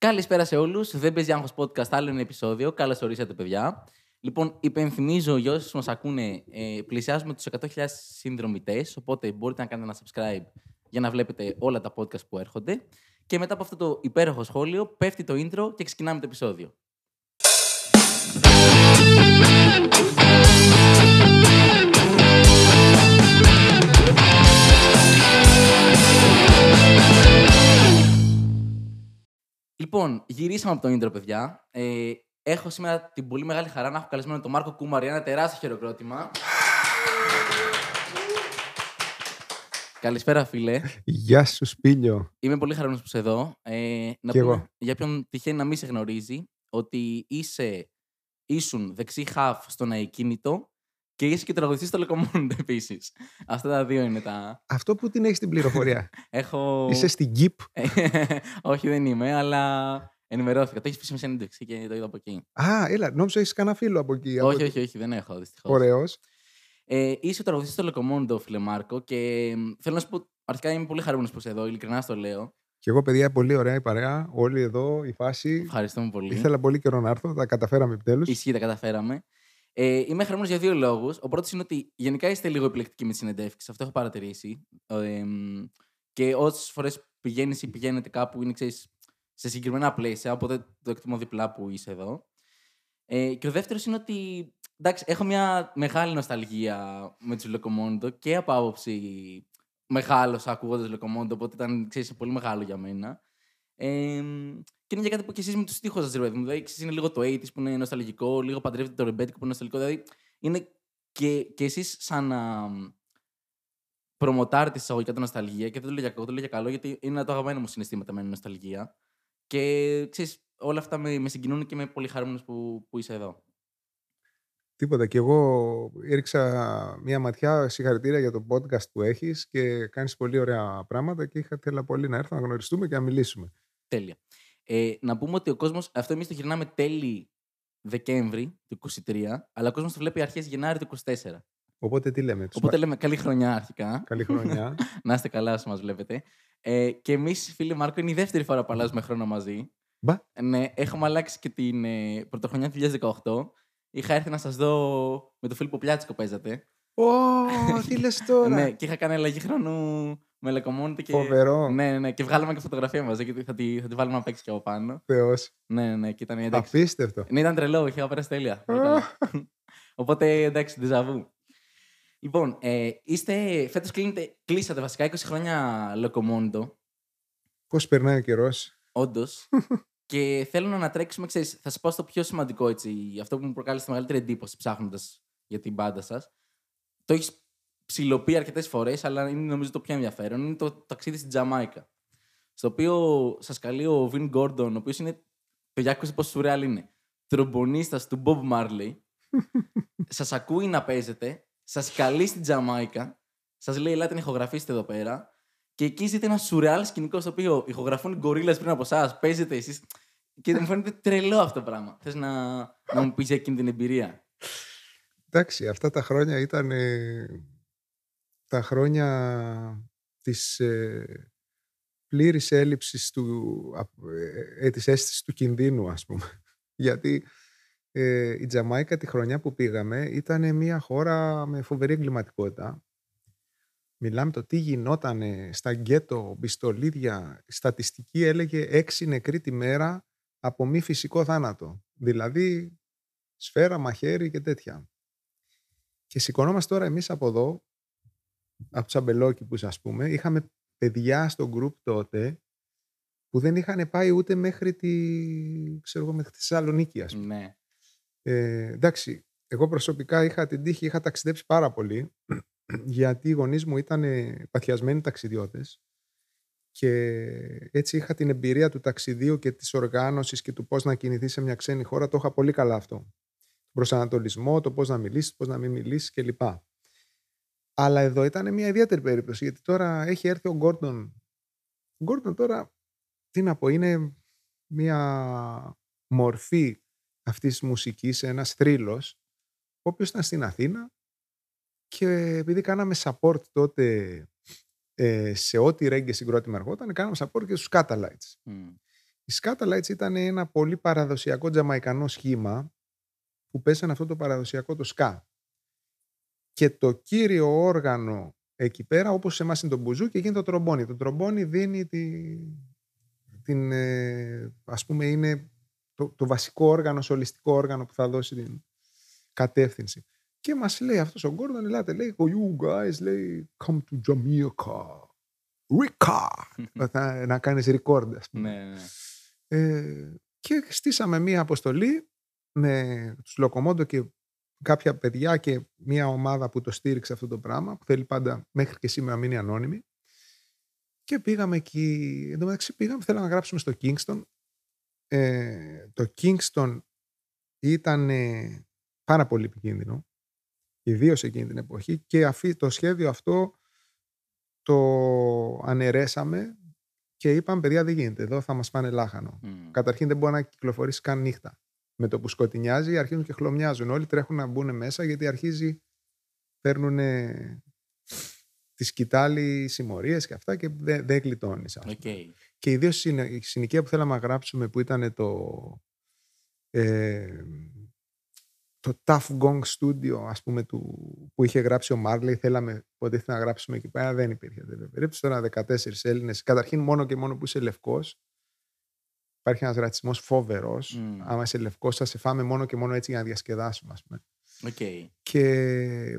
Καλησπέρα σε όλους. Δεν παίζει άγχος podcast, άλλο ένα επεισόδιο. Καλώς ορίσατε, παιδιά. Λοιπόν, υπενθυμίζω για όσους μας ακούνε, ε, πλησιάζουμε τους 100.000 συνδρομητές. Οπότε μπορείτε να κάνετε ένα subscribe για να βλέπετε όλα τα podcast που έρχονται. Και μετά από αυτό το υπέροχο σχόλιο, πέφτει το intro και ξεκινάμε το επεισόδιο. Λοιπόν, γυρίσαμε από το intro, παιδιά. Ε, έχω σήμερα την πολύ μεγάλη χαρά να έχω καλεσμένο τον Μάρκο Κούμαρη. Ένα τεράστιο χειροκρότημα. Καλησπέρα, φίλε. Γεια σου, Σπίλιο. Είμαι πολύ χαρούμενος που είσαι εδώ. Ε, να Κι πούμε, εγώ. για ποιον τυχαίνει να μην σε γνωρίζει, ότι είσαι, ήσουν δεξί χαφ στον αεκίνητο και είσαι και τραγουδιστής στο Λεκομόντο επίσης. Αυτά τα δύο είναι τα. Αυτό που την έχεις την πληροφορία. Έχω. Είσαι στην ΚΙΠ. Όχι, δεν είμαι, αλλά ενημερώθηκα. Το έχεις πει σε μια συνέντευξη και το είδα από εκεί. Α, έλα, νόμιζα έχεις κανένα φίλο από εκεί. όχι, όχι, όχι, δεν έχω δυστυχώς. Ωραίος. Ε, είσαι ο τραγουδιστής στο Λεκομόντο, φίλε Μάρκο, και μ, θέλω να σου πω. Αρχικά είμαι πολύ χαρούμενος που είσαι εδώ, ειλικρινά στο λέω. Και εγώ, παιδιά, πολύ ωραία η παρέα. Όλοι εδώ, η φάση. Ευχαριστούμε πολύ. Ήθελα πολύ καιρό να έρθω. Τα καταφέραμε επιτέλους. Ισχύει, τα καταφέραμε. Ε, είμαι χαρούμενος για δύο λόγους. Ο πρώτος είναι ότι γενικά είστε λίγο επιλεκτικοί με τι συνεντεύξει. Αυτό έχω παρατηρήσει. Ε, μ, και όσες φορές πηγαίνεις ή πηγαίνετε κάπου είναι ξέρεις, σε συγκεκριμένα πλαίσια, οπότε το εκτιμώ διπλά που είσαι εδώ. Ε, και ο δεύτερος είναι ότι εντάξει, έχω μια μεγάλη νοσταλγία με τους Λεκομόντο και από άποψη μεγάλος ακούγοντας Λεκομόντο, οπότε ήταν ξέρεις, πολύ μεγάλο για μένα. Ε, και είναι για κάτι που και εσείς με τους τοίχου σας, ρε παιδί μου. Δηλαδή, ξέρεις, είναι λίγο το 80s που είναι νοσταλγικό, λίγο παντρεύεται το ρεμπέτικο που είναι νοσταλγικό. Δηλαδή, είναι και, και εσείς σαν να προμοτάρετε εισαγωγικά την νοσταλγία. Και δεν το λέω για κακό, το λέω για καλό, γιατί είναι το αγαπημένο μου συναισθήματα με νοσταλγία. Και ξέρεις, όλα αυτά με, με συγκινούν και είμαι πολύ χαρούμενος που, που είσαι εδώ. Τίποτα. Και εγώ έριξα μία ματιά συγχαρητήρια για το podcast που έχεις και κάνεις πολύ ωραία πράγματα και είχα θέλα πολύ να έρθω να γνωριστούμε και να μιλήσουμε. Τέλεια. Ε, να πούμε ότι ο κόσμος, αυτό εμείς το γυρνάμε τέλη Δεκέμβρη του 23, αλλά ο κόσμος το βλέπει αρχές Γενάρη του 24. Οπότε τι λέμε. τους Οπότε πα- λέμε καλή χρονιά αρχικά. Καλή χρονιά. να είστε καλά όσο μας βλέπετε. Ε, και εμείς, φίλε Μάρκο, είναι η δεύτερη φορά που αλλάζουμε χρόνο μαζί. Μπα. Ναι, έχουμε αλλάξει και την ε, πρωτοχρονιά του 2018. Είχα έρθει να σας δω με το Φίλιππο Πλιάτσικο παίζατε. Ω, τι λες τώρα. ναι, και είχα κάνει αλλαγή χρόνου με λεκομόνιτε και. Φοβερό. Ναι, ναι, ναι, και βγάλαμε και φωτογραφία μαζί γιατί θα τη, θα τη βάλουμε να παίξει και από πάνω. Θεός. Ναι, ναι, ναι, και ήταν εντάξει. Απίστευτο. Ναι, ήταν τρελό, είχα περάσει τέλεια. Πολύ καλά. Οπότε εντάξει, ντεζαβού. Λοιπόν, ε, είστε, φέτος κλείνετε, κλείσατε βασικά 20 χρόνια Λοκομόντο, Πώς περνάει ο καιρός. όντως. και θέλω να ανατρέξουμε, ξέρεις, θα σας πω στο πιο σημαντικό έτσι, αυτό που μου προκάλεσε τη μεγαλύτερη εντύπωση ψάχνοντας για την μπάντα σας. Το έχεις ψηλοποιεί αρκετές φορές, αλλά είναι νομίζω το πιο ενδιαφέρον. Είναι το ταξίδι στην Τζαμάικα. Στο οποίο σας καλεί ο Βιν Γκόρντον, ο οποίος είναι. Παιδιά, ακούστε πόσο σουρεάλ είναι. Τρομπονίστας του Bob Marley. σας ακούει να παίζετε, σας καλεί στην Τζαμάικα, σας λέει: Ελάτε να ηχογραφήσετε εδώ πέρα. Και εκεί ζείτε ένα σουρεάλ σκηνικό στο οποίο ηχογραφούν γκορίλες πριν από εσάς, παίζετε εσείς. Και μου φαίνεται τρελό αυτό το πράγμα. Θες να, να μου πεις για εκείνη την εμπειρία; Εντάξει, αυτά τα χρόνια ήταν ε, τα χρόνια της ε, πλήρης έλλειψης του, α- ε, ε, της αίσθησης του κινδύνου, ας πούμε. Γιατί ε, η Τζαμάικα τη χρονιά που πήγαμε ήταν μια χώρα με φοβερή εγκληματικότητα. Μιλάμε το τι γινόταν στα γκέτο, πιστολίδια. Η στατιστική έλεγε έξι νεκροί τη μέρα από μη φυσικό θάνατο. Δηλαδή σφαίρα, μαχαίρι και τέτοια. Και σηκωνόμαστε τώρα εμείς από εδώ, από τους αμπελόκηπους ας πούμε, είχαμε παιδιά στο γκρουπ τότε που δεν είχαν πάει ούτε μέχρι τη, ξέρω εγώ, μέχρι τη Θεσσαλονίκη ας πούμε. Ναι. Ε, εντάξει, εγώ προσωπικά είχα την τύχη, είχα ταξιδέψει πάρα πολύ γιατί οι γονείς μου ήταν ε, παθιασμένοι ταξιδιώτες και έτσι είχα την εμπειρία του ταξιδίου και της οργάνωσης και του πώς να κινηθείς σε μια ξένη χώρα, το είχα πολύ καλά αυτό. Προσανατολισμό, το πώς να μιλήσεις, πώς να μην μιλήσεις κλπ. Αλλά εδώ ήταν μια ιδιαίτερη περίπτωση, γιατί τώρα έχει έρθει ο Γκόρντον. Ο Γκόρντον τώρα, τι να πω, είναι μια μορφή αυτής της μουσικής, ένας θρύλος, ο οποίος ήταν στην Αθήνα και επειδή κάναμε support τότε ε, σε ό,τι ρέγγε συγκρότημα ερχόταν, κάναμε support και στους Catalites. Μμ. Οι Scatalites ήταν ένα πολύ παραδοσιακό τζαμαϊκανό σχήμα που πέσανε αυτό το παραδοσιακό το σκά. Και το κύριο όργανο εκεί πέρα, όπως σε εμάς είναι το μπουζού και γίνεται το τρομπόνι. Το τρομπόνι δίνει τη, την, ε, ας πούμε, είναι το, το βασικό όργανο, σολιστικό όργανο που θα δώσει την κατεύθυνση. Και μας λέει αυτός ο Γκόρντον, ελάτε, λέει, oh, you guys, λέει, come to Jamaica. Rica! να, να κάνεις record, ας πούμε. Ναι, ναι. Ε, και στήσαμε μία αποστολή με τους Λοκομόντο και κάποια παιδιά και μία ομάδα που το στήριξε αυτό το πράγμα, που θέλει πάντα μέχρι και σήμερα να μείνει ανώνυμη. Και πήγαμε εκεί, εν τω μεταξύ πήγαμε, θέλαμε να γράψουμε στο Kingston. Ε, το Kingston ήταν ε, πάρα πολύ επικίνδυνο, ιδίως εκείνη την εποχή και αυτή, το σχέδιο αυτό το αναιρέσαμε και είπαμε παιδιά δεν γίνεται, εδώ θα μας πάνε λάχανο. Μμ. Καταρχήν δεν μπορεί να κυκλοφορήσει καν νύχτα. Με το που σκοτεινιάζει αρχίζουν και χλωμιάζουν. Όλοι τρέχουν να μπουν μέσα γιατί αρχίζει, παίρνουν τη σκυτάλη συμμορίες και αυτά και δεν, δεν γλιτώνεις. ας πούμε. Οκ. Και ιδίως η συνοικία που θέλαμε να γράψουμε που ήταν το. Ε, το Tuff Gong Studio, ας πούμε, του, που είχε γράψει ο Μάρλεϊ, θέλαμε υποτίθεται να γράψουμε εκεί πέρα, δεν υπήρχε. Δεν περίπτωση τώρα 14 Έλληνες, καταρχήν μόνο και μόνο που είσαι λευκός, υπάρχει ένας ρατσισμός φοβερός. Μμ. Άμα είσαι λευκός θα σε φάμε μόνο και μόνο έτσι για να διασκεδάσουμε, ας πούμε. Οκ. Και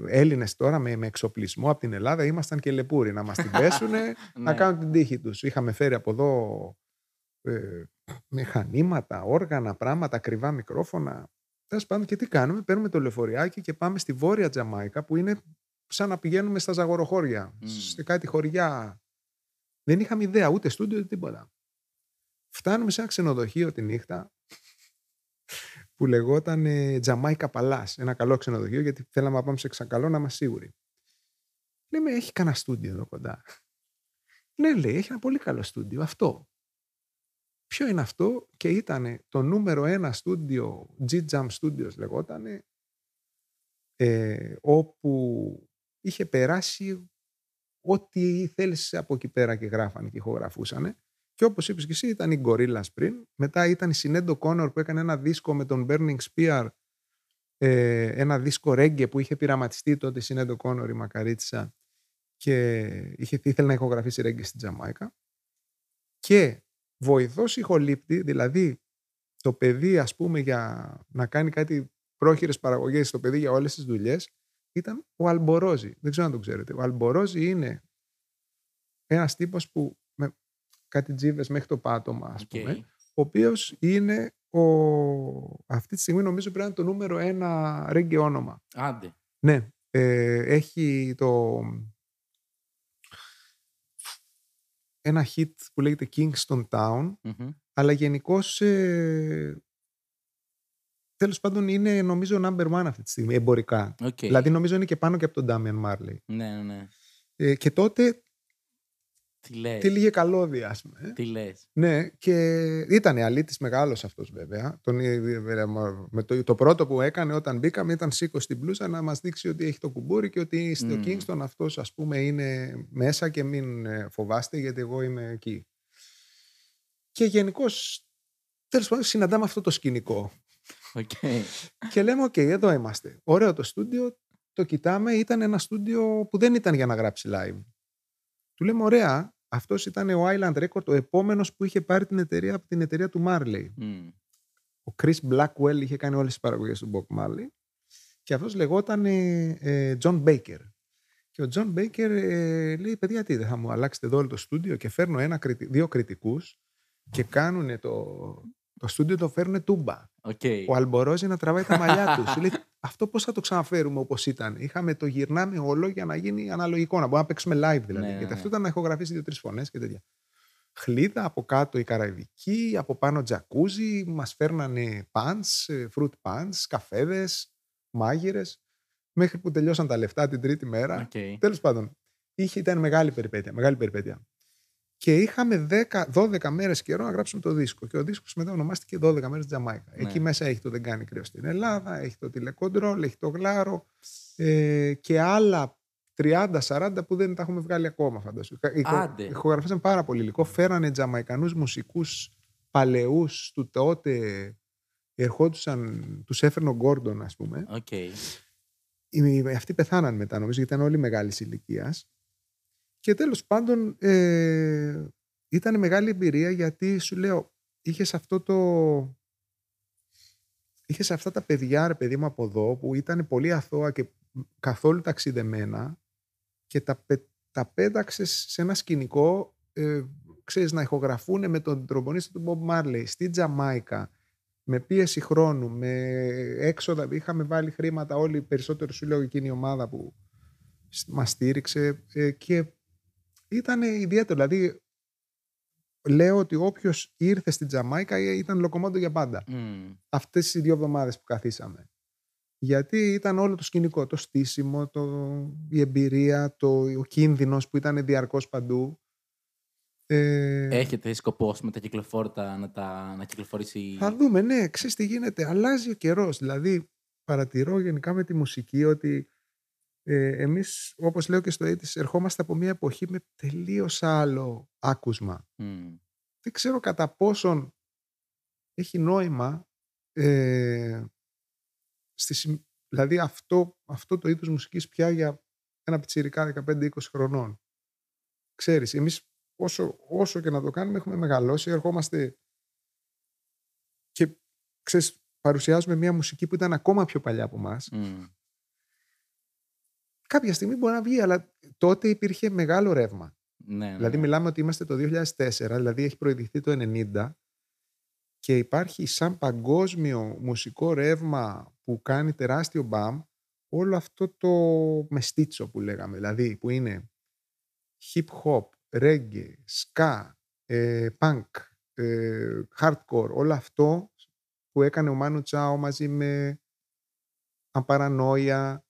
Έλληνες τώρα με, με εξοπλισμό από την Ελλάδα ήμασταν κελεπούρι να μας την πέσουν, να Ναι. κάνουν την τύχη τους. Είχαμε φέρει από εδώ ε, μηχανήματα, όργανα, πράγματα, ακριβά μικρόφωνα. Τέλος πάντων, και τι κάνουμε, παίρνουμε το λεωφοριάκι και πάμε στη βόρεια Τζαμάικα που είναι σαν να πηγαίνουμε στα ζαγοροχώρια, Μμ. σε κάτι χωριά. Δεν είχαμε ιδέα ούτε στούντιο ούτε τίποτα. Φτάνουμε σε ένα ξενοδοχείο τη νύχτα που λεγόταν ε, Τζαμάικα Παλάς. Ένα καλό ξενοδοχείο, γιατί θέλαμε να πάμε σε ξακαλό να είμαστε σίγουροι. Λέμε, έχει κανένα στούντιο εδώ κοντά. Ναι, λέει, έχει ένα πολύ καλό στούντιο. Αυτό. Ποιο είναι αυτό; Και ήταν το νούμερο ένα στούντιο, G-Jam Studios λεγόταν, ε, όπου είχε περάσει ό,τι θέλεις από εκεί πέρα και γράφανε και ηχογραφούσανε. Και όπως είπες και εσύ ήταν η Gorillaz πριν, μετά ήταν η Sinead O'Connor που έκανε ένα δίσκο με τον Burning Spear, ε, ένα δίσκο reggae που είχε πειραματιστεί τότε η Sinead O'Connor η Μακαρίτσα και είχε, ήθελε να ηχογραφήσει reggae στην Τζαμάικα. Και βοηθός ηχολήπτη, δηλαδή το παιδί ας πούμε για να κάνει κάτι πρόχειρες παραγωγές στο παιδί για όλες τις δουλειές ήταν ο Alborosie. Δεν ξέρω αν τον ξέρετε. Ο Alborosie είναι ένας τύπος που με κάτι τζίβες μέχρι το πάτωμα ας Οκ. πούμε, ο οποίος είναι ο... αυτή τη στιγμή νομίζω πρέπει να είναι το νούμερο ένα reggae όνομα. Άντε. Ναι, ε, έχει το... ένα hit που λέγεται Kingston Town, Μμμ. αλλά γενικώς. Ε, Τέλος πάντων είναι νομίζω number one αυτή τη στιγμή, εμπορικά. Οκ. Δηλαδή νομίζω είναι και πάνω και από τον Damian Marley. Ναι, ναι, ναι. Ε, και τότε Τι λες; τύλιγε καλώδια, ας πούμε. Τι λες; Ναι, και ήταν αλήτης μεγάλος αυτός βέβαια. Τον, ε, με το, το πρώτο που έκανε όταν μπήκαμε ήταν σήκωσε την μπλούζα να μας δείξει ότι έχει το κουμπούρι και ότι στο Μμμ. Kingston αυτός ας πούμε είναι μέσα και μην ε, φοβάστε γιατί εγώ είμαι εκεί. Και γενικώς τέλος πάντων συναντάμε αυτό το σκηνικό. Οκ. Και λέμε, οκ, εδώ είμαστε. Ωραίο το στούντιο, το κοιτάμε, ήταν ένα στούντιο που δεν ήταν για να γράψει live. Του λέμε, ωραία, αυτός ήταν ο Island Records, ο επόμενος που είχε πάρει την εταιρεία από την εταιρεία του Marley. Μμ. Ο Chris Blackwell είχε κάνει όλες τις παραγωγές του Bob Marley και αυτός λεγόταν ε, ε, John Baker. Και ο John Baker ε, λέει, παιδιά, τι, δεν θα μου αλλάξετε εδώ όλο το στούντιο και φέρνω ένα, κριτι- δύο κριτικούς και κάνουν το, το στούντιο το φέρνουν τούμπα Οκ. ο Alborosie να τραβάει τα μαλλιά τους. Σου λέει, αυτό πώς θα το ξαναφέρουμε όπως ήταν. Είχαμε το γυρνάμε όλο για να γίνει αναλογικό, να μπορούμε να παίξουμε live δηλαδή. Ναι, ναι, Γιατί ναι. αυτό ήταν να ηχογραφήσει δύο-τρεις φωνές και τέτοια. Χλίδα, από κάτω η Καραϊβική, από πάνω τζακούζι, μας φέρνανε punch, fruit punch, καφέδες, μάγειρες. Μέχρι που τελειώσαν τα λεφτά την τρίτη μέρα. Οκ. Τέλος πάντων, είχε, ήταν μεγάλη περιπέτεια. Μεγάλη περιπέτεια. Και είχαμε 10, 12 μέρες καιρό να γράψουμε το δίσκο. Και ο δίσκος μετά ονομάστηκε 12 μέρες Τζαμάικα. Ναι. Εκεί μέσα έχει το Δεν κάνει κρύο στην Ελλάδα, έχει το τηλεκοντρόλ, έχει το γλάρο ε, και άλλα 30-40 που δεν τα έχουμε βγάλει ακόμα, φαντάσου. Ηχο- Άντε. Ηχογραφήσαν πάρα πολύ υλικό. Φέρανε Τζαμαϊκανούς μουσικούς παλαιούς του τότε ερχόντουσαν, τους έφερνε ο Γκόρντον ας πούμε. Okay. Οι, αυτοί πεθάναν μετά νομίζω γιατί ήταν όλοι μεγάλης ηλικίας. Και τέλος πάντων ε, ήταν μεγάλη εμπειρία γιατί σου λέω είχες αυτό το... Είχες αυτά τα παιδιά, ρε παιδί μου, από εδώ, που ήταν πολύ αθώα και καθόλου ταξιδεμένα και τα, τα πέταξες σε ένα σκηνικό, ε, ξέρεις, να ηχογραφούν με τον τρομπονίστα του Bob Marley στη Τζαμάικα, με πίεση χρόνου, με έξοδα. Είχαμε βάλει χρήματα όλοι, περισσότερο σου λέω εκείνη η ομάδα που μας στήριξε ε, και ήταν ιδιαίτερο. Δηλαδή, λέω ότι όποιος ήρθε στην Τζαμάικα ήταν λοκομόντο για πάντα. Mm. Αυτές οι δύο εβδομάδες που καθίσαμε. Γιατί ήταν όλο το σκηνικό, το στήσιμο, το, η εμπειρία, το, ο κίνδυνος που ήταν διαρκώς παντού. Ε, Έχετε σκοπό με τα κυκλοφόρτα να, τα, να κυκλοφορήσει... Θα δούμε, ναι, ξέρεις τι γίνεται. Αλλάζει ο καιρός. Δηλαδή, παρατηρώ γενικά με τη μουσική ότι ε, εμείς, όπως λέω και στο AIDS, ερχόμαστε από μια εποχή με τελείως άλλο άκουσμα. Δεν ξέρω κατά πόσον έχει νόημα ε, στη, δηλαδή αυτό, αυτό το είδος μουσικής πια για ένα πιτσιρικά 15-20 χρονών. Ξέρεις, εμείς όσο, όσο και να το κάνουμε έχουμε μεγαλώσει, ερχόμαστε και ξέρεις, παρουσιάζουμε μια μουσική που ήταν ακόμα πιο παλιά από εμάς. Κάποια στιγμή μπορεί να βγει, αλλά τότε υπήρχε μεγάλο ρεύμα. Ναι, ναι. Δηλαδή μιλάμε ότι είμαστε το 2004, δηλαδή έχει προηγηθεί το 1990 και υπάρχει σαν παγκόσμιο μουσικό ρεύμα που κάνει τεράστιο μπαμ όλο αυτό το μεστίτσο που λέγαμε, δηλαδή που είναι hip hop, reggae, ska, ε, punk, ε, hardcore, όλο αυτό που έκανε ο Μάνου Τσάο μαζί με Αμπαρανόια,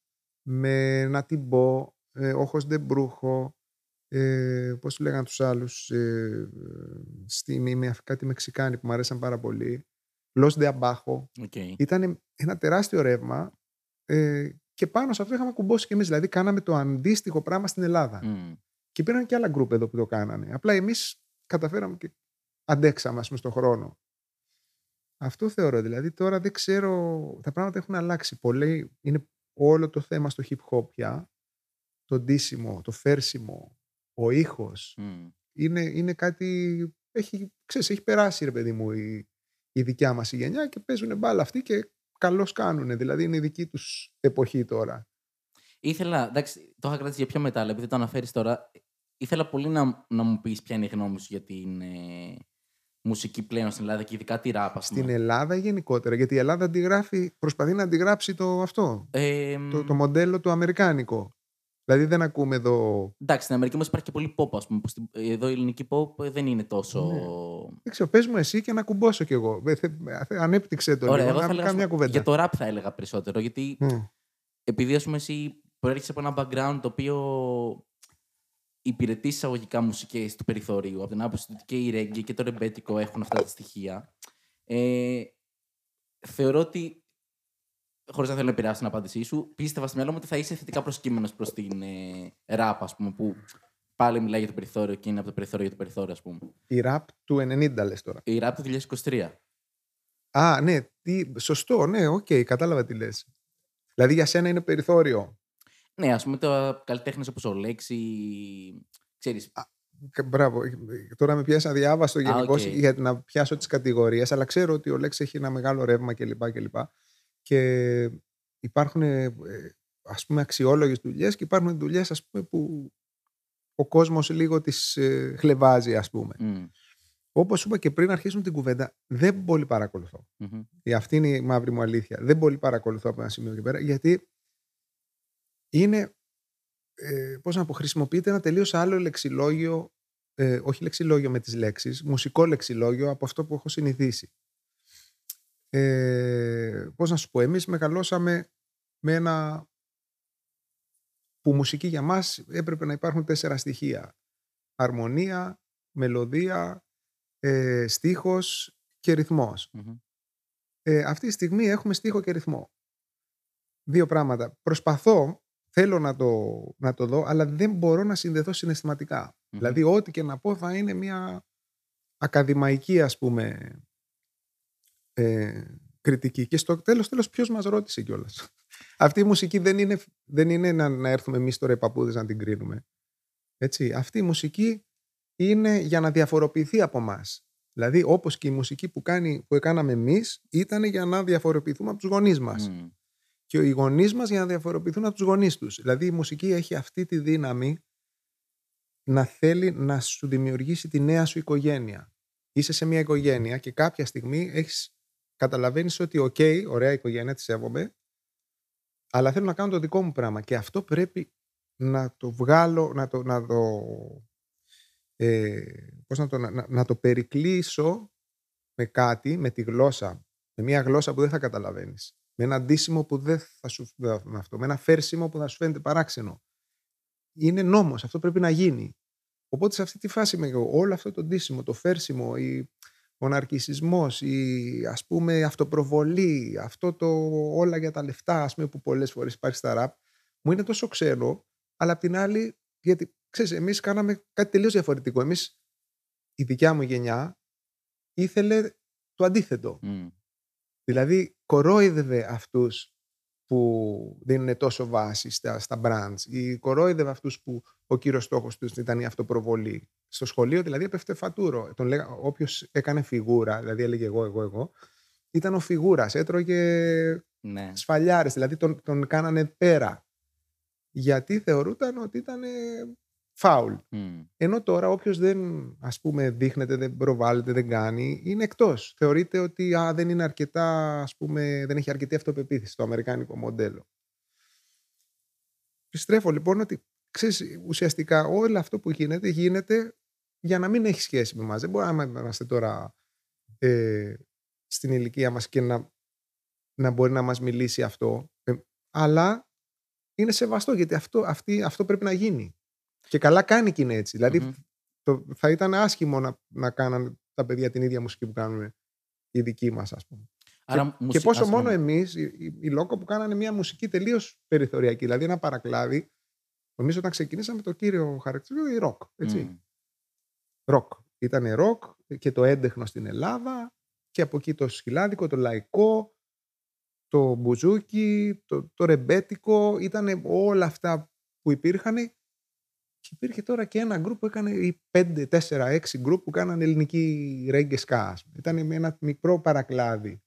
με Να την πω, ε, Όχος Ντεμπρούχο, ε, πώς λέγανε τους άλλους, ε, στη, με, κάτι μεξικάνοι που μου αρέσαν πάρα πολύ, Los de Abajo. Okay. Ήταν ένα τεράστιο ρεύμα ε, και πάνω σε αυτό είχαμε κουμπώσει κι εμείς. Δηλαδή κάναμε το αντίστοιχο πράγμα στην Ελλάδα. Mm. Και υπήρχαν και άλλα γκρουπ εδώ που το κάνανε. Απλά εμείς καταφέραμε και αντέξαμε, ας πούμε, στον χρόνο. Αυτό θεωρώ. Δηλαδή τώρα δεν ξέρω, τα πράγματα έχουν αλλάξει. Πολύ, είναι όλο το θέμα στο hip hop πια. Το ντύσιμο, το φέρσιμο, ο ήχος. Είναι, είναι κάτι... Έχει, ξέρεις, έχει περάσει ρε παιδί μου η, η δικιά μας η γενιά και παίζουν μπάλα αυτοί και καλώς κάνουν. Δηλαδή είναι η δική τους εποχή τώρα. Ήθελα, εντάξει, το είχα κρατήσει για πιο μετά, αλλά επειδή το αναφέρεις τώρα, ήθελα πολύ να, να μου πεις ποια είναι η γνώμη σου για την ε, μουσική πλέον στην Ελλάδα και ειδικά τη ράπα. Στην Ελλάδα γενικότερα, γιατί η Ελλάδα αντιγράφει, προσπαθεί να αντιγράψει το αυτό, ε, το, το μοντέλο το αμερικάνικο. Δηλαδή δεν ακούμε εδώ. Εντάξει, στην Αμερική όμως υπάρχει και πολύ pop, ας πούμε. Εδώ η ελληνική pop δεν είναι τόσο. Ναι. Δεν ξέρω, πες μου εσύ και να κουμπώσω κι εγώ. Ανέπτυξε το Ωραία, λίγο. Εγώ θα έλεγα, κουβέντα. Για το rap θα έλεγα περισσότερο. Γιατί mm. επειδή ας πούμε εσύ προέρχεσαι από ένα background το οποίο υπηρετεί εισαγωγικά μουσικές του περιθωρίου. Από την άποψη ότι και η ρέγγι και το ρεμπέτικο έχουν αυτά τα στοιχεία. Ε, θεωρώ ότι χωρίς να θέλω να επηρεάσω την απάντησή σου, πίστευα στο μυαλό μου ότι θα είσαι θετικά προσκείμενος προς την ε, ραπ, ας πούμε, που πάλι μιλάει για το περιθώριο και είναι από το περιθώριο για το περιθώριο, ας πούμε. Η ραπ του 90 λες τώρα. Η ραπ του 2023. Α, ναι, τι, σωστό, ναι, ok, okay, κατάλαβα τι λες. Δηλαδή για σένα είναι περιθώριο. Ναι, ας πούμε το καλλιτέχνες όπως ο Λεξ. Ξέρεις. μπράβο. Τώρα με πιάσεις αδιάβαστο γενικώς okay. για να πιάσω τις κατηγορίες, αλλά ξέρω ότι ο Λεξ έχει ένα μεγάλο ρεύμα κλπ. κλπ και υπάρχουν ε, ας πούμε αξιόλογες δουλειές και υπάρχουν δουλειές ας πούμε που ο κόσμος λίγο τις ε, χλεβάζει ας πούμε. Mm. Όπως είπα και πριν αρχίσουμε την κουβέντα, δεν πολύ παρακολουθώ. Mm-hmm. Αυτή είναι η μαύρη μου αλήθεια. Δεν πολύ παρακολουθώ από ένα σημείο και πέρα, γιατί είναι, ε, πώς να πω, χρησιμοποιείται ένα τελείως άλλο λεξιλόγιο, ε, όχι λεξιλόγιο με τις λέξεις, μουσικό λεξιλόγιο από αυτό που έχω συνηθίσει ε, πώς να σου πω, εμείς μεγαλώσαμε με ένα που μουσική για μας έπρεπε να υπάρχουν τέσσερα στοιχεία. Αρμονία, μελωδία, ε, στίχος και ρυθμος Ε, αυτή τη στιγμή έχουμε στίχο και ρυθμό. Δύο πράγματα. Προσπαθώ, θέλω να το, να το δω, αλλά δεν μπορώ να συνδεθώ Δηλαδή, ό,τι και να πω θα είναι μια ακαδημαϊκή ας πούμε ε, κριτική και στο τέλος τέλος ποιος μας ρώτησε κιόλας. Αυτή η μουσική δεν είναι, δεν είναι να, να έρθουμε εμείς τώρα οι παππούδες να την κρίνουμε. Έτσι, αυτή η μουσική είναι για να διαφοροποιηθεί από εμά. Δηλαδή, όπως και η μουσική που, κάνει, που έκαναμε εμείς ήταν για να διαφοροποιηθούμε από τους γονείς μας. Και οι γονείς μας για να διαφοροποιηθούν από τους γονείς τους. Δηλαδή, η μουσική έχει αυτή τη δύναμη να θέλει να σου δημιουργήσει τη νέα σου οικογένεια. Είσαι σε μια οικογένεια και κάποια στιγμή έχεις, καταλαβαίνεις ότι ok, okay, ωραία οικογένεια, τη σέβομαι, αλλά θέλω να κάνω το δικό μου πράγμα και αυτό πρέπει να το βγάλω, να το, να το, ε, πώς να, το, να, να το περικλείσω με κάτι, με τη γλώσσα, με μια γλώσσα που δεν θα καταλαβαίνεις, με ένα ντύσιμο που δεν θα σου με αυτό, με ένα φέρσιμο που θα σου φαίνεται παράξενο. Είναι νόμος, αυτό πρέπει να γίνει. Οπότε σε αυτή τη φάση με όλο αυτό το ντύσιμο, το φέρσιμο, η, ο ναρκισισμός, η ας πούμε αυτοπροβολή, αυτό το όλα για τα λεφτά ας πούμε, που πολλές φορές υπάρχει στα ραπ, μου είναι τόσο ξένο, αλλά απ' την άλλη, γιατί ξέρεις, εμείς κάναμε κάτι τελείως διαφορετικό. Εμείς, η δικιά μου γενιά, ήθελε το αντίθετο. Δηλαδή, κορόιδευε αυτούς που δίνουν τόσο βάση στα, στα brands ή κορόιδευε αυτούς που ο κύριος στόχος τους ήταν η αυτοπροβολή. Στο σχολείο δηλαδή έπεφτε φατούρο. Τον λέγα, όποιος έκανε φιγούρα, δηλαδή έλεγε εγώ, εγώ, εγώ, ήταν ο φιγούρας, έτρωγε ναι. σφαλιάρες, δηλαδή τον, τον κάνανε πέρα. Γιατί θεωρούταν ότι ήταν φάουλ. Ενώ τώρα όποιος δεν ας πούμε δείχνεται, δεν προβάλλεται, δεν κάνει, είναι εκτός. Θεωρείται ότι α, δεν είναι αρκετά, ας πούμε, δεν έχει αρκετή αυτοπεποίθηση το αμερικάνικο μοντέλο. Πιστρέφω λοιπόν ότι ξέρεις, ουσιαστικά όλο αυτό που γίνεται, γίνεται για να μην έχει σχέση με εμάς. Δεν μπορούμε να είμαστε τώρα ε, στην ηλικία μας και να, να μπορεί να μας μιλήσει αυτό. Ε, αλλά είναι σεβαστό γιατί αυτό, αυτή, αυτό πρέπει να γίνει. Και καλά κάνει και είναι έτσι. Δηλαδή, το, θα ήταν άσχημο να, να κάνανε τα παιδιά την ίδια μουσική που κάνουν οι δικοί μας, ας πούμε. Άρα, και, και πόσο μόνο εμείς, οι, οι, Λόκο που κάνανε μια μουσική τελείως περιθωριακή, δηλαδή ένα παρακλάδι. Νομίζω όταν ξεκινήσαμε το κύριο χαρακτηριστικό, η ροκ. Έτσι. Ροκ. Ήταν ροκ και το έντεχνο στην Ελλάδα και από εκεί το σκυλάδικο, το λαϊκό, το μπουζούκι, το, το ρεμπέτικο. Ήταν όλα αυτά που υπήρχαν και υπήρχε τώρα και ένα γκρουπ που έκανε, ή 5, 4, 6 γκρουπ που κάνανε ελληνική reggae ska. Ήταν ένα μικρό παρακλάδι.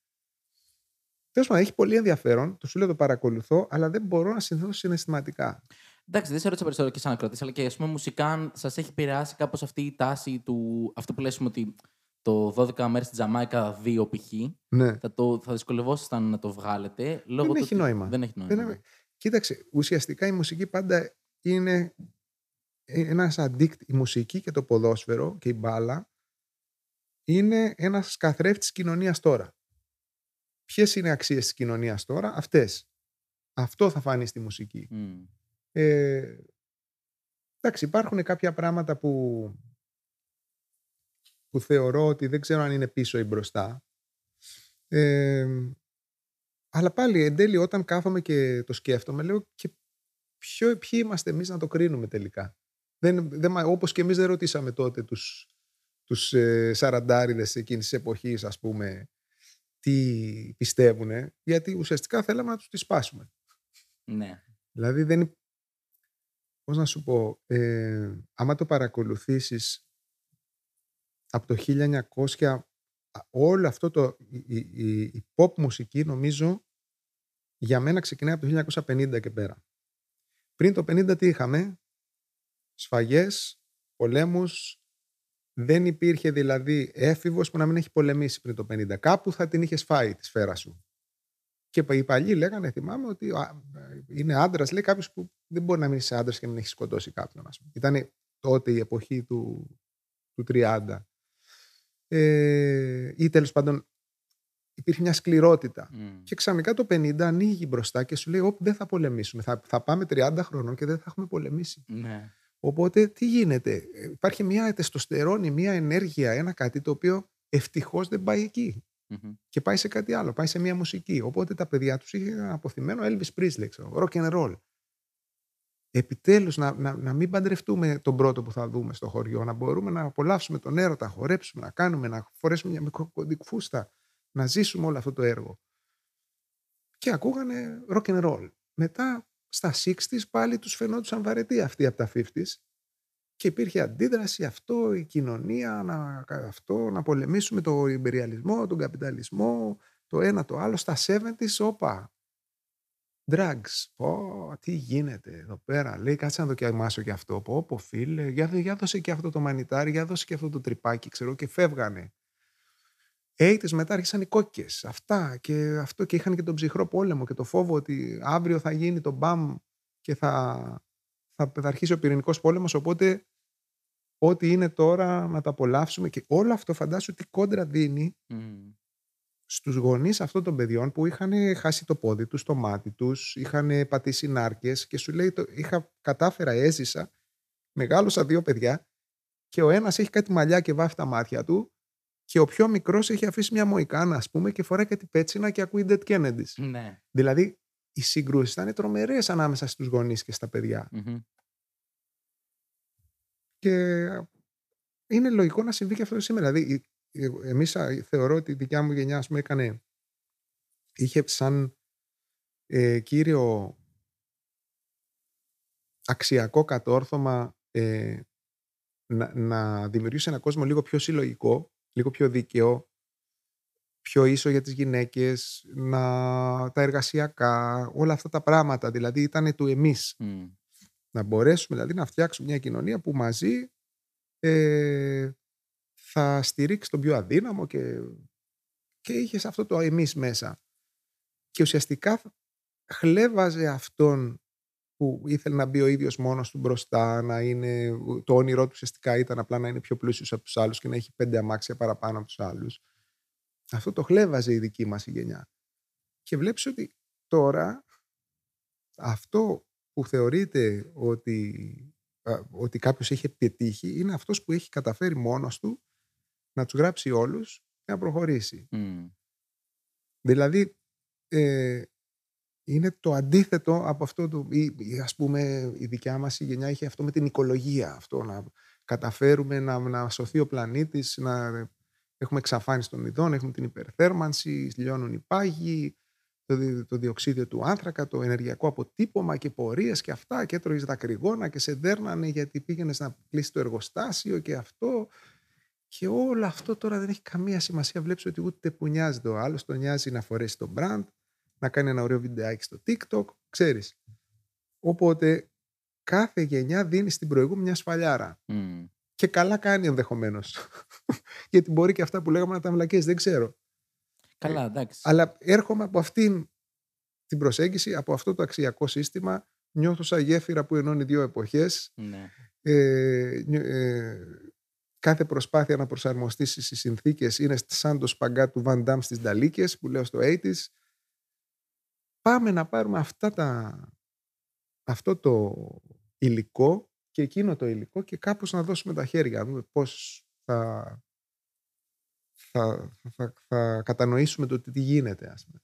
Τέλος πάντων, έχει πολύ ενδιαφέρον. Το σου λέω το παρακολουθώ, αλλά δεν μπορώ να συνδέσω συναισθηματικά. Εντάξει, δεν σε ρώτησα περισσότερο και σαν ακροτή, αλλά και ας πούμε μουσικά σας έχει επηρεάσει κάπως αυτή η τάση του. Αυτό που λες ότι το 12 μέρες στη Τζαμάικα 2 π.χ. Ναι. Θα, το, θα δυσκολευόσασταν να το βγάλετε. Λόγω δεν έχει νόημα. Δεν έχει νόημα. Δεν... Κοίταξε, ουσιαστικά η μουσική πάντα είναι ένας αντίκτυ, η μουσική και το ποδόσφαιρο και η μπάλα είναι ένας καθρέφτης κοινωνίας τώρα. Ποιες είναι οι αξίες της κοινωνίας τώρα; Αυτές. Αυτό θα φανεί στη μουσική. Ε, εντάξει, υπάρχουν κάποια πράγματα που, που θεωρώ ότι δεν ξέρω αν είναι πίσω ή μπροστά. Ε, αλλά πάλι εν τέλει όταν κάθομαι και το σκέφτομαι λέω και ποιο, ποιοι είμαστε εμείς να το κρίνουμε τελικά; Δεν, δεν, όπως και εμείς δεν ρωτήσαμε τότε τους, τους ε, σαραντάριδες εκείνης της εποχής, ας πούμε, τι πιστεύουν, γιατί ουσιαστικά θέλαμε να τους τις σπάσουμε. Ναι. Δηλαδή δεν... Πώς να σου πω, ε, άμα το παρακολουθήσεις από το 1900 όλο αυτό το, η, η, η pop μουσική νομίζω για μένα ξεκινάει από το 1950 και πέρα. Πριν το 50 τι είχαμε, σφαγές, πολέμους. Δεν υπήρχε δηλαδή έφηβος που να μην έχει πολεμήσει πριν το 50. Κάπου θα την είχε φάει τη σφαίρα σου. Και οι παλιοί λέγανε, θυμάμαι, ότι είναι άντρας. Λέει κάποιος που δεν μπορεί να μείνει σε άντρας και να μην έχεις σκοτώσει κάποιον. Ήταν τότε η εποχή του, του 30. Ε, ή τέλος πάντων υπήρχε μια σκληρότητα. Και ξαφνικά το 50 ανοίγει μπροστά και σου λέει: Ωπ, δεν θα πολεμήσουμε. Θα, θα πάμε 30 χρονών και δεν θα έχουμε πολεμήσει. Ναι. Οπότε τι γίνεται; Υπάρχει μια τεστοστερόνη, μια ενέργεια, ένα κάτι το οποίο ευτυχώς δεν πάει Και πάει σε κάτι άλλο, πάει σε μια μουσική. Οπότε τα παιδιά τους είχαν αποθυμένο Elvis Presley, ξέρω, rock and roll. επιτέλους να, να, να μην παντρευτούμε τον πρώτο που θα δούμε στο χωριό, να μπορούμε να απολαύσουμε τον έρωτα, να χορέψουμε, να κάνουμε, να φορέσουμε μια μικροκοντική φούστα, να ζήσουμε όλο αυτό το έργο. Και ακούγανε rock and roll. Μετά στα 60s πάλι τους φαινόντουσαν βαρετοί αυτοί από τα 50s και υπήρχε αντίδραση αυτό, η κοινωνία, να, αυτό, να πολεμήσουμε τον υπεριαλισμό, τον καπιταλισμό, το ένα το άλλο. Στα 70s, όπα, drugs. Πω, τι γίνεται εδώ πέρα. Λέει, κάτσε να δοκιμάσω και αυτό. Πω, πω φίλε, για, για δώσε και αυτό το μανιτάρι, για δώσε και αυτό το τρυπάκι, ξέρω, και φεύγανε. Έιτες μετά άρχισαν οι κόκκες. Αυτά και αυτό και είχαν και τον ψυχρό πόλεμο και το φόβο ότι αύριο θα γίνει το μπαμ και θα, θα, θα αρχίσει ο πυρηνικός πόλεμος. Οπότε ό,τι είναι τώρα να τα απολαύσουμε και όλο αυτό φαντάσου τι κόντρα δίνει mm. στους γονείς αυτών των παιδιών που είχαν χάσει το πόδι τους, το μάτι τους, είχαν πατήσει νάρκες και σου λέει το, είχα κατάφερα, έζησα, μεγάλωσα δύο παιδιά και ο ένας έχει κάτι μαλλιά και βάφει τα μάτια του και ο πιο μικρός έχει αφήσει μια μοϊκάνα ας πούμε και φοράει κάτι πέτσινα και ακούει Dead Kennedys. Ναι. Δηλαδή οι συγκρούσεις ήταν τρομερές ανάμεσα στους γονείς και στα παιδιά. Και είναι λογικό να συμβεί και αυτό σήμερα. Δηλαδή, εμείς θεωρώ ότι η δικιά μου γενιά μου έκανε. είχε σαν ε, κύριο αξιακό κατόρθωμα ε, να, να δημιουργήσει ένα κόσμο λίγο πιο συλλογικό, λίγο πιο δίκαιο, πιο ίσο για τις γυναίκες, να, τα εργασιακά, όλα αυτά τα πράγματα. Δηλαδή ήταν του εμείς. Να μπορέσουμε δηλαδή να φτιάξουμε μια κοινωνία που μαζί ε, θα στηρίξει τον πιο αδύναμο και, και είχες αυτό το εμείς μέσα. Και ουσιαστικά χλέβαζε αυτόν που ήθελε να μπει ο ίδιος μόνος του μπροστά, να είναι, το όνειρό του ουσιαστικά ήταν απλά να είναι πιο πλούσιος από τους άλλους και να έχει πέντε αμάξια παραπάνω από τους άλλους. Αυτό το χλέβαζε η δική μας η γενιά. Και βλέπεις ότι τώρα αυτό που θεωρείται ότι, ότι κάποιος έχει πετύχει είναι αυτός που έχει καταφέρει μόνος του να τους γράψει όλους και να προχωρήσει. Δηλαδή, ε, είναι το αντίθετο από αυτό το, ή, ας πούμε η δικιά μας η γενιά είχε αυτό με την οικολογία, αυτό να καταφέρουμε να, να σωθεί ο πλανήτης, να έχουμε εξαφάνιση των ειδών, έχουμε την υπερθέρμανση, λιώνουν οι πάγοι, το, το διοξίδιο του άνθρακα, το ενεργειακό αποτύπωμα και πορείες και αυτά και έτρωγες δακρυγόνα και σε δέρνανε γιατί πήγαινες να κλείσει το εργοστάσιο και αυτό και όλο αυτό τώρα δεν έχει καμία σημασία. Βλέπεις ότι ούτε που νοιάζεται ο άλλος, τον νοιάζει να φορέσει το brand, να κάνει ένα ωραίο βιντεάκι στο TikTok, ξέρεις. Οπότε κάθε γενιά δίνει στην προηγούμενη μια σφαλιάρα. Και καλά κάνει ενδεχομένως. Γιατί μπορεί και αυτά που λέγαμε να τα μλακές, δεν ξέρω. Καλά, εντάξει. Αλλά έρχομαι από αυτήν την προσέγγιση, από αυτό το αξιακό σύστημα. Νιώθω σαν γέφυρα που ενώνει δύο εποχές. Ναι. Ε, ε, κάθε προσπάθεια να προσαρμοστείς στις συνθήκες είναι σαν το σπαγκά του Van Damme στις Νταλίκες που λέω στο 80's. Πάμε να πάρουμε αυτά τα, αυτό το υλικό και εκείνο το υλικό και κάπως να δώσουμε τα χέρια, να δούμε πώς θα θα, θα, θα κατανοήσουμε το τι γίνεται, ας πούμε.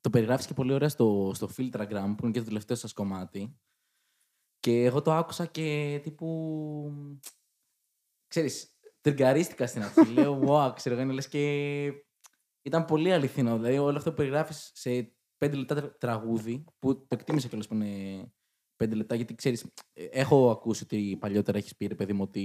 Το περιγράφεις και πολύ ωραία στο, στο Filtragram, που είναι και το τελευταίο σας κομμάτι. Και εγώ το άκουσα και τύπου... Ξέρεις, τριγκαρίστηκα στην αρχή. Λέω, wow, ξέρω, είναι λες και... Ήταν πολύ αληθινό. Δηλαδή, όλο αυτό που περιγράφεις σε πέντε λεπτά τραγούδι, που το εκτίμησα κιόλας που είναι πέντε λεπτά, γιατί ξέρεις, ε, έχω ακούσει ότι παλιότερα έχεις πει, ρε παιδί μου, ότι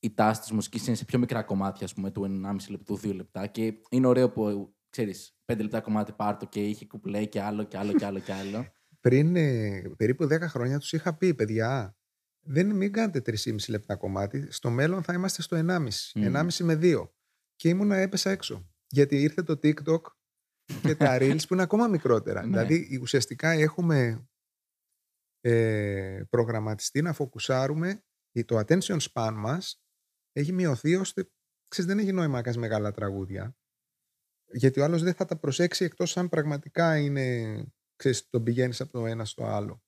η τάση της μουσικής είναι σε πιο μικρά κομμάτια, ας πούμε, του 1,5 λεπτού, 2 λεπτά. Και είναι ωραίο που, ξέρεις, 5 λεπτά κομμάτι πάρτο και είχε κουπλέ και άλλο και άλλο και άλλο και άλλο. Πριν ε, περίπου 10 χρόνια τους είχα πει, παιδιά, δεν μην κάνετε 3,5 λεπτά κομμάτι. Στο μέλλον θα είμαστε στο 1,5. Mm. 1,5 με 2. Και ήμουνα έπεσα έξω. Γιατί ήρθε το TikTok και τα Reels που είναι ακόμα μικρότερα. Ναι. δηλαδή ουσιαστικά έχουμε ε, προγραμματιστεί να φοκουσάρουμε το attention span μας έχει μειωθεί ώστε ξέρεις, δεν έχει νόημα να κάνεις μεγάλα τραγούδια. Γιατί ο άλλος δεν θα τα προσέξει εκτός αν πραγματικά είναι, ξέρεις, τον πηγαίνεις από το ένα στο άλλο.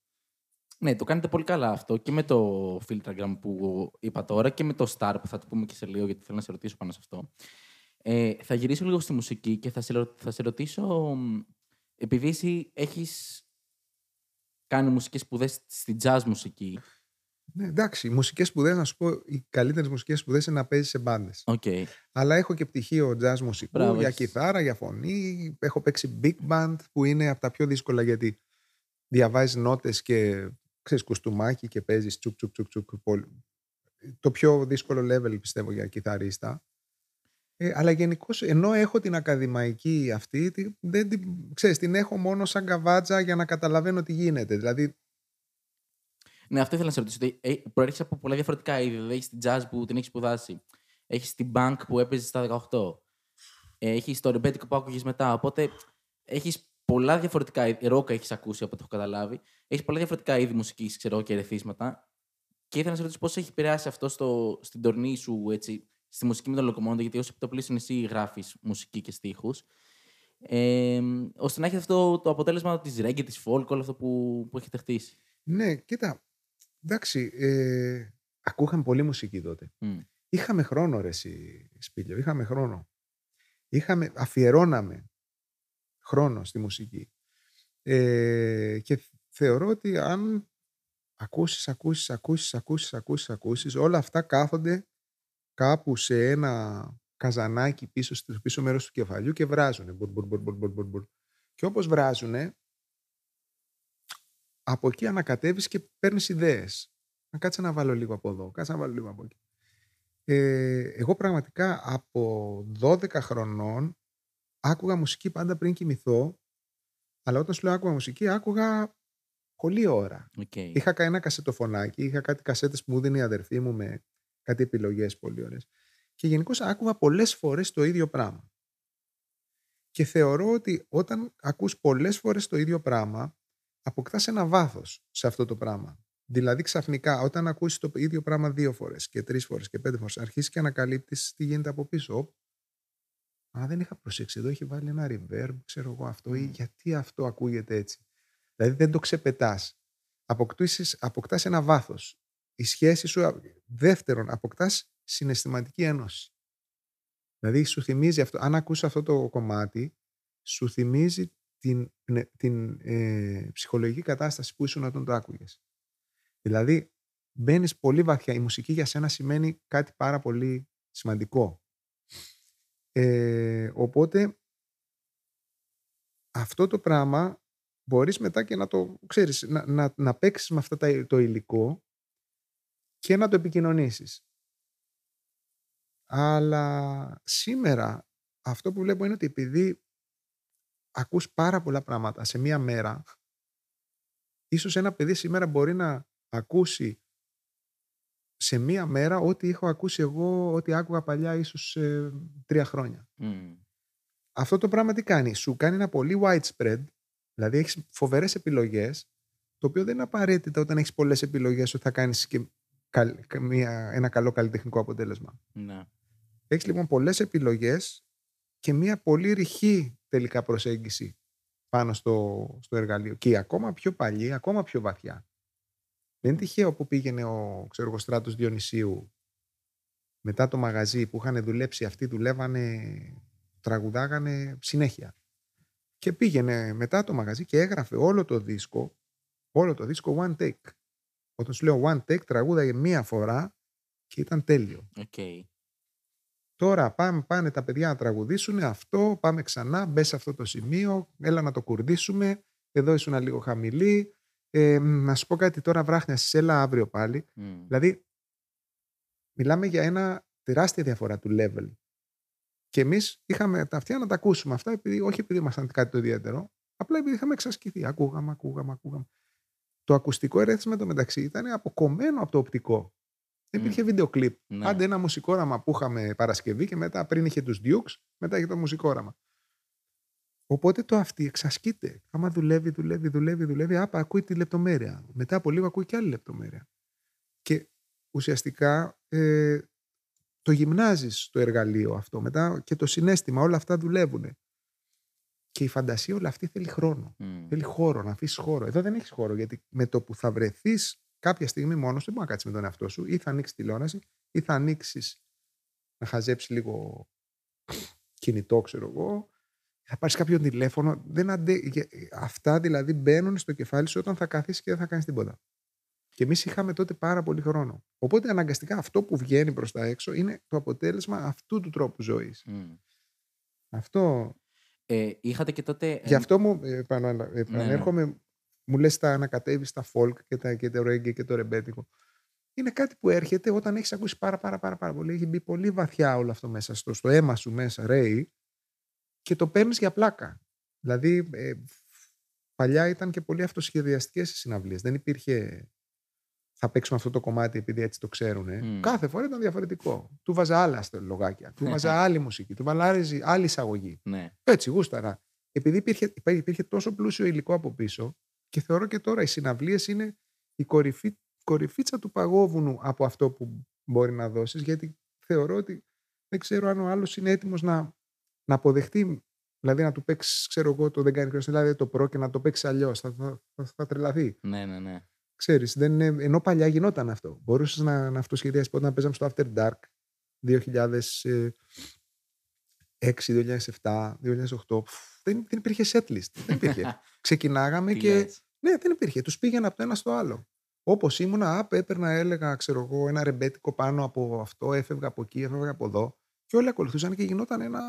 Ναι, το κάνετε πολύ καλά αυτό και με το Filtragram που είπα τώρα και με το Star που θα το πούμε και σε λίγο γιατί θέλω να σε ρωτήσω πάνω σε αυτό. Ε, θα γυρίσω λίγο στη μουσική και θα σε, θα σε ρωτήσω επειδή εσύ έχεις κάνει μουσικές σπουδές στην jazz μουσική. Ναι, εντάξει, οι μουσικές σπουδές, να σου πω, οι καλύτερες μουσικές σπουδές είναι να παίζεις σε μπάντες. Okay. Αλλά έχω και πτυχίο jazz μουσικού Μπράβο, για έχεις. κιθάρα, για φωνή. Έχω παίξει big band που είναι από τα πιο δύσκολα γιατί διαβάζεις νότες και ξέρεις κουστούμάκι και παίζεις τσουκ τσουκ τσουκ τσουκ. πολύ- Το πιο δύσκολο level πιστεύω για κιθαρίστα. Ε, αλλά γενικώς, ενώ έχω την ακαδημαϊκή αυτή, τη- δεν την, ξέρεις, την έχω μόνο σαν καβάτζα για να καταλαβαίνω τι γίνεται. Δηλαδή, Ναι, αυτό ήθελα να σε ρωτήσω. ότι, ε, Προέρχεσαι από πολλά διαφορετικά είδη. Δηλαδή, έχεις την jazz που την έχεις σπουδάσει. Έχεις την bank που έπαιζες στα 18. Έχεις το ρεμπέτικο που άκουγες μετά. Οπότε έχεις πολλά διαφορετικά είδη. Ρόκα έχεις ακούσει από ό,τι έχω καταλάβει. Έχεις πολλά διαφορετικά είδη μουσικής, ξέρω εγώ, και ερεθίσματα. Και ήθελα να σε ρωτήσω πώς έχει επηρεάσει αυτό στο, στην τορνή σου, έτσι, στη μουσική με τον Λοκομόντο, γιατί ω επιτοπλίστων εσύ γράφεις μουσική και στίχους. Ε, ώστε να έχετε αυτό το αποτέλεσμα της reggae, της folk, όλο αυτό που, που έχετε χτίσει. ναι, κοίτα, εντάξει, ε, ακούγαμε πολύ μουσική τότε. Μμ. Είχαμε χρόνο, ρε εσύ, Σπίλιο, είχαμε χρόνο. Είχαμε, αφιερώναμε χρόνο στη μουσική. Ε, και θεωρώ ότι αν ακούσεις, ακούσεις, ακούσεις, ακούσεις, ακούσεις, ακούσεις, όλα αυτά κάθονται κάπου σε ένα καζανάκι πίσω στο πίσω μέρος του κεφαλιού και βράζουνε. Μπουρ, μπουρ, μπουρ, μπουρ, μπουρ, μπουρ, μπουρ. Και όπως βράζουνε, από εκεί ανακατεύεις και παίρνεις ιδέες. Να κάτσε να βάλω λίγο από εδώ, κάτσε να βάλω λίγο από εκεί. Ε, εγώ πραγματικά από 12 χρονών άκουγα μουσική πάντα πριν κοιμηθώ, αλλά όταν σου λέω άκουγα μουσική, άκουγα πολλή ώρα. Okay. Είχα κάνει ένα κασετοφωνάκι, είχα κάτι κασέτες που μου δίνει η αδερφή μου με κάτι επιλογές πολύ ωραίες. Και γενικώς άκουγα πολλές φορές το ίδιο πράγμα. Και θεωρώ ότι όταν ακούς πολλές φορές το ίδιο πράγμα, αποκτάς ένα βάθος σε αυτό το πράγμα. Δηλαδή ξαφνικά όταν ακούσεις το ίδιο πράγμα δύο φορές και τρεις φορές και πέντε φορές, αρχίσεις και ανακαλύπτεις τι γίνεται από πίσω. Οπ, Α, δεν είχα προσέξει. Εδώ έχει βάλει ένα reverb, ξέρω εγώ αυτό, ή Μμ. γιατί αυτό ακούγεται έτσι. Δηλαδή δεν το ξεπετάς. Αποκτήσεις, αποκτάς ένα βάθος. Η σχέση σου, α- δεύτερον, αποκτάς συναισθηματική ένωση. Δηλαδή σου θυμίζει αυτό, αν ακούσει αυτό το κομμάτι, σου θυμίζει την, πνε- την ε, ψυχολογική κατάσταση που ήσουν όταν το άκουγες. Δηλαδή, μπαίνεις πολύ βαθιά. Η μουσική για σένα σημαίνει κάτι πάρα πολύ σημαντικό. Ε, οπότε, αυτό το πράγμα μπορείς μετά και να το, ξέρεις, να, να, να παίξεις με αυτό τα- το υλικό και να το επικοινωνήσεις. Αλλά σήμερα αυτό που βλέπω είναι ότι επειδή ακούς πάρα πολλά πράγματα σε μία μέρα, ίσως ένα παιδί σήμερα μπορεί να ακούσει σε μία μέρα ό,τι έχω ακούσει εγώ, ό,τι άκουγα παλιά ίσως σε τρία χρόνια. Μμ. Αυτό το πράγμα τι κάνει, σου κάνει ένα πολύ widespread, δηλαδή έχεις φοβερές επιλογές, το οποίο δεν είναι απαραίτητα όταν έχεις πολλές επιλογές ότι θα κάνεις και καλ- κα- μια, ένα καλό καλλιτεχνικό αποτέλεσμα. Ναι. Έχεις λοιπόν πολλές επιλογές και μια πολύ ρηχή τελικά προσέγγιση πάνω στο, στο εργαλείο. Και ακόμα πιο παλιή, ακόμα πιο βαθιά. Δεν είναι τυχαίο που πήγαινε ο ξέρω, εγώ, Στράτος Διονυσίου μετά το μαγαζί που είχαν δουλέψει αυτοί, δουλεύανε, τραγουδάγανε συνέχεια. Και πήγαινε μετά το μαγαζί και έγραφε όλο το δίσκο, όλο το δίσκο one take. Όταν σου λέω one take, τραγούδαγε μία φορά και ήταν τέλειο. Οκ. Τώρα πάμε, πάνε τα παιδιά να τραγουδήσουν αυτό, πάμε ξανά, μπες σε αυτό το σημείο, έλα να το κουρδίσουμε, εδώ ήσουν λίγο χαμηλή. Ε, να σου πω κάτι τώρα βράχνια, έλα αύριο πάλι. Μμ. Δηλαδή, μιλάμε για ένα τεράστια διαφορά του level. Και εμείς είχαμε τα αυτιά να τα ακούσουμε αυτά, επειδή, όχι επειδή ήμασταν κάτι το ιδιαίτερο, απλά επειδή είχαμε εξασκηθεί. Ακούγαμε, ακούγαμε, ακούγαμε. Το ακουστικό ερέθισμα το μεταξύ ήταν αποκομμένο από το οπτικό. Δεν Μμ. υπήρχε βίντεο κλιπ. Ναι. Άντε ένα μουσικόραμα που είχαμε Παρασκευή και μετά πριν είχε τους Dukes, μετά είχε το μουσικόραμα. Οπότε το αυτή εξασκείται. Άμα δουλεύει, δουλεύει, δουλεύει, δουλεύει, άπα ακούει τη λεπτομέρεια. Μετά από λίγο ακούει και άλλη λεπτομέρεια. Και ουσιαστικά ε, το γυμνάζεις το εργαλείο αυτό. Μετά και το συνέστημα, όλα αυτά δουλεύουν. Και η φαντασία όλα αυτή θέλει χρόνο. Μμ. Θέλει χώρο, να αφήσεις χώρο. Εδώ δεν έχεις χώρο, γιατί με το που θα βρεθείς κάποια στιγμή μόνος, δεν μπορεί να κάτσεις με τον εαυτό σου, ή θα ανοίξεις τηλεόραση, ή θα ανοίξεις να χαζέψεις λίγο κινητό, ξέρω εγώ, θα πάρεις κάποιο τηλέφωνο. Δεν αντε... Αυτά δηλαδή μπαίνουν στο κεφάλι σου όταν θα καθίσει και δεν θα κάνεις τίποτα. Και εμείς είχαμε τότε πάρα πολύ χρόνο. Οπότε αναγκαστικά αυτό που βγαίνει προς τα έξω είναι το αποτέλεσμα αυτού του τρόπου ζωής. Μμ. Αυτό. Ε, είχατε και τότε. Γι' αυτό μου ε, επανα- επανέρχομαι, μου λες τα ανακατεύεις στα folk και, τα, και το reggae και το ρεμπέτικο. Είναι κάτι που έρχεται όταν έχεις ακούσει πάρα πάρα πάρα, πάρα πολύ. Έχει μπει πολύ βαθιά όλο αυτό μέσα στο, στο αίμα σου μέσα, ρέει, και το παίρνεις για πλάκα. Δηλαδή, ε, παλιά ήταν και πολύ αυτοσχεδιαστικές οι συναυλίες. Δεν υπήρχε θα παίξουμε αυτό το κομμάτι επειδή έτσι το ξέρουν. Μμ. Κάθε φορά ήταν διαφορετικό. Του βάζα άλλα στα λογάκια. Του βάζα άλλη μουσική. Του βάζα άλλη- άλλη εισαγωγή. Ναι. Έτσι, γούσταρα. Επειδή υπήρχε, υπά- υπήρχε τόσο πλούσιο υλικό από πίσω και θεωρώ και τώρα οι συναυλίες είναι η κορυφή, κορυφίτσα του παγόβουνου από αυτό που μπορεί να δώσεις γιατί θεωρώ ότι δεν ξέρω αν ο άλλος είναι έτοιμος να, να αποδεχτεί δηλαδή να του παίξεις, ξέρω εγώ, το δεν κάνει χρέος, δηλαδή το προ και να το παίξεις αλλιώς. Θα, θα, θα, θα τρελαθεί. Ναι, ναι, ναι. Ξέρεις, δεν είναι, ενώ παλιά γινόταν αυτό. Μπορούσες να, να αυτοσχεδιάσεις πότε να παίζαμε στο After Dark 2006, 2007, 2008. Πφ, Δεν, δεν υπήρχε setlist. Δεν υπήρχε. Ξεκινάγαμε Τι και. λες. Ναι, δεν υπήρχε. Τους πήγαινα από το ένα στο άλλο. Όπως ήμουνα, απ, έπαιρνα, έλεγα, ξέρω εγώ, ένα ρεμπέτικο πάνω από αυτό, έφευγα από εκεί, έφευγα από εδώ. Και όλοι ακολουθούσαν και γινόταν ένα.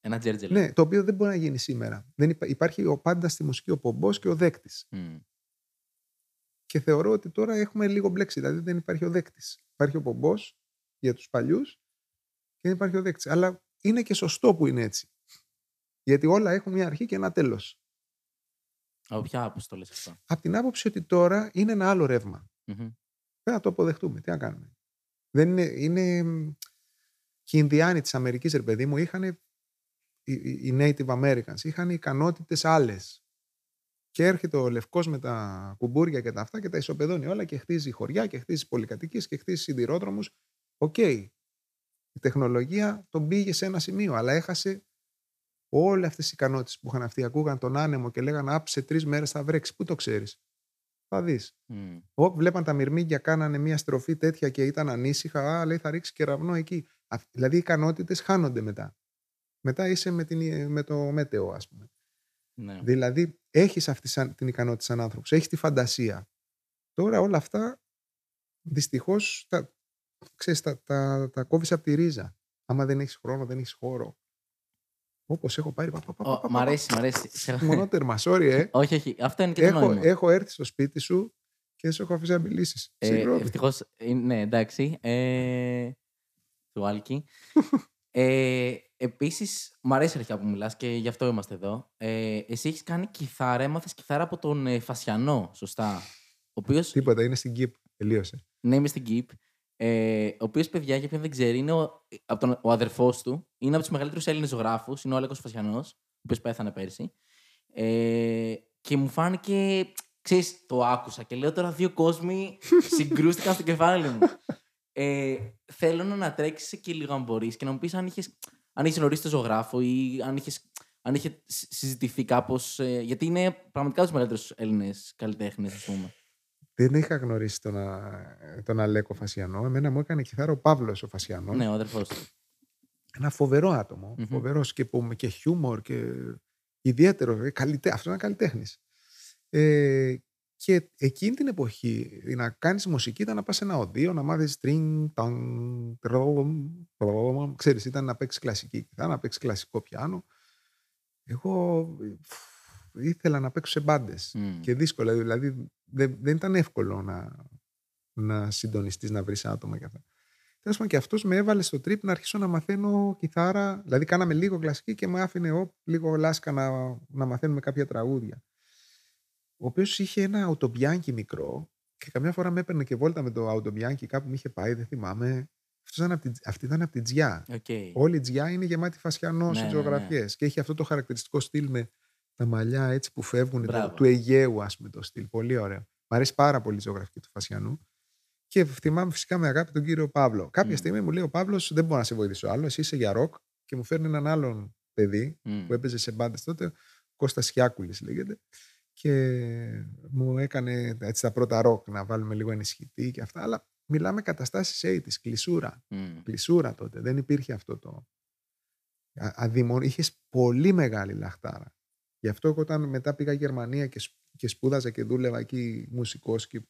Ένα τζέρτζελ. Ναι, το οποίο δεν μπορεί να γίνει σήμερα. Δεν υπά- υπάρχει ο, πάντα στη μουσική ο πομπός και ο δέκτης. Μμ. Και θεωρώ ότι τώρα έχουμε λίγο μπλέξει. Δηλαδή δεν υπάρχει ο δέκτης. Υπάρχει ο πομπός για τους παλιούς και δεν υπάρχει ο δέκτης. Αλλά είναι και σωστό που είναι έτσι. Γιατί όλα έχουν μια αρχή και ένα τέλος. Από ποια άποψη το λες αυτό; Από την άποψη ότι τώρα είναι ένα άλλο ρεύμα. Μμμ. Δεν θα το αποδεχτούμε. Τι να κάνουμε. Δεν είναι, είναι... Και οι Ινδιάνοι της Αμερικής, ρε παιδί μου, είχαν. Οι, οι- οι Native Americans είχαν ικανότητες άλλες. Και έρχεται ο Λευκός με τα κουμπούρια και τα αυτά και τα ισοπεδώνει όλα και χτίζει χωριά και χτίζει πολυκατοικίες και χτίζει σιδηρόδρομους. Οκ. Η τεχνολογία τον πήγε σε ένα σημείο, αλλά έχασε όλες αυτές οι ικανότητες που είχαν αυτοί. Ακούγαν τον άνεμο και λέγανε Απ, σε τρεις μέρες θα βρέξει. Πού το ξέρεις; Θα δεις. Μμ. Όπου βλέπαν τα μυρμήγκια, κάνανε μια στροφή τέτοια και ήταν ανήσυχα. Α, λέει, θα ρίξει κεραυνό εκεί. Αυ- Δηλαδή οι ικανότητες χάνονται μετά. Μετά είσαι με, την, με το μέτεο, ας πούμε. Ναι. Δηλαδή έχεις αυτή σαν- την ικανότητα σαν άνθρωπος, έχεις τη φαντασία. Τώρα όλα αυτά δυστυχώς τα, ξέρεις, τα, τα, τα κόβεις από τη ρίζα. Άμα δεν έχεις χρόνο, δεν έχεις χώρο. Όπως έχω πάρει. πα, πα, πα, Ω, πα, πα, Μ' πα, αρέσει, μ' αρέσει. Σε- Μονότερμα, sorry, ε. όχι, όχι. Αυτό είναι και το έχω, νόημα. έχω έρθει στο σπίτι σου και δεν σου έχω αφήσει να μιλήσεις. Ε, Ευτυχώς. Ναι, εντάξει. Ε, του Άλκη. ε, Επίσης, μου αρέσει αρχικά που μιλάς και γι' αυτό είμαστε εδώ. Ε, εσύ έχεις κάνει κιθάρα, έμαθες κιθάρα από τον ε, Φασιανό, σωστά. Ο οποίος. Τίποτα, είναι στην Κύπ. Τελείωσε. Ναι, είμαι στην Κιπ. Ε, ο οποίος, παιδιά, για ποιον δεν ξέρει, είναι ο, από τον, ο αδερφός του. Είναι από τους μεγαλύτερους Έλληνες ζωγράφους. Είναι ο Άλεκος Φασιανός, ο οποίος πέθανε πέρσι. Ε, και μου φάνηκε. Ξέρεις, το άκουσα και λέω τώρα δύο κόσμοι συγκρούστηκαν στο κεφάλι μου. Ε, θέλω να ανατρέξεις και λίγο αν μπορείς και να μου πεις αν είχες αν είχες γνωρίσει τον ζωγράφο ή αν, είχες, αν είχε συ- συζητηθεί κάπως. γιατί είναι πραγματικά τους μεγαλύτερους Έλληνες καλλιτέχνες, ας πούμε. Δεν είχα γνωρίσει τον, Α- τον Αλέκο Φασιανό. Εμένα μου έκανε κιθάρα ο Παύλος ο Φασιανός. Ναι, ο αδερφός του. Ένα φοβερό άτομο. Μμμ. Φοβερός και, που- και χιούμορ και ιδιαίτερο. Ε, καλλιτέ, αυτός είναι καλλιτέχνης. Ε, και εκείνη την εποχή να κάνεις μουσική ήταν να πας σε ένα οδείο, να μάθεις τρίν, ταν, τρόμ, τρόμ. Ξέρεις, ήταν να παίξεις κλασική κιθάρα, να παίξεις κλασικό πιάνο. Εγώ ε, φ, ήθελα να παίξω σε μπάντες. Μμ. Και δύσκολα, δηλαδή δεν, δεν ήταν εύκολο να, να συντονιστείς, να βρεις άτομα και αυτά. Τέλος πάντων, και αυτός με έβαλε στο trip να αρχίσω να μαθαίνω κιθάρα. Δηλαδή, κάναμε λίγο κλασική και με άφηνε ο, λίγο λάσκα να, να μαθαίνουμε κάποια τραγούδια. Ο οποίος είχε ένα Autobianchi μικρό και καμιά φορά με έπαιρνε και βόλτα με το Autobianchi κάπου μου είχε πάει, δεν θυμάμαι. Αυτός ήταν απ' τη- αυτή ήταν από την Τζιά. Οκ. Όλη η Τζιά είναι γεμάτη Φασιανό Ναι, σε ναι, ζωγραφιές. Και έχει αυτό το χαρακτηριστικό στυλ με τα μαλλιά έτσι που φεύγουν, το- Μπράβο. του Αιγαίου, ας πούμε, το στυλ. Πολύ ωραίο. Μ' αρέσει πάρα πολύ η ζωγραφική του Φασιανού. Και θυμάμαι φυσικά με αγάπη τον κύριο Παύλο. Κάποια Μμ. στιγμή μου λέει ο Παύλος: Δεν μπορώ να σε βοηθήσω άλλο. Εσύ είσαι για ροκ και μου φέρνει έναν άλλον παιδί Μμ. που έπαιζε σε μπάντες τότε, Κώστας Χιάκουλης λέγεται. Και μου έκανε έτσι τα πρώτα ροκ να βάλουμε λίγο ενισχυτή και αυτά. Αλλά μιλάμε καταστάσεις 80's, κλεισούρα. Μμ. Κλεισούρα τότε. Δεν υπήρχε αυτό το. αδημον... είχες πολύ μεγάλη λαχτάρα. Γι' αυτό όταν μετά πήγα Γερμανία και, και σπούδαζα και δούλευα εκεί μουσικός και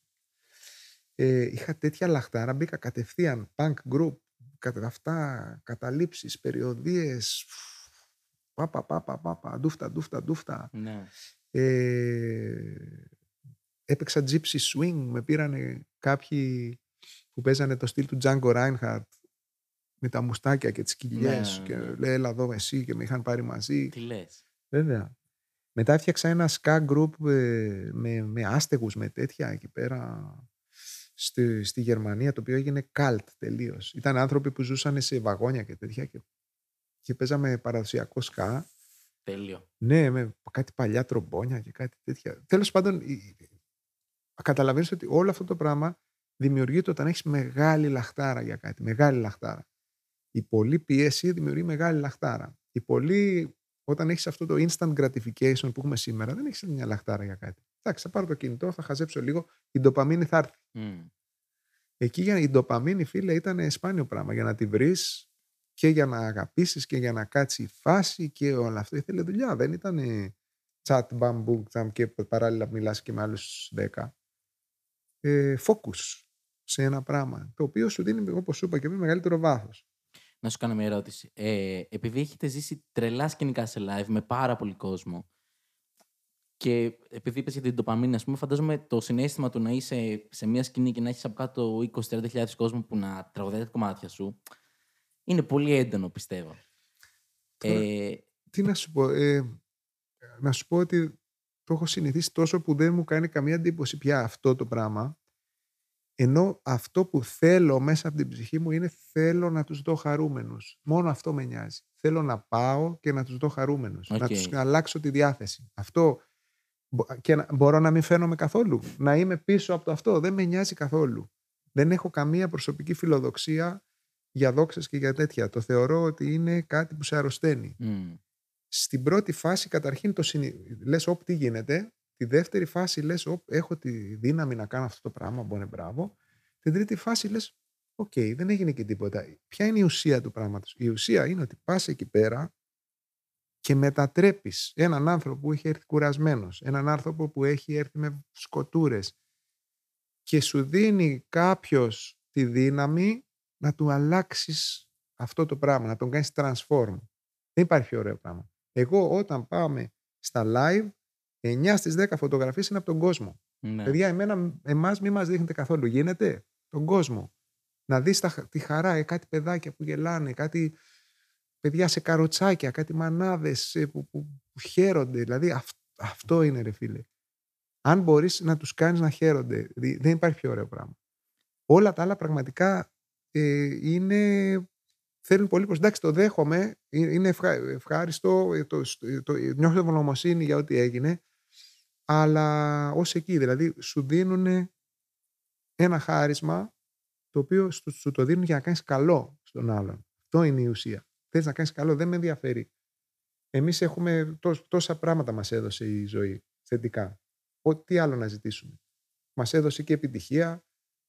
ε, είχα τέτοια λαχτάρα, μπήκα κατευθείαν punk group, κατά αυτά, καταλήψεις, περιοδίες, πάπα, πάπα, πάπα, ντούφτα, ντούφτα, ντούφτα. Ναι. Ε, έπαιξα gypsy swing, με πήρανε κάποιοι που παίζανε το στυλ του Django Reinhardt με τα μουστάκια και τις κοιλιές Ναι, και ναι. λέει έλα εδώ εσύ και με είχαν πάρει μαζί. Τι λες. Βέβαια. Μετά έφτιαξα ένα ska group ε, με, με άστεγους, με τέτοια εκεί πέρα στη, στη Γερμανία, το οποίο έγινε cult τελείως. Ήταν άνθρωποι που ζούσαν σε βαγόνια και τέτοια και, και παίζαμε παραδοσιακό ska. Τέλειο. Ναι, με κάτι παλιά τρομπόνια και κάτι τέτοια. Τέλος πάντων, η- η- καταλαβαίνεις ότι όλο αυτό το πράγμα δημιουργείται όταν έχεις μεγάλη λαχτάρα για κάτι. Μεγάλη λαχτάρα. Η πολλή πίεση δημιουργεί μεγάλη λαχτάρα. Η πολλή, όταν έχεις αυτό το instant gratification που έχουμε σήμερα, δεν έχεις μια λαχτάρα για κάτι. Εντάξει, θα πάρω το κινητό, θα χαζέψω λίγο, η ντοπαμίνη θα έρθει. Μμ. Εκεί για, η ντοπαμίνη, φίλε, ήταν σπάνιο πράγμα. Για να τη βρεις και για να αγαπήσεις και για να κάτσει η φάση και όλο αυτό. Ήθελε δουλειά. Δεν ήταν chat, bamboo, τσαμ και παράλληλα μιλάς και με άλλους 10. Ε, focus σε ένα πράγμα. Το οποίο σου δίνει, όπως σου είπα και πριν, μεγαλύτερο βάθος. Να σου κάνω μια ερώτηση. Ε, επειδή έχετε ζήσει τρελά σκηνικά σε live με πάρα πολύ κόσμο και επειδή είπες για την ντοπαμίνη, ας πούμε, φαντάζομαι το συνέστημα του να είσαι σε μια σκηνή και να έχεις από κάτω 20-30 χιλιάδες κόσμο που να τραγουδάει τα κομμάτια σου, είναι πολύ έντονο, πιστεύω. Τώρα- Ε, Τι να σου πω. Ε, να σου πω ότι το έχω συνηθίσει τόσο που δεν μου κάνει καμία εντύπωση πια αυτό το πράγμα. Ενώ αυτό που θέλω μέσα από την ψυχή μου είναι θέλω να τους δω χαρούμενους. Μόνο αυτό με νοιάζει. Θέλω να πάω και να τους δω χαρούμενους. Να Οκ. τους αλλάξω τη διάθεση. Αυτό μπο- και να, μπορώ να μην φαίνομαι καθόλου. Να είμαι πίσω από το αυτό. Δεν με νοιάζει καθόλου. Δεν έχω καμία προσωπική φιλοδοξία για δόξες και για τέτοια. Το θεωρώ ότι είναι κάτι που σε αρρωσταίνει μ, στην πρώτη φάση καταρχήν το συνει... λες όπ τι γίνεται. Τη δεύτερη φάση λες όπ έχω τη δύναμη να κάνω αυτό το πράγμα, μπονε μπράβο. Την τρίτη φάση λες οκ δεν έγινε και τίποτα. Ποια είναι η ουσία του πράγματος; Η ουσία είναι ότι πας εκεί πέρα και μετατρέπεις έναν άνθρωπο που έχει έρθει κουρασμένος, έναν άνθρωπο που έχει έρθει με σκοτούρες και σου δίνει κάποιος τη δύναμη να του αλλάξεις αυτό το πράγμα, να τον κάνεις transform. Δεν υπάρχει πιο ωραίο πράγμα. Εγώ όταν πάμε στα live, 9 στις 10 φωτογραφίες είναι από τον κόσμο. ναι. Παιδιά, εμένα, εμάς μην μας δείχνετε καθόλου. Γίνεται τον κόσμο. Να δεις τα, τη χαρά, ε, κάτι παιδάκια που γελάνε, κάτι παιδιά σε καροτσάκια, κάτι μανάδες ε, που, που, που χαίρονται. Δηλαδή αυ- αυτό είναι ρε φίλε. Αν μπορείς να τους κάνεις να χαίρονται, δη- δεν υπάρχει πιο ωραίο πράγμα. Όλα τα άλλα πραγματικά ε, είναι θέλουν πολύ προς... Εντάξει, το δέχομαι, ε- είναι ευχα... ευχάριστο, ε, το, το, το, νιώθω ευγνωμοσύνη για ό,τι έγινε, αλλά ως εκεί, δηλαδή σου δίνουν ένα χάρισμα το οποίο σου, σου το δίνουν για να κάνεις καλό στον άλλον. Αυτό είναι η ουσία. Θες να κάνεις καλό, δεν με ενδιαφέρει. Εμείς έχουμε τόσα, τόσα πράγματα μας έδωσε η ζωή θετικά. Ό, τι άλλο να ζητήσουμε. Μας έδωσε και επιτυχία,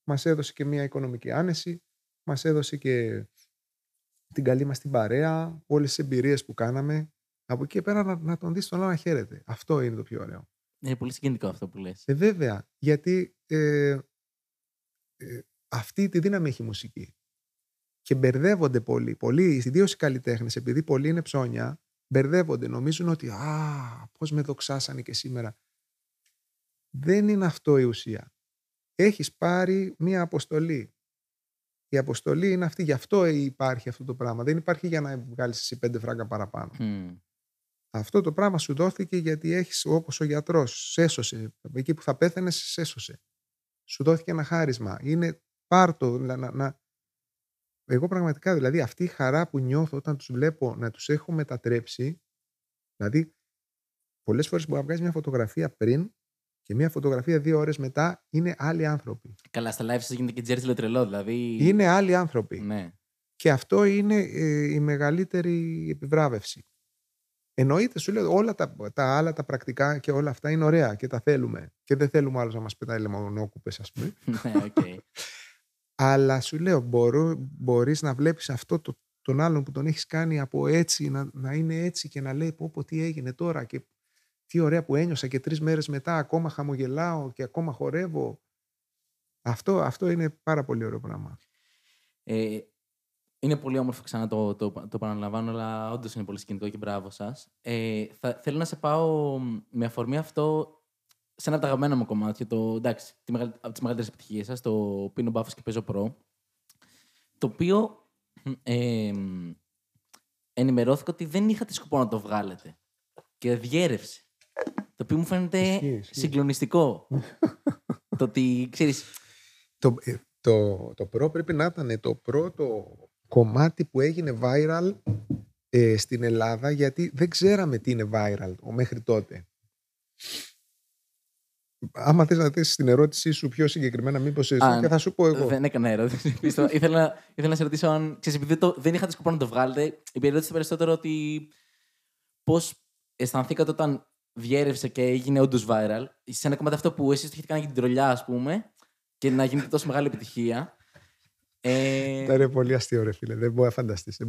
μας έδωσε και μια οικονομική άνεση, μας έδωσε και την καλή μας την παρέα, όλες τις εμπειρίες που κάναμε. Από εκεί και πέρα να, να τον δεις τον άλλο να χαίρεται. Αυτό είναι το πιο ωραίο. Είναι πολύ συγκινητικό αυτό που λες. Ε, βέβαια, γιατί ε, ε, αυτή τη δύναμη έχει η μουσική. Και μπερδεύονται πολύ. Πολλοί, ιδίως οι καλλιτέχνες, επειδή πολλοί είναι ψώνια, μπερδεύονται. Νομίζουν ότι Α, πώς με δοξάσανε και σήμερα. Δεν είναι αυτό η ουσία. Έχεις πάρει μία αποστολή. Η αποστολή είναι αυτή. Γι' αυτό υπάρχει αυτό το πράγμα. Δεν υπάρχει για να βγάλεις εσύ πέντε φράγκα παραπάνω. Μ, Αυτό το πράγμα σου δόθηκε γιατί έχεις όπως ο γιατρός, σε έσωσε. Εκεί που θα πέθαινες, σε έσωσε. Σου δόθηκε ένα χάρισμα. Είναι πάρτο. Να, να, να- Εγώ πραγματικά, δηλαδή αυτή η χαρά που νιώθω όταν τους βλέπω να τους έχω μετατρέψει, δηλαδή πολλές φορές μπορεί να βγάζεις μια φωτογραφία πριν και μια φωτογραφία δύο ώρες μετά είναι άλλοι άνθρωποι. Καλά, στα live σας γίνεται και τζέρτζιλο τρελό, δηλαδή. Είναι άλλοι άνθρωποι. Ναι. Και αυτό είναι ε, η μεγαλύτερη επιβράβευση. Εννοείται, σου λέω, όλα τα, τα άλλα τα πρακτικά και όλα αυτά είναι ωραία και τα θέλουμε. Και δεν θέλουμε άλλος να μας πετάει λεμονόκουπες, ας πούμε. ναι, οκ. Αλλά σου λέω, μπορώ, μπορείς να βλέπεις αυτό το τον άλλον που τον έχεις κάνει από έτσι, να, να είναι έτσι και να λέει πω πω τι έγινε τώρα και τι ωραία που ένιωσα και τρεις μέρες μετά ακόμα χαμογελάω και ακόμα χορεύω. Αυτό, αυτό είναι πάρα πολύ ωραίο πράγμα. Ε, είναι πολύ όμορφο ξανά το, το, το, επαναλαμβάνω, αλλά όντως είναι πολύ σκηνικό και μπράβο σας. Ε, θέλω να σε πάω με αφορμή αυτό σε ένα από τα αγαπημένα μου κομμάτια. Το, εντάξει, τη μεγαλ, από τις μεγαλύτερες επιτυχίες σας, το Πίνω Μπάφος και Παίζω Προ. Το οποίο ε, ενημερώθηκα ότι δεν είχατε σκοπό να το βγάλετε. Και διέρευσε. Το οποίο μου φαίνεται συγκλονιστικό. το ότι, ξέρεις... Το, ε, το, το προ πρέπει να ήταν το πρώτο κομμάτι που έγινε viral ε, στην Ελλάδα γιατί δεν ξέραμε τι είναι viral μέχρι τότε. Άμα θες να θέσει την ερώτησή σου πιο συγκεκριμένα, μήπως εσύ και θα σου πω εγώ. Δεν έκανα ερώτηση. ήθελα, ήθελα να σε ρωτήσω αν. Ξέρεις, επειδή το, δεν είχατε σκοπό να το βγάλετε, η ερώτηση περισσότερο ότι πώς αισθανθήκατε όταν διέρευσε και έγινε όντως viral. Σε ένα κομμάτι αυτό που εσεί το έχετε κάνει για την τρολιά, ας πούμε, και να γίνεται τόσο μεγάλη επιτυχία. Ε... Ήταν πολύ αστείο, ρε φίλε. Δεν μπορεί να φανταστείς.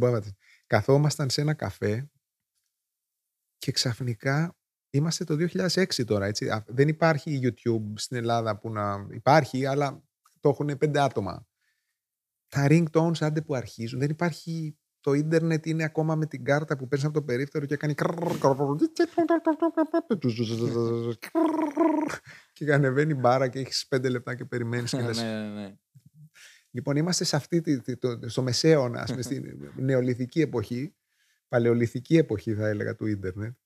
Καθόμασταν σε ένα καφέ και ξαφνικά είμαστε το 2006 τώρα. Έτσι. Δεν υπάρχει YouTube στην Ελλάδα που να υπάρχει, αλλά το έχουν πέντε άτομα. Τα ringtones άντε που αρχίζουν. Δεν υπάρχει το ίντερνετ είναι ακόμα με την κάρτα που παίρνεις από το περίφτερο και κάνει. και ανεβαίνει μπάρα και έχει πέντε λεπτά και περιμένει. ναι, ναι, ναι. Λοιπόν, είμαστε σε αυτή, στο μεσαίωνα, πούμε, στην νεολιθική εποχή, παλαιολιθική εποχή θα έλεγα του ίντερνετ,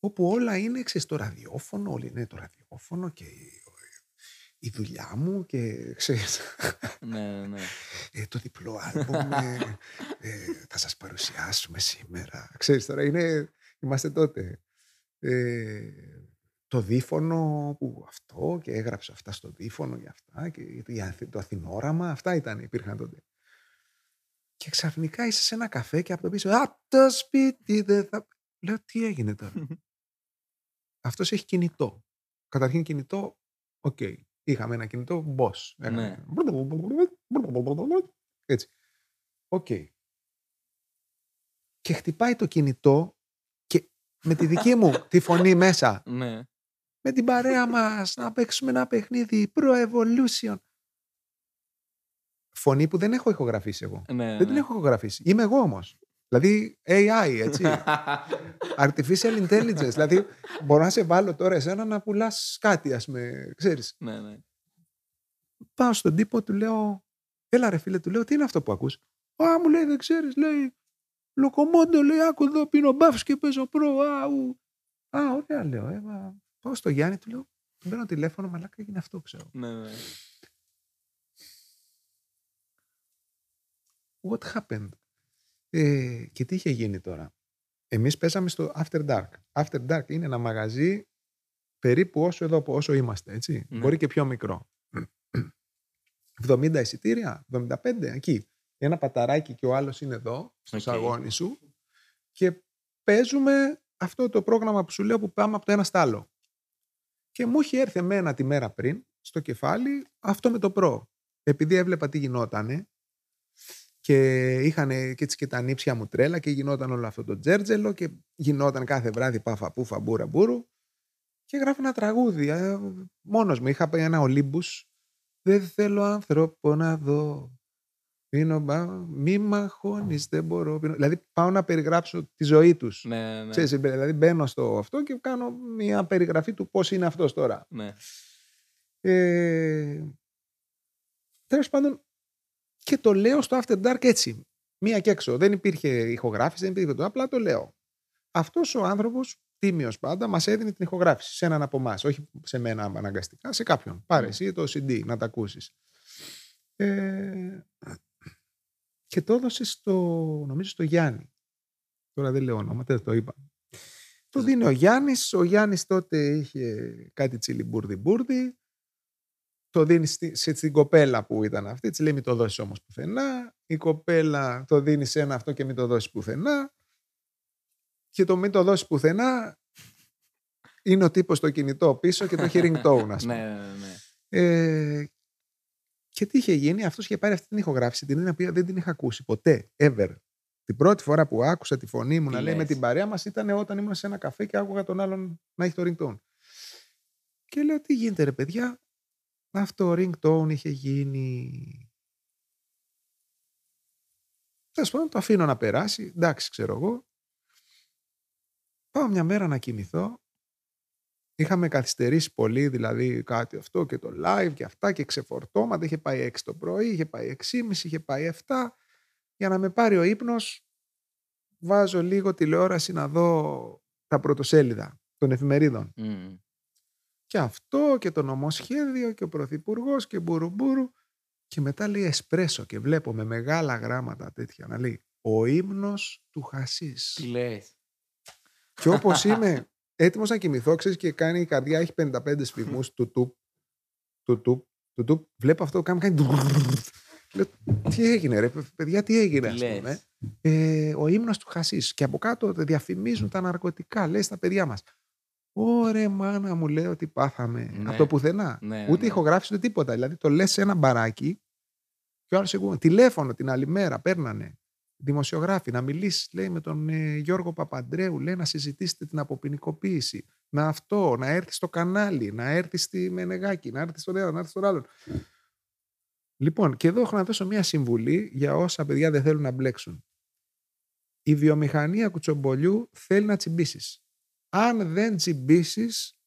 όπου όλα είναι, ξέρεις, το ραδιόφωνο, όλοι είναι το ραδιόφωνο και η δουλειά μου και ξέρεις, ναι, ναι. Ε, το διπλό άλμπομ ε, ε, θα σας παρουσιάσουμε σήμερα. Ξέρεις τώρα, είναι, είμαστε τότε. Ε, το δίφωνο που αυτό και έγραψε αυτά στο δίφωνο για αυτά και το Αθηνόραμα, αυτά ήταν, υπήρχαν τότε. Και ξαφνικά είσαι σε ένα καφέ και από το πίσω, «Α, το σπίτι δεν θα...» Λέω, τι έγινε τώρα; Αυτός έχει κινητό. Καταρχήν κινητό, ok. Okay. Είχαμε ένα κινητό boss. Ναι. Έτσι. Ok. Okay. Και χτυπάει το κινητό και με τη δική μου τη φωνή μέσα. Ναι με την παρέα μας να παίξουμε ένα παιχνίδι Pro Evolution. Φωνή που δεν έχω ηχογραφήσει εγώ. Ναι, δεν την ναι. έχω ηχογραφήσει. Είμαι εγώ όμως. Δηλαδή AI, έτσι. Artificial intelligence. δηλαδή μπορώ να σε βάλω τώρα εσένα να πουλάς κάτι, ας με, ξέρεις. Ναι, ναι. Πάω στον τύπο, του λέω, έλα ρε φίλε, του λέω, τι είναι αυτό που ακούς; Α, μου λέει, δεν ξέρεις, λέει, Λοκομόντο, λέει, άκου εδώ, πίνω μπάφς και παίζω προ, αου. Α, ωραία, λέω, ε, Πάω στο Γιάννη, του λέω, του παίρνω τηλέφωνο, μαλάκα έγινε αυτό, ξέρω. Ναι, ναι. What happened? Ε, και τι είχε γίνει τώρα; Εμείς πέσαμε στο After Dark. After Dark είναι ένα μαγαζί περίπου όσο εδώ, όσο είμαστε, έτσι. Ναι. Μπορεί και πιο μικρό. 70 εισιτήρια, 75, εκεί. Ένα παταράκι και ο άλλος είναι εδώ, στο okay. σαγόνι σου. Και παίζουμε αυτό το πρόγραμμα που σου λέω που πάμε από το ένα στο άλλο. Και μου είχε έρθει εμένα τη μέρα πριν στο κεφάλι αυτό με το προ. Επειδή έβλεπα τι γινότανε και είχαν και έτσι και τα νύψια μου τρέλα και γινόταν όλο αυτό το τζέρτζελο και γινόταν κάθε βράδυ πάφα πούφα μπούρα μπούρου και γράφω ένα τραγούδι. Ε, μόνος μου είχα πάει ένα Ολύμπους δεν θέλω άνθρωπο να δω Πίνω, μη μαχώνεις, δεν μπορώ. Πίνω. Δηλαδή πάω να περιγράψω τη ζωή τους. Ναι, ναι. Ξέρεις, δηλαδή μπαίνω στο αυτό και κάνω μια περιγραφή του πώς είναι αυτός τώρα. Ναι. Ε, Τέλος πάντων, και το λέω στο After Dark έτσι. Μία και έξω. Δεν υπήρχε ηχογράφηση, δεν υπήρχε το. Απλά το λέω. Αυτός ο άνθρωπος, τίμιος πάντα, μας έδινε την ηχογράφηση σε έναν από εμάς. Όχι σε μένα αναγκαστικά, σε κάποιον. Πάρε ναι. εσύ το CD να τα ακούσεις. Ε, και το έδωσε στο, νομίζω στο Γιάννη. Τώρα δεν λέω ονόματα, το είπα. Το δίνει ο Γιάννης. Ο Γιάννης τότε είχε κάτι τσιλιμπούρδι μπουρδι. Το δίνεις στην κοπέλα που ήταν αυτή. Της λέει μην το δώσεις όμως πουθενά. Η κοπέλα το δίνει σε ένα αυτό και μην το δώσεις πουθενά. Και το μην το δώσεις πουθενά είναι ο τύπος στο κινητό πίσω και το έχει ringtone, ας πούμε. ναι, ναι, ναι. Ε, Και τι είχε γίνει, αυτός είχε πάρει αυτή την ηχογράφηση, την οποία δεν την είχα ακούσει ποτέ, ever. Την πρώτη φορά που άκουσα τη φωνή μου Τι να λέει με λες; την παρέα μας ήταν όταν ήμουν σε ένα καφέ και άκουγα τον άλλον να έχει το ringtone. Και λέω, τι γίνεται ρε παιδιά, αυτό ringtone είχε γίνει. Τέλος πάντων, το αφήνω να περάσει. Εντάξει, ξέρω εγώ. Πάω μια μέρα να κοιμηθώ. Είχαμε καθυστερήσει πολύ, δηλαδή κάτι αυτό και το live και αυτά και ξεφορτώματα. Είχε πάει 6 το πρωί, είχε πάει 6,5, είχε πάει 7. Για να με πάρει ο ύπνος, βάζω λίγο τηλεόραση να δω τα πρωτοσέλιδα των εφημερίδων. Μμ. Και αυτό και το νομοσχέδιο και ο Πρωθυπουργός και μπουρουμπουρου. Και μετά λέει εσπρέσο και βλέπω με μεγάλα γράμματα τέτοια να λέει ο ύμνος του Χασίς. Τι λες. Και όπως είμαι έτοιμος να κοιμηθώ, ξέρεις και κάνει η καρδιά, έχει 55 σφιγμούς του τουπ, του τουπ, του τουπ. Βλέπω αυτό, κάνει, κάνει Λέω, τι έγινε ρε, παιδιά, τι έγινε, Τι ας λες. πούμε. Ε, ο ύμνος του Χασίς. Και από κάτω διαφημίζουν τα ναρκωτικά, λέει στα παιδιά μας. Ωρε μάνα μου λέει ότι πάθαμε. Ναι. Από το πουθενά. Ναι, ούτε ναι. ηχογράφηση ούτε τίποτα. Δηλαδή το λες σε ένα μπαράκι και ο άλλος εγώ, τηλέφωνο την άλλη μέρα παίρνανε δημοσιογράφοι να μιλήσεις λέει με τον ε, Γιώργο Παπαντρέου λέει να συζητήσετε την αποποινικοποίηση να αυτό, να έρθει στο κανάλι να έρθει στη Μενεγάκη, να έρθει στον ένα, να έρθει στον άλλον λοιπόν και εδώ έχω να δώσω μια συμβουλή για όσα παιδιά δεν θέλουν να μπλέξουν η βιομηχανία κουτσομπολιού θέλει να τσιμπήσεις. Αν δεν τσιμπήσεις,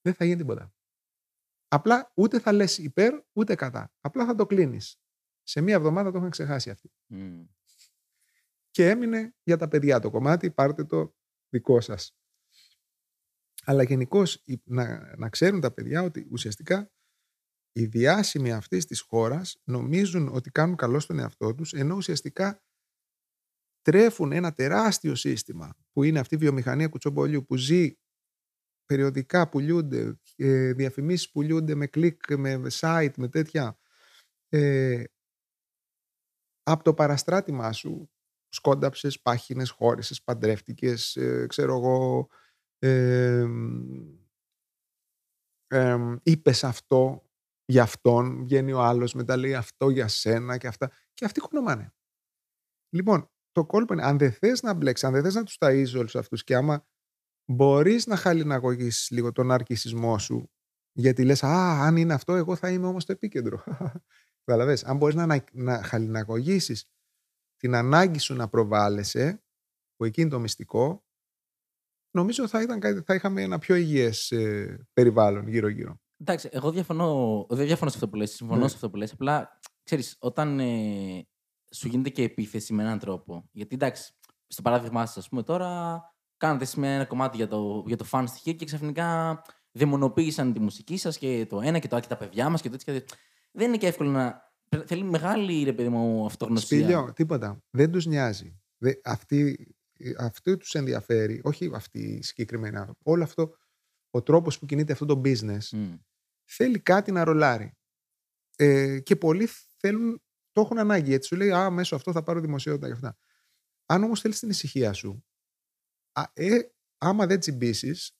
δεν θα γίνει τίποτα απλά ούτε θα λες υπέρ ούτε κατά απλά θα το κλείνεις σε μία εβδομάδα το είχαν ξεχάσει αυτοί Μμ. και έμεινε για τα παιδιά το κομμάτι, πάρτε το δικό σας. Αλλά γενικώς να, να ξέρουν τα παιδιά ότι ουσιαστικά οι διάσημοι αυτής της χώρας νομίζουν ότι κάνουν καλό στον εαυτό τους, ενώ ουσιαστικά τρέφουν ένα τεράστιο σύστημα που είναι αυτή η βιομηχανία κουτσομπολιού που ζει περιοδικά πουλιούνται, ε, διαφημίσεις πουλιούνται με κλικ, με site, με τέτοια. Ε, από το παραστράτημά σου σκόνταψες, πάχινες, χώρισες, παντρεύτηκες, ε, ξέρω εγώ, ε, ε, είπες αυτό για αυτόν, βγαίνει ο άλλος, μετά λέει αυτό για σένα και αυτά. Και αυτοί κονομάνε. Λοιπόν, το κόλπο είναι, αν δεν θες να μπλέξεις, αν δεν θες να τους ταΐζεις όλους αυτούς και άμα μπορείς να χαλιναγωγήσεις λίγο τον αρκισισμό σου, γιατί λες, α, αν είναι αυτό, εγώ θα είμαι όμως το επίκεντρο. Καταλαβες, αν μπορείς να, ανα- να χαλιναγωγήσεις την ανάγκη σου να προβάλλεσαι, που εκεί είναι το μυστικό, νομίζω θα, ήταν, κάτι- θα είχαμε ένα πιο υγιές ε, περιβάλλον γύρω-γύρω. Εντάξει, εγώ διαφωνώ, δεν διαφωνώ σε αυτό που λες, συμφωνώ Ναι. σε αυτό που λες. Απλά, ξέρεις, όταν ε, σου γίνεται και επίθεση με έναν τρόπο. Γιατί εντάξει, στο παράδειγμά σας, ας πούμε, τώρα κάνατε εσείς με ένα κομμάτι για το, για το φαν στοιχείο και ξαφνικά δαιμονοποίησαν τη μουσική σας και το ένα και το άλλο και τα παιδιά μας και το έτσι. και το- Δεν είναι και εύκολο να... Θέλει μεγάλη, ρε παιδί μου, αυτογνωσία. Σπήλιο, τίποτα. Δεν τους νοιάζει. Δε, αυτή, αυτό τους ενδιαφέρει, όχι αυτή η συγκεκριμένη άνθρωποι. Όλο αυτό, ο τρόπος που κινείται αυτό το business, Μμ. θέλει κάτι να ρολάρει. Ε, και πολλοί θέλουν, το έχουν ανάγκη. Γιατί σου λέει, Α, μέσω αυτό θα πάρω δημοσιότητα και αυτά. Αν όμως θέλεις την ησυχία σου, α, ε, άμα δεν τσιμπήσεις,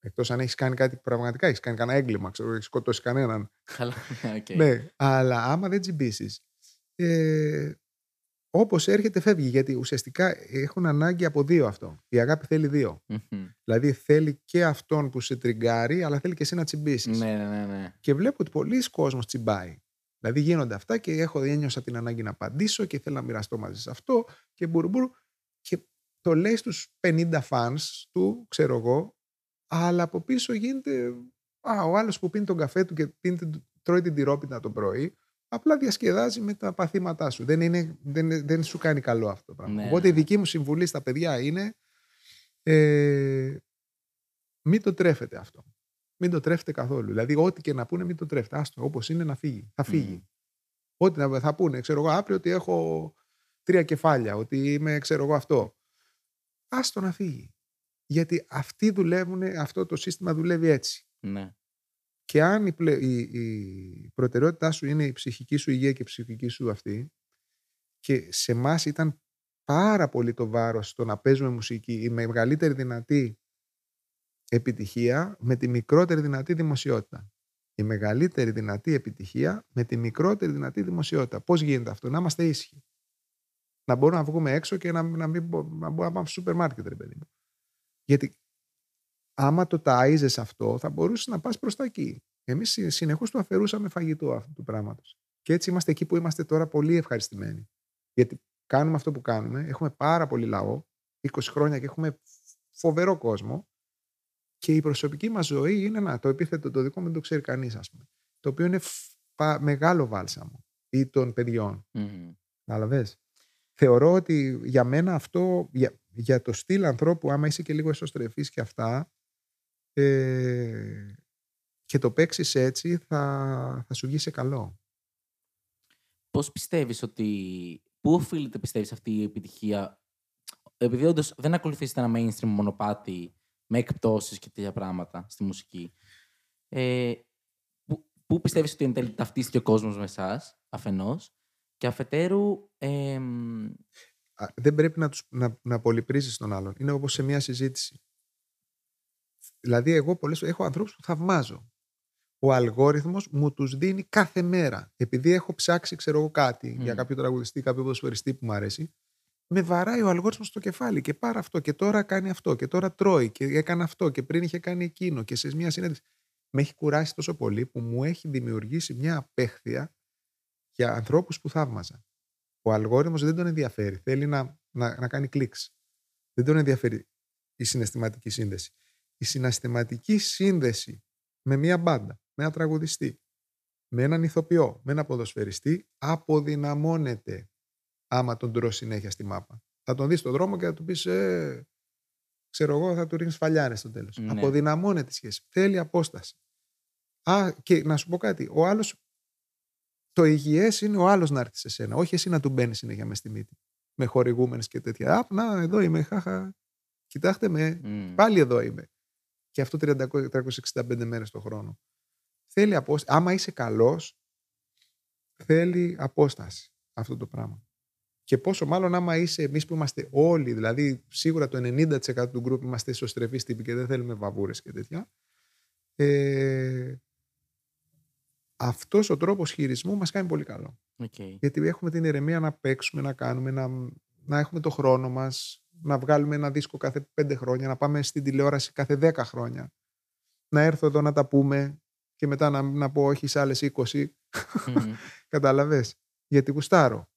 εκτός αν έχεις κάνει κάτι πραγματικά, έχεις κάνει κανένα έγκλημα, ξέρω, έχεις σκοτώσει κανέναν. Καλά, οκ. Ναι, αλλά άμα δεν τσιμπήσεις, ε, όπως έρχεται, φεύγει. Γιατί ουσιαστικά έχουν ανάγκη από δύο αυτό. Η αγάπη θέλει δύο. Μμμ. Δηλαδή θέλει και αυτόν που σε τριγκάρει, αλλά θέλει και εσύ να τσιμπήσεις. Ναι, ναι, ναι, ναι. Και βλέπω ότι πολλοί κόσμος τσιμπάει. Δηλαδή γίνονται αυτά και έχω ένιωσα την ανάγκη να απαντήσω και θέλω να μοιραστώ μαζί σε αυτό και μπουρμπούρ. Και το λέει στους 50 fans του, ξέρω εγώ, αλλά από πίσω γίνεται α, ο άλλος που πίνει τον καφέ του και πίνει, την- τρώει την τυρόπιτα το πρωί, απλά διασκεδάζει με τα παθήματά σου. Δεν, είναι, δεν, δεν σου κάνει καλό αυτό το πράγμα. Ναι, Οπότε η ναι. δική μου συμβουλή στα παιδιά είναι ε, μην το τρέφετε αυτό. Μην το τρέφετε καθόλου. Δηλαδή, ό,τι και να πούνε, μην το τρέφετε. Άστο, όπως είναι να φύγει. Θα φύγει. Μμ. Ό,τι να θα πούνε, ξέρω εγώ, αύριο ότι έχω τρία κεφάλια, ότι είμαι, ξέρω εγώ, αυτό. Άστο να φύγει. Γιατί αυτοί δουλεύουν, αυτό το σύστημα δουλεύει έτσι. ναι. Και αν η, πλε- η, η προτεραιότητά σου είναι η ψυχική σου υγεία και η ψυχική σου αυτή, και σε εμάς ήταν πάρα πολύ το βάρος στο να παίζουμε μουσική, η μεγαλύτερη δυνατή επιτυχία με τη μικρότερη δυνατή δημοσιότητα. η μεγαλύτερη δυνατή επιτυχία με τη μικρότερη δυνατή δημοσιότητα. Πώς γίνεται αυτό, να είμαστε ήσυχοι. Να μπορούμε να βγούμε έξω και να, να, μην, να μπορούμε να πάμε στο σούπερ μάρκετ, ρε παιδί μου. Γιατί άμα το ταΐζες αυτό, θα μπορούσες να πας προς τα εκεί. Εμείς συνεχώς του αφαιρούσαμε φαγητό αυτού του πράγματος. Και έτσι είμαστε εκεί που είμαστε τώρα πολύ ευχαριστημένοι. Γιατί κάνουμε αυτό που κάνουμε, έχουμε πάρα πολύ λαό, 20 χρόνια και έχουμε φοβερό κόσμο και η προσωπική μας ζωή είναι να, το επίθετο το δικό μου δεν το ξέρει κανείς, ας πούμε. Το οποίο είναι μεγάλο βάλσαμο ή των παιδιών. Mm. Θεωρώ ότι για μένα αυτό, για, για το στυλ ανθρώπου, άμα είσαι και λίγο εσωστρεφής και αυτά, ε, και το παίξεις έτσι, θα, θα σου βγει σε καλό. Πώς πιστεύεις ότι... Πού οφείλεται, πιστεύεις, αυτή η επιτυχία; Επειδή όντως δεν ακολουθήσετε ένα mainstream μονοπάτι με εκπτώσεις και τέτοια πράγματα στη μουσική. Ε, πού, πού πιστεύεις ότι εν τέλει ταυτίστηκε ο κόσμος με εσάς, αφενός, και αφετέρου. Ε, δεν πρέπει να, τους, να, να πολυπρίζεις τον άλλον. Είναι όπως σε μια συζήτηση. Δηλαδή, εγώ πολλές έχω ανθρώπους που θαυμάζω. Ο αλγόριθμος μου τους δίνει κάθε μέρα. Επειδή έχω ψάξει, ξέρω εγώ, κάτι για κάποιο τραγουδιστή, κάποιο ποδοσφαιριστή που μου αρέσει, με βαράει ο αλγόριθμος στο κεφάλι και πάρα αυτό και τώρα κάνει αυτό και τώρα τρώει και έκανε αυτό και πριν είχε κάνει εκείνο και σε μια συνέντευξη. Με έχει κουράσει τόσο πολύ που μου έχει δημιουργήσει μια απέχθεια για ανθρώπους που θαύμαζα. Ο αλγόριθμος δεν τον ενδιαφέρει. Θέλει να, να, να κάνει κλικς. Δεν τον ενδιαφέρει η συναισθηματική σύνδεση. Η συναισθηματική σύνδεση με μια μπάντα, με ένα τραγουδιστή, με έναν ηθοποιό, με ένα ποδοσφαιριστή αποδυναμώνεται άμα τον τρώσει συνέχεια στη μάπα. Θα τον δεις στον δρόμο και θα του πεις, ε, ξέρω εγώ, θα του ρίχνεις φαλιάρες στο τέλος. Ναι. Αποδυναμώνεται τη σχέση. Θέλει απόσταση. Α, και να σου πω κάτι. Ο άλλος. Το υγιές είναι ο άλλος να έρθει σε σένα. Όχι εσύ να του μπαίνεις συνέχεια μες στη μύτη. Με χορηγούμενες και τέτοια. Α, να, εδώ είμαι. Χάχα. Κοιτάξτε με. Πάλι εδώ είμαι. Και αυτό 365 μέρες το χρόνο. Θέλει απόσταση. Άμα είσαι καλός, θέλει απόσταση αυτό το πράγμα. Και πόσο μάλλον άμα είσαι εμείς που είμαστε όλοι, δηλαδή σίγουρα το 90% του γκρουπ είμαστε ισοστρεφεί τύποι και δεν θέλουμε βαβούρες και τέτοια. Ε, αυτός ο τρόπος χειρισμού μας κάνει πολύ καλό. Okay. Γιατί έχουμε την ηρεμία να παίξουμε, να κάνουμε, να, να έχουμε το χρόνο μας, να βγάλουμε ένα δίσκο κάθε πέντε χρόνια, να πάμε στην τηλεόραση κάθε δέκα χρόνια. Να έρθω εδώ να τα πούμε και μετά να, να πω όχι σε άλλες 20. Mm-hmm. Κατάλαβες; Γιατί γουστάρω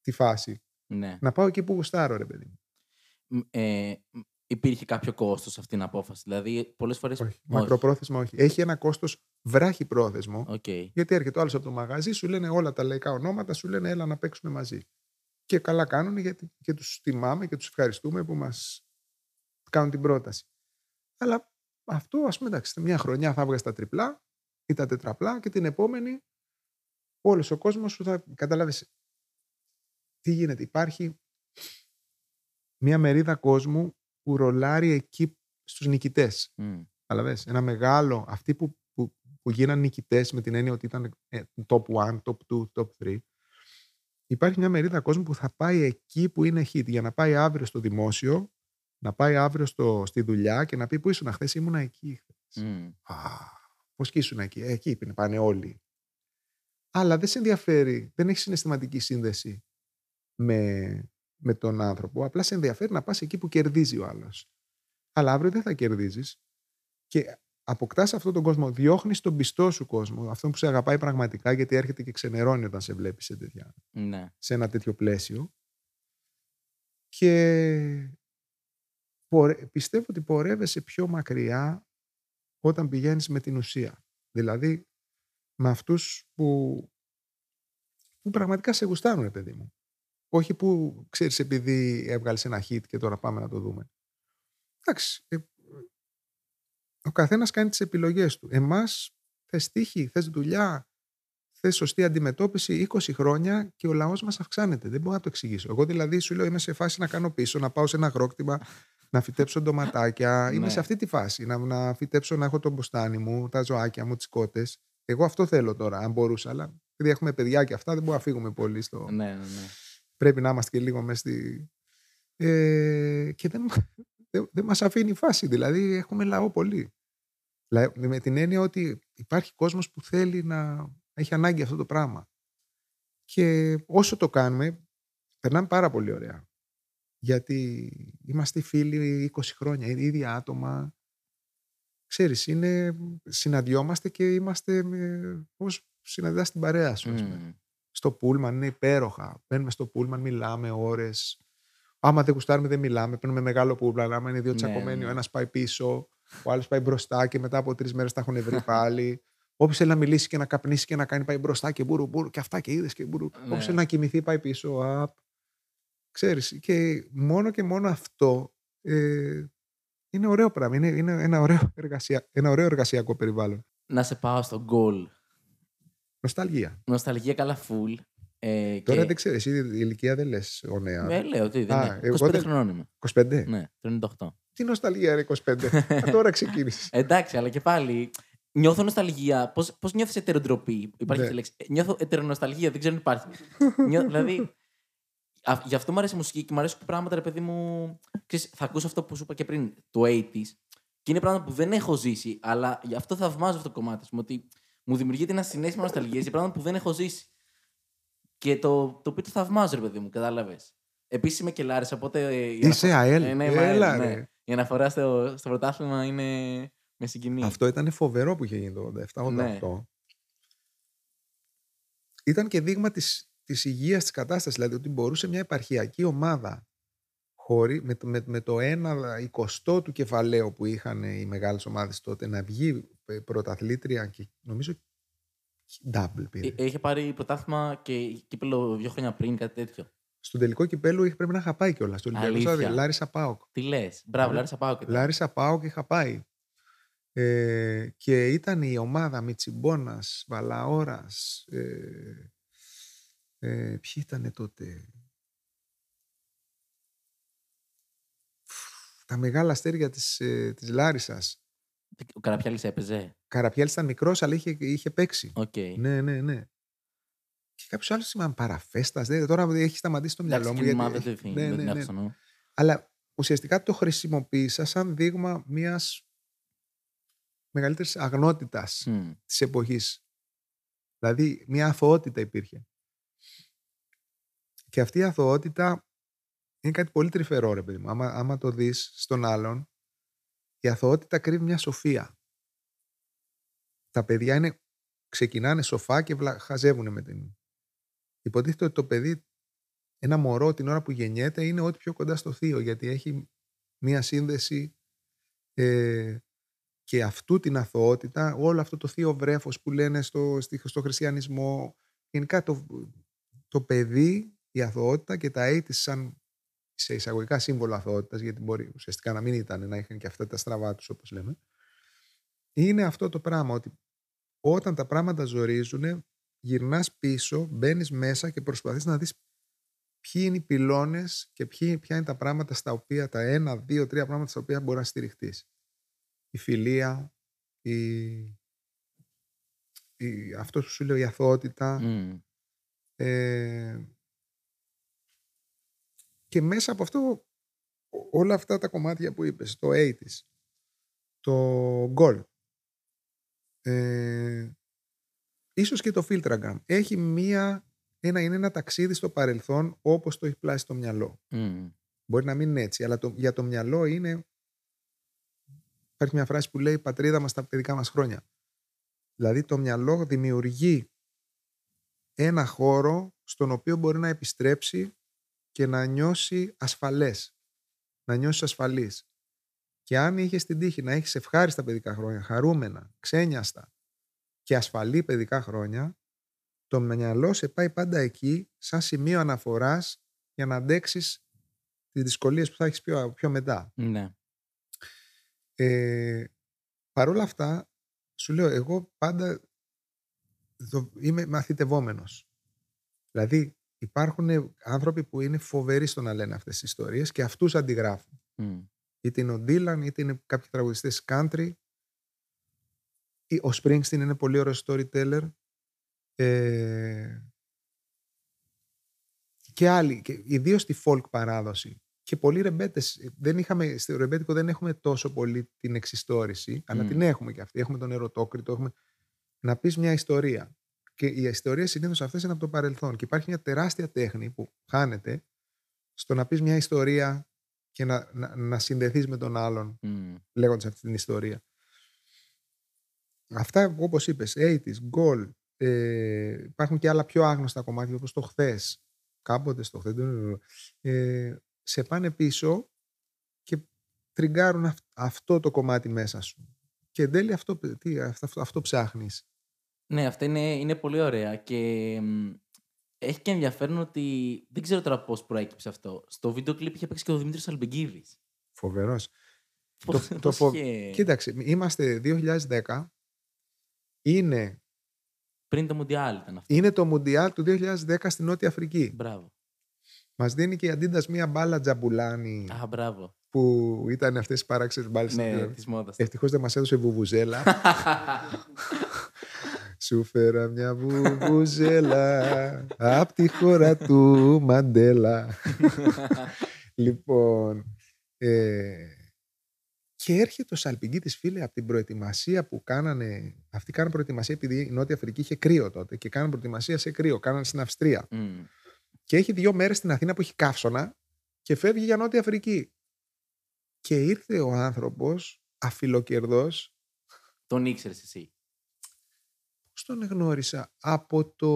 τη φάση. Ναι. Να πάω εκεί που γουστάρω, ρε παιδί μου. Ε, υπήρχε κάποιο κόστος σε αυτήν την απόφαση; Δηλαδή, πολλές φορές. Όχι. όχι. Μακροπρόθεσμα όχι. Έχει ένα κόστος βράχη πρόθεσμο. Okay. Γιατί έρχεται ο άλλος από το μαγαζί, σου λένε όλα τα λαϊκά ονόματα, σου λένε έλα να παίξουμε μαζί. Και καλά κάνουν γιατί και τους τιμάμε και τους ευχαριστούμε που μας κάνουν την πρόταση. Αλλά αυτό, ας πούμε, εντάξει, μια χρονιά θα βγει τα τριπλά ή τα τετραπλά και την επόμενη όλος ο κόσμος σου θα καταλάβεις τι γίνεται. Υπάρχει μια μερίδα κόσμου που ρολάρει εκεί στους νικητές. Mm. ένα μεγάλο, αυτοί που, που, που γίναν νικητές με την έννοια ότι ήταν ε, top 1, top 2, top 3, υπάρχει μια μερίδα κόσμου που θα πάει εκεί που είναι hit για να πάει αύριο στο δημόσιο, να πάει αύριο στο, στη δουλειά και να πει πού ήσουν χθες, ήμουν εκεί. Mm. πώς και ήσουν εκεί, ε, εκεί πάνε όλοι. Αλλά δεν σε ενδιαφέρει, δεν έχει συναισθηματική σύνδεση με, με τον άνθρωπο. Απλά σε ενδιαφέρει να πας εκεί που κερδίζει ο άλλος. Αλλά αύριο δεν θα κερδίζεις και αποκτάς αυτόν τον κόσμο, διώχνεις τον πιστό σου κόσμο, αυτό που σε αγαπάει πραγματικά, γιατί έρχεται και ξενερώνει όταν σε βλέπεις σε, ναι. σε ένα τέτοιο πλαίσιο. Και πιστεύω ότι πορεύεσαι πιο μακριά όταν πηγαίνεις με την ουσία. Δηλαδή, με αυτούς που, που πραγματικά σε γουστάρουν, παιδί μου. Όχι που ξέρεις επειδή έβγαλες ένα hit και τώρα πάμε να το δούμε. Εντάξει. Ε, ο καθένας κάνει τις επιλογές του. Εμάς θες τύχη, θες δουλειά, θες σωστή αντιμετώπιση 20 χρόνια και ο λαός μας αυξάνεται. Δεν μπορώ να το εξηγήσω. Εγώ δηλαδή σου λέω είμαι σε φάση να κάνω πίσω, να πάω σε ένα αγρόκτημα, να φυτέψω ντοματάκια. είμαι ναι. σε αυτή τη φάση. Να, να φυτέψω, να έχω το μποστάνι μου, τα ζωάκια μου, τις κότες. Εγώ αυτό θέλω τώρα, αν μπορούσα. Αλλά επειδή έχουμε παιδιά και αυτά, δεν μπορούμε να φύγουμε πολύ στο. Ναι, ναι, ναι πρέπει να είμαστε και λίγο μέσα στη... Ε, και δεν, δεν, δεν μας αφήνει η φάση, δηλαδή έχουμε λαό πολύ. Δηλαδή, με την έννοια ότι υπάρχει κόσμος που θέλει να έχει ανάγκη αυτό το πράγμα. Και όσο το κάνουμε, περνάμε πάρα πολύ ωραία. Γιατί είμαστε φίλοι 20 χρόνια, είναι ίδια άτομα. Ξέρεις, είναι, συναντιόμαστε και είμαστε με, όπως συναντάς στην παρέα σου. ας πούμε. Μμμ. Στο πούλμαν είναι υπέροχα. Μπαίνουμε στο πούλμαν, μιλάμε ώρες. Άμα δεν γουστάρουμε, δεν μιλάμε. Παίρνουμε μεγάλο πούλμαν. Άμα είναι δύο Ναι, τσακωμένοι, ναι. ο ένας πάει πίσω, ο άλλος πάει μπροστά και μετά από τρεις μέρες τα έχουν βρει πάλι. Όποιο θέλει να μιλήσει και να καπνίσει και να κάνει, πάει μπροστά και μπούρου, μπούρου και αυτά και είδες και μπούρου. Ναι. Όποιο θέλει να κοιμηθεί, πάει πίσω. Απ. Ξέρεις, και μόνο και μόνο αυτό ε, είναι ωραίο πράγμα. Είναι, είναι ένα, ωραίο εργασια, ένα ωραίο εργασιακό περιβάλλον. Να σε πάω στο γκολ. Νοσταλγία. Νοσταλγία καλά full. Ε, Τώρα και... δεν ξέρεις, η ηλικία δεν λες ο νέας. Με λέω ότι δεν Α, είναι. εγώ 25 δεν- χρονών είμαι. 25. Ναι, το 98. Τι νοσταλγία είναι 25. Α, τώρα ξεκίνησες. Εντάξει, αλλά και πάλι. Νιώθω νοσταλγία. Πώς πώς νιώθεις ετεροντροπή, Υπάρχει Ναι. αυτή η λέξη. Ε, Νιώθω ετερονοσταλγία, δεν ξέρω αν υπάρχει. Νιώ, δηλαδή. α- γι' αυτό μου αρέσει η μουσική και μου αρέσουν και πράγματα, ρε παιδί μου. Ξέρεις, θα ακούσω αυτό που σου είπα και πριν, το 80s. Και είναι πράγματα που δεν έχω ζήσει, αλλά γι' αυτό θαυμάζω αυτό το κομμάτι. Μου, ότι μου δημιουργείται ένα συνέστημα νοσταλγίας για πράγματα που δεν έχω ζήσει. Και το, το οποίο το θαυμάζω, ρε παιδί μου, κατάλαβες. Επίσης είμαι και Λάρισα, οπότε. ε, η Είσαι αναφορά- ΑΕΛ. Ε, ναι, είμαι Έλα, ΑΕΛ, ναι. ρε. Η αναφορά στο, στο πρωτάθλημα είναι με συγκινεί. Αυτό ήταν φοβερό που είχε γίνει το 87-88. Ναι. Ήταν και δείγμα της, της υγείας της κατάστασης. Δηλαδή ότι μπορούσε μια επαρχιακή ομάδα χωρί, με, το- με, με το ένα εικοστό του κεφαλαίου που είχαν οι μεγάλες ομάδες τότε να βγει ε, πρωταθλήτρια και νομίζω double πήρε. Ε, Είχε πάρει πρωτάθλημα και κύπελο δύο χρόνια πριν, κάτι τέτοιο. Στον τελικό κυπέλο είχε πρέπει να είχα πάει κιόλας. Στο Ολυμπιακό Αλήθεια. Στάδιο. Λάρισα Πάοκ. Τι λες. Μπράβο, Ναι. Λάρισα πάω και τώρα. Λάρισα Πάοκ είχα πάει. Ε, και ήταν η ομάδα Μιτσιμπόνας, Βαλαόρας, ε, ε, ποιοι ήταν τότε; Τα μεγάλα αστέρια της, ε, της Λάρισας. Ο Καραπιάλης έπαιζε; Καραπιάλης ήταν μικρός, αλλά είχε, είχε παίξει. Οκ. Ναι, ναι, ναι. Και κάποιος άλλος θυμάμαι παραφέστα. Τώρα έχει σταματήσει το μυαλό Εντάξει, μου. την γιατί- ομάδα δεν την ναι, δεν ναι, την ναι. έχω στο νου. Αλλά ουσιαστικά το χρησιμοποίησα σαν δείγμα μιας μεγαλύτερης αγνότητας Μμ. της εποχής. Δηλαδή, μια αθωότητα υπήρχε. Και αυτή η αθωότητα είναι κάτι πολύ τρυφερό, ρε παιδί μου. Άμα, άμα το δεις στον άλλον, η αθωότητα κρύβει μια σοφία. Τα παιδιά είναι, ξεκινάνε σοφά και βλα, χαζεύουν με την... Υποτίθεται ότι το παιδί, ένα μωρό την ώρα που γεννιέται, είναι ό,τι πιο κοντά στο θείο, γιατί έχει μια σύνδεση ε, και αυτού την αθωότητα, όλο αυτό το θείο βρέφος που λένε στο, στη- στο χριστιανισμό, γενικά το, το παιδί, η αθωότητα και τα έτη σαν σε εισαγωγικά σύμβολο αθωότητας, γιατί μπορεί ουσιαστικά να μην ήταν, να είχαν και αυτά τα στραβά τους όπως λέμε, είναι αυτό το πράγμα, ότι όταν τα πράγματα ζορίζουν, γυρνάς πίσω, μπαίνεις μέσα και προσπαθείς να δεις ποιοι είναι οι πυλώνες και ποιοι, ποια είναι τα πράγματα στα οποία, τα ένα, δύο, τρία πράγματα στα οποία μπορεί να στηριχτείς. Η φιλία, η, η, αυτό που σου λέω, η αθωότητα, Μμ. ε, και μέσα από αυτό ό- όλα αυτά τα κομμάτια που είπες, το 80s, το goal, ε, ίσως και το filtragram, έχει μία, ένα, είναι ένα ταξίδι στο παρελθόν όπως το έχει πλάσει το μυαλό. Μμ. Μπορεί να μην είναι έτσι, αλλά το, για το μυαλό είναι... Υπάρχει μια φράση που λέει «Η πατρίδα μας τα παιδικά μας χρόνια». Δηλαδή το μυαλό δημιουργεί ένα χώρο στον οποίο μπορεί να επιστρέψει και να νιώσει ασφαλές. Να νιώσει ασφαλής. Και αν είχες την τύχη να έχεις ευχάριστα παιδικά χρόνια, χαρούμενα, ξένιαστα και ασφαλή παιδικά χρόνια, το μυαλό σε πάει πάντα εκεί σαν σημείο αναφοράς για να αντέξεις τις δυσκολίες που θα έχεις πιο, πιο μετά. Ναι. Ε, Παρ' όλα αυτά, σου λέω, εγώ πάντα το- είμαι μαθητευόμενος. Δηλαδή, υπάρχουν άνθρωποι που είναι φοβεροί στο να λένε αυτές τις ιστορίες και αυτούς αντιγράφουν. Μμ. Είτε είναι ο Ντίλαν, είτε είναι κάποιοι τραγουδιστές country. Ή Ο Springsteen είναι πολύ ωραίος storyteller. Ε, και άλλοι, και ιδίως στη folk παράδοση. και πολλοί ρεμπέτες. Δεν είχαμε, στο ρεμπέτικο δεν έχουμε τόσο πολύ την εξιστόρηση, αλλά Μμ. την έχουμε και αυτή. Έχουμε τον ερωτόκριτο, έχουμε να πεις μια ιστορία. Και οι ιστορίες συνήθως αυτές είναι από το παρελθόν. Και υπάρχει μια τεράστια τέχνη που χάνεται στο να πεις μια ιστορία και να, να, να συνδεθείς με τον άλλον Μμ. λέγοντας αυτή την ιστορία. Αυτά, όπως είπες, 80s, goal. Ε, υπάρχουν και άλλα πιο άγνωστα κομμάτια όπως το χθες. Κάποτε στο χθες. Ε, σε πάνε πίσω και τριγκάρουν αυ- αυτό το κομμάτι μέσα σου. Και εν τέλει αυτό, τι, αυτό, αυτό, αυτό ψάχνεις. Ναι, αυτά είναι, είναι πολύ ωραία και μ, έχει και ενδιαφέρον ότι δεν ξέρω τώρα πώς προέκυψε αυτό. Στο βίντεο κλιπ είχε παίξει και ο Δημήτρης Αλμπεγκίδης. Φοβερός. Πώς, το πώς φο- είχε- Κοίταξε, είμαστε 2010. Είναι, Πριν το Μουντιάλ ήταν αυτό. είναι το Μουντιάλ του 2010 στη Νότια Αφρική. Μπράβο. Μας δίνει και η Αντίντας μία μπάλα τζαμπουλάνη Α, μπράβο. που ήταν αυτές οι παράξενες μπάλες. ναι, της μόδας. Ευτυχώς δεν μας έδωσε βουβουζέλα. Σου φέρα μια βουβουζέλα απ' τη χώρα του Μαντέλα. λοιπόν, ε, και έρχεται ο Σαλπιγκίτης φίλε από την προετοιμασία που κάνανε. Αυτοί κάνανε προετοιμασία επειδή η Νότια Αφρική είχε κρύο τότε και κάνανε προετοιμασία σε κρύο. Κάνανε στην Αυστρία. Μμ. Και έχει δύο μέρες στην Αθήνα που έχει καύσωνα και φεύγει για Νότια Αφρική. Και ήρθε ο άνθρωπος αφιλοκερδός Τον ήξερες εσύ; Πώς τον γνώρισα από το...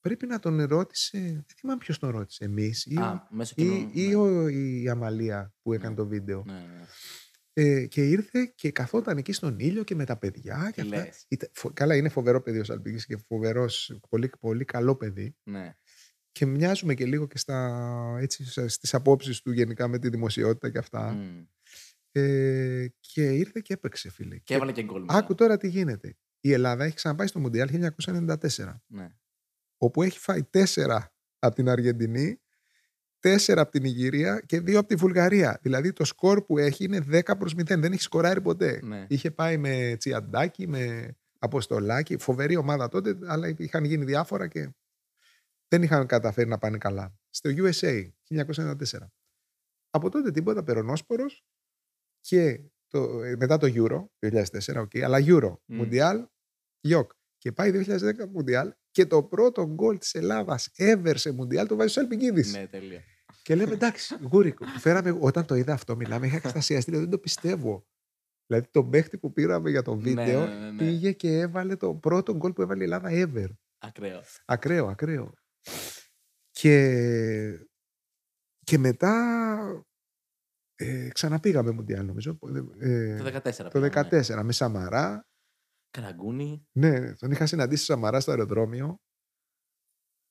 Πρέπει να τον ρώτησε... Δεν θυμάμαι ποιος τον ρώτησε. Εμείς ή, Α, μέσω ή, κοινού. ή ναι. ο- η Αμαλία που έκανε Ναι. το βίντεο. Ναι, ναι. Ε, και ήρθε και καθόταν εκεί στον ήλιο και με τα παιδιά. Και Τι αυτά. λες. Ήταν- φο- καλά, είναι φοβερό παιδί ο Σαλπίκης και φοβερός, πολύ, πολύ καλό παιδί. ναι. Και μοιάζουμε και λίγο και στα, έτσι, στα- στις απόψεις του γενικά με τη δημοσιότητα και αυτά. Μμ. Ε, και ήρθε και έπαιξε, φίλε. Και έβαλε και γκολ. μετά. Άκου τώρα τι γίνεται. Η Ελλάδα έχει ξαναπάει στο Μουντιάλ 1994. Ναι. όπου έχει φάει τέσσερα από την Αργεντινή, τέσσερα από την Ιγυρία και δύο από τη Βουλγαρία. Δηλαδή το σκορ που έχει είναι 10 προς 0. Δεν έχει σκοράρει ποτέ. Ναι. Είχε πάει με Τσιαντάκι, με Αποστολάκι. Φοβερή ομάδα τότε, αλλά είχαν γίνει διάφορα και δεν είχαν καταφέρει να πάνε καλά. Στο USA 1994. Από τότε τίποτα, περονόσπορος και το, ε, μετά το Euro 2004, οκ, αλλά Euro, Μμ. Mundial, Γιοκ. Και πάει 2010 Mundial και το πρώτο γκολ της Ελλάδας ever σε Mundial το βάζει ο Σαλπιγγίδης. ναι, τέλεια. Και λέμε εντάξει, γούρικο. Φέραμε, όταν το είδα αυτό, μιλάμε, είχα εκστασιαστεί, δηλαδή, δεν το πιστεύω. Δηλαδή τον παίχτη που πήραμε για το Ναι, βίντεο ναι, ναι, ναι. πήγε και έβαλε το πρώτο γκολ που έβαλε η Ελλάδα ever. Ακραίο. Ακραίο, ακραίο. Και, και μετά ε, ξαναπήγαμε Μουντιάλ νομίζω. Ε, Το 14. το πήγαμε, 14 ναι. με Σαμαρά. Καραγκούνι. Ναι, τον είχα συναντήσει στο Σαμαρά στο αεροδρόμιο.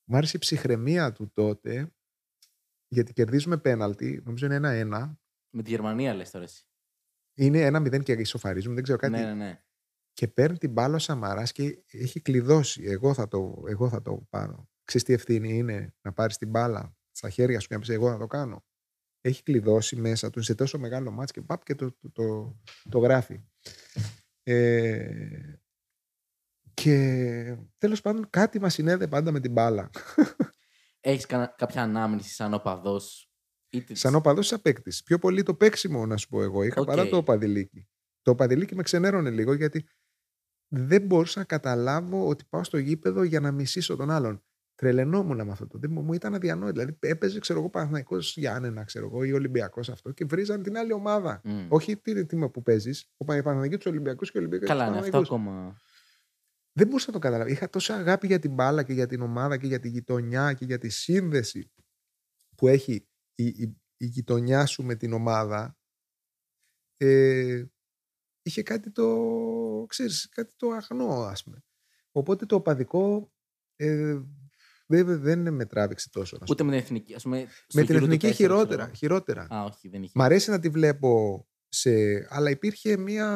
Μ' άρεσε η ψυχραιμία του τότε, γιατί κερδίζουμε πέναλτι, νομίζω είναι ένα-ένα. Με τη Γερμανία λες τώρα εσύ. Είναι ένα-μηδέν και ισοφαρίζουμε, δεν ξέρω κάτι. Ναι, ναι, ναι. Και παίρνει την μπάλα ο Σαμαράς και έχει κλειδώσει. Εγώ θα το, εγώ θα το πάρω. Ξέρεις τι ευθύνη είναι να πάρεις την μπάλα στα χέρια σου και να πεις εγώ θα το κάνω. Έχει κλειδώσει μέσα του σε τόσο μεγάλο μάτς και παπ και το, το, το, το γράφει. Ε, και τέλος πάντων κάτι μας συνέδε πάντα με την μπάλα. Έχεις κανα- κάποια ανάμνηση σαν οπαδός. Είτε Σαν οπαδός ή παίκτη. Πιο πολύ το παίξιμο, να σου πω εγώ. Είχα Οκ. παρά το οπαδηλίκι. Το οπαδηλίκι με ξενέρωνε λίγο γιατί δεν μπορούσα να καταλάβω ότι πάω στο γήπεδο για να μισήσω τον άλλον. Τρελαινόμουν με αυτό το. Δεν μου μου ήταν αδιανόητο. Δηλαδή έπαιζε, ξέρω εγώ, Παναθυναϊκό Γιάννενα, ξέρω εγώ, ή Ολυμπιακός αυτό και βρίζαν την άλλη ομάδα. Μμ. Όχι τι τιμα που παίζεις. Ο Παναθυναϊκό τους Ολυμπιακούς και ο Ολυμπιακός Καλά, ναι, αυτό ακόμα. δεν μπορούσα να το καταλάβω. Είχα τόση αγάπη για την μπάλα και για την ομάδα και για τη γειτονιά και για τη σύνδεση που έχει η, η, η γειτονιά σου με την ομάδα. Ε, είχε κάτι το, ξέρεις, κάτι το αγνό, ας πούμε. Οπότε το οπαδικό ε, δεν, δεν με τράβηξε τόσο. να σου Ούτε με την εθνική. Ας πούμε, πω. στο με την Euro του εθνική 4, ξέρω χειρότερα. εγώ. χειρότερα. Α, όχι, δεν είχε. Μ' αρέσει να τη βλέπω σε... Αλλά υπήρχε μια,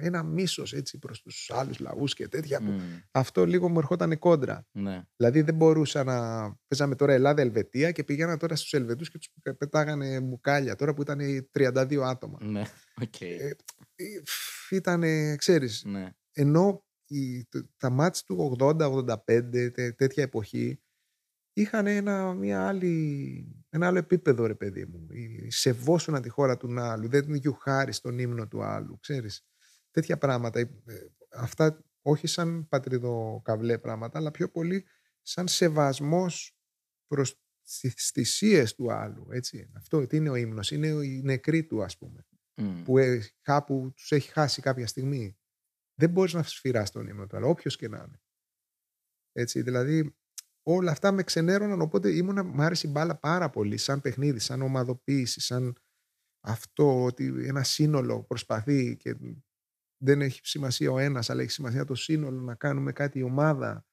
ένα μίσος έτσι προς τους άλλους λαούς και τέτοια. που Μμ, Αυτό λίγο μου ερχόταν κόντρα. Ναι. Δηλαδή δεν μπορούσα να. Παίζαμε τώρα Ελλάδα-Ελβετία και πήγαινα τώρα στους Ελβετούς και τους πετάγανε μπουκάλια. Τώρα που ήταν οι 32 άτομα. Ναι, οκ. Ε, Ήταν, ξέρεις, Ναι. ενώ η- το- τα μάτς του 80-85, τε- τέτοια εποχή, είχαν ένα, μια άλλη, ένα άλλο επίπεδο, ρε παιδί μου. Η- Σεβόσουνα τη χώρα του άλλου, δεν γιουχάρει στον ύμνο του άλλου, ξέρεις. Τέτοια πράγματα. Ε, Αυτά όχι σαν πατριδοκαβλέ πράγματα, αλλά πιο πολύ σαν σεβασμός προς τις θυσίες του άλλου. Έτσι. Αυτό τι είναι ο ύμνος, είναι οι νεκροί του ας πούμε, Μμ. που ε, κάπου τους έχει χάσει κάποια στιγμή. Δεν μπορείς να σφυράς τον ύμνο του, αλλά όποιος και να είναι. Έτσι, δηλαδή όλα αυτά με ξενέρωναν, οπότε ήμουνα, μου άρεσε η μπάλα πάρα πολύ, σαν παιχνίδι, σαν ομαδοποίηση, σαν αυτό ότι ένα σύνολο προσπαθεί και δεν έχει σημασία ο ένας, αλλά έχει σημασία το σύνολο να κάνουμε κάτι η ομάδα.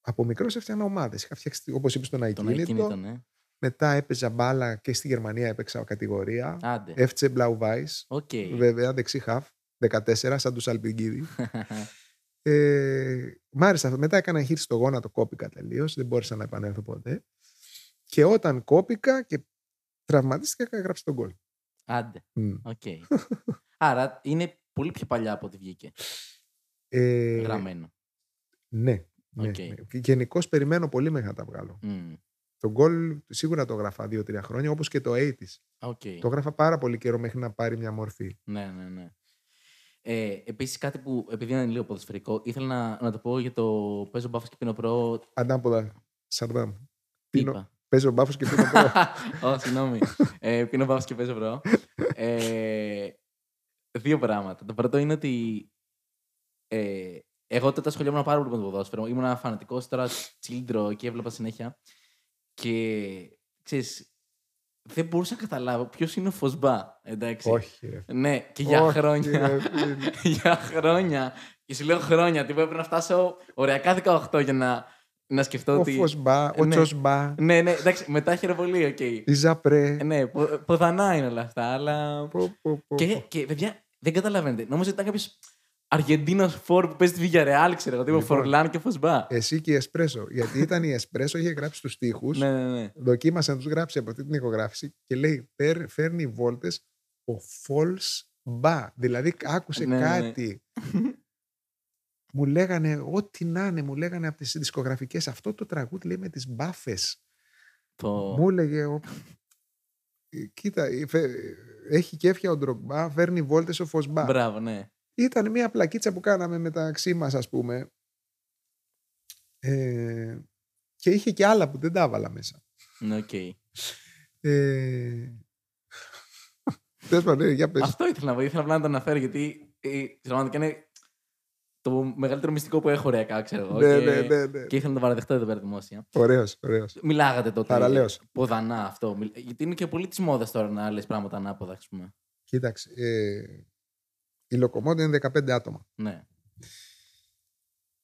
Από μικρός έφτιανα ομάδες. Είχα φτιάξει, όπως είπες, τον Τον Αϊκίνητο. ακίνητο, ναι. Μετά έπαιζα μπάλα και στη Γερμανία έπαιξα κατηγορία. Άντε. FC Blau Weiss. OK. Βέβαια, δεξί χαφ. 14, σαν τον Σαλπιγγίδη. Ε, μ' άρεσε αυτό. Μετά έκανα εγχείριση στο γόνατο, κόπηκα τελείως. Δεν μπόρεσα να επανέλθω ποτέ. Και όταν κόπηκα και τραυματίστηκα, έγραψα τον γκολ. Άντε. Μμ. Οκ. Άρα είναι πολύ πιο παλιά από ό,τι βγήκε. Ε, Γραμμένο. Ναι. ναι, Οκ. ναι. Γενικώ περιμένω πολύ μέχρι να τα βγάλω. Μμ. Το γκολ σίγουρα το έγραφα δύο-τρία χρόνια, όπως και το 80s. Οκ. Το έγραφα πάρα πολύ καιρό μέχρι να πάρει μια μορφή. Ναι, ναι, ναι. Ε, Επίσης, κάτι που επειδή είναι λίγο ποδοσφαιρικό, ήθελα να, να το πω για το παίζω μπάφος και πίνω pro. Αντάποδα, Σαρδάμ. Τι Πίνω, είπα. παίζω μπάφος και πίνω pro. Ω, συγγνώμη. ε, πίνω μπάφος και παίζω pro. Ε, δύο πράγματα. Το πρώτο είναι ότι ε, εγώ τότε ασχολιόμουν πάρα πολύ με το ποδόσφαιρο. Ήμουν φανατικός τώρα τσίλντρο και έβλεπα συνέχεια. Και ξέρεις, δεν μπορούσα να καταλάβω ποιος είναι ο Φωσμπά. Εντάξει. Όχι, ρε. Ναι, και για Όχι, χρόνια. ρε φίλε. για χρόνια. Και σου λέω χρόνια. Τι πρέπει να φτάσω ωριακά 18 για να, να σκεφτώ Ο ότι. Φωσμπά, ο Ναι. Τσοσμπά, Ναι, ναι, εντάξει, μετά χειροβολεί, οκ. η Ζαπρέ. Ε, ναι, πο, ποδανά είναι όλα αυτά, αλλά. Πω, πω, πω, Και, πω. και παιδιά, δεν καταλαβαίνετε. Νόμιζα ότι ήταν κάποιο Αργεντίνο φόρ που παίζει τη Villarreal, ξέρω εγώ. Τύπο Λοιπόν. Φορλάν και Φωσμπά. Εσύ και η Εσπρέσο. Γιατί ήταν η Εσπρέσο, είχε γράψει τους τοίχου. Ναι, ναι, ναι. Δοκίμασε να τους γράψει από αυτή την ηχογράφηση και λέει: «Παίρ- Φέρνει βόλτες ο False Ba. Δηλαδή άκουσε Ναι, ναι, ναι. κάτι. μου λέγανε, ό,τι να είναι, μου λέγανε από τις δισκογραφικές. Αυτό το τραγούδι λέει με τις μπάφες. Το... Μου έλεγε. ο- Ε, Κοίτα, ε, φε- έχει κέφια ο Ντρογκμπά, φέρνει βόλτες ο Φοσμπά. Μπράβο, ναι. Ήταν μια πλακίτσα που κάναμε μεταξύ μας, ας πούμε. Ε, και είχε και άλλα που δεν τα έβαλα μέσα. Ναι, οκ. Ε, Τέλος πάντων, ναι, για πες. Αυτό ήθελα να πω. Ήθελα απλά να το αναφέρω γιατί ε, πραγματικά είναι το μεγαλύτερο μυστικό που έχω οριακά, ξέρω εγώ. ναι, και, ναι, ναι, ναι. και ήθελα να το παραδεχτώ εδώ πέρα δημόσια. Ωραίος, ωραίος. Μιλάγατε τότε. Θαρραλέος. Ποδανά αυτό. Μιλ- Γιατί είναι και πολύ της μόδας τώρα να λες πράγματα ανάποδα, ας πούμε. Κοίταξε, ε, η Λοκομόντα είναι 15 άτομα. Ναι.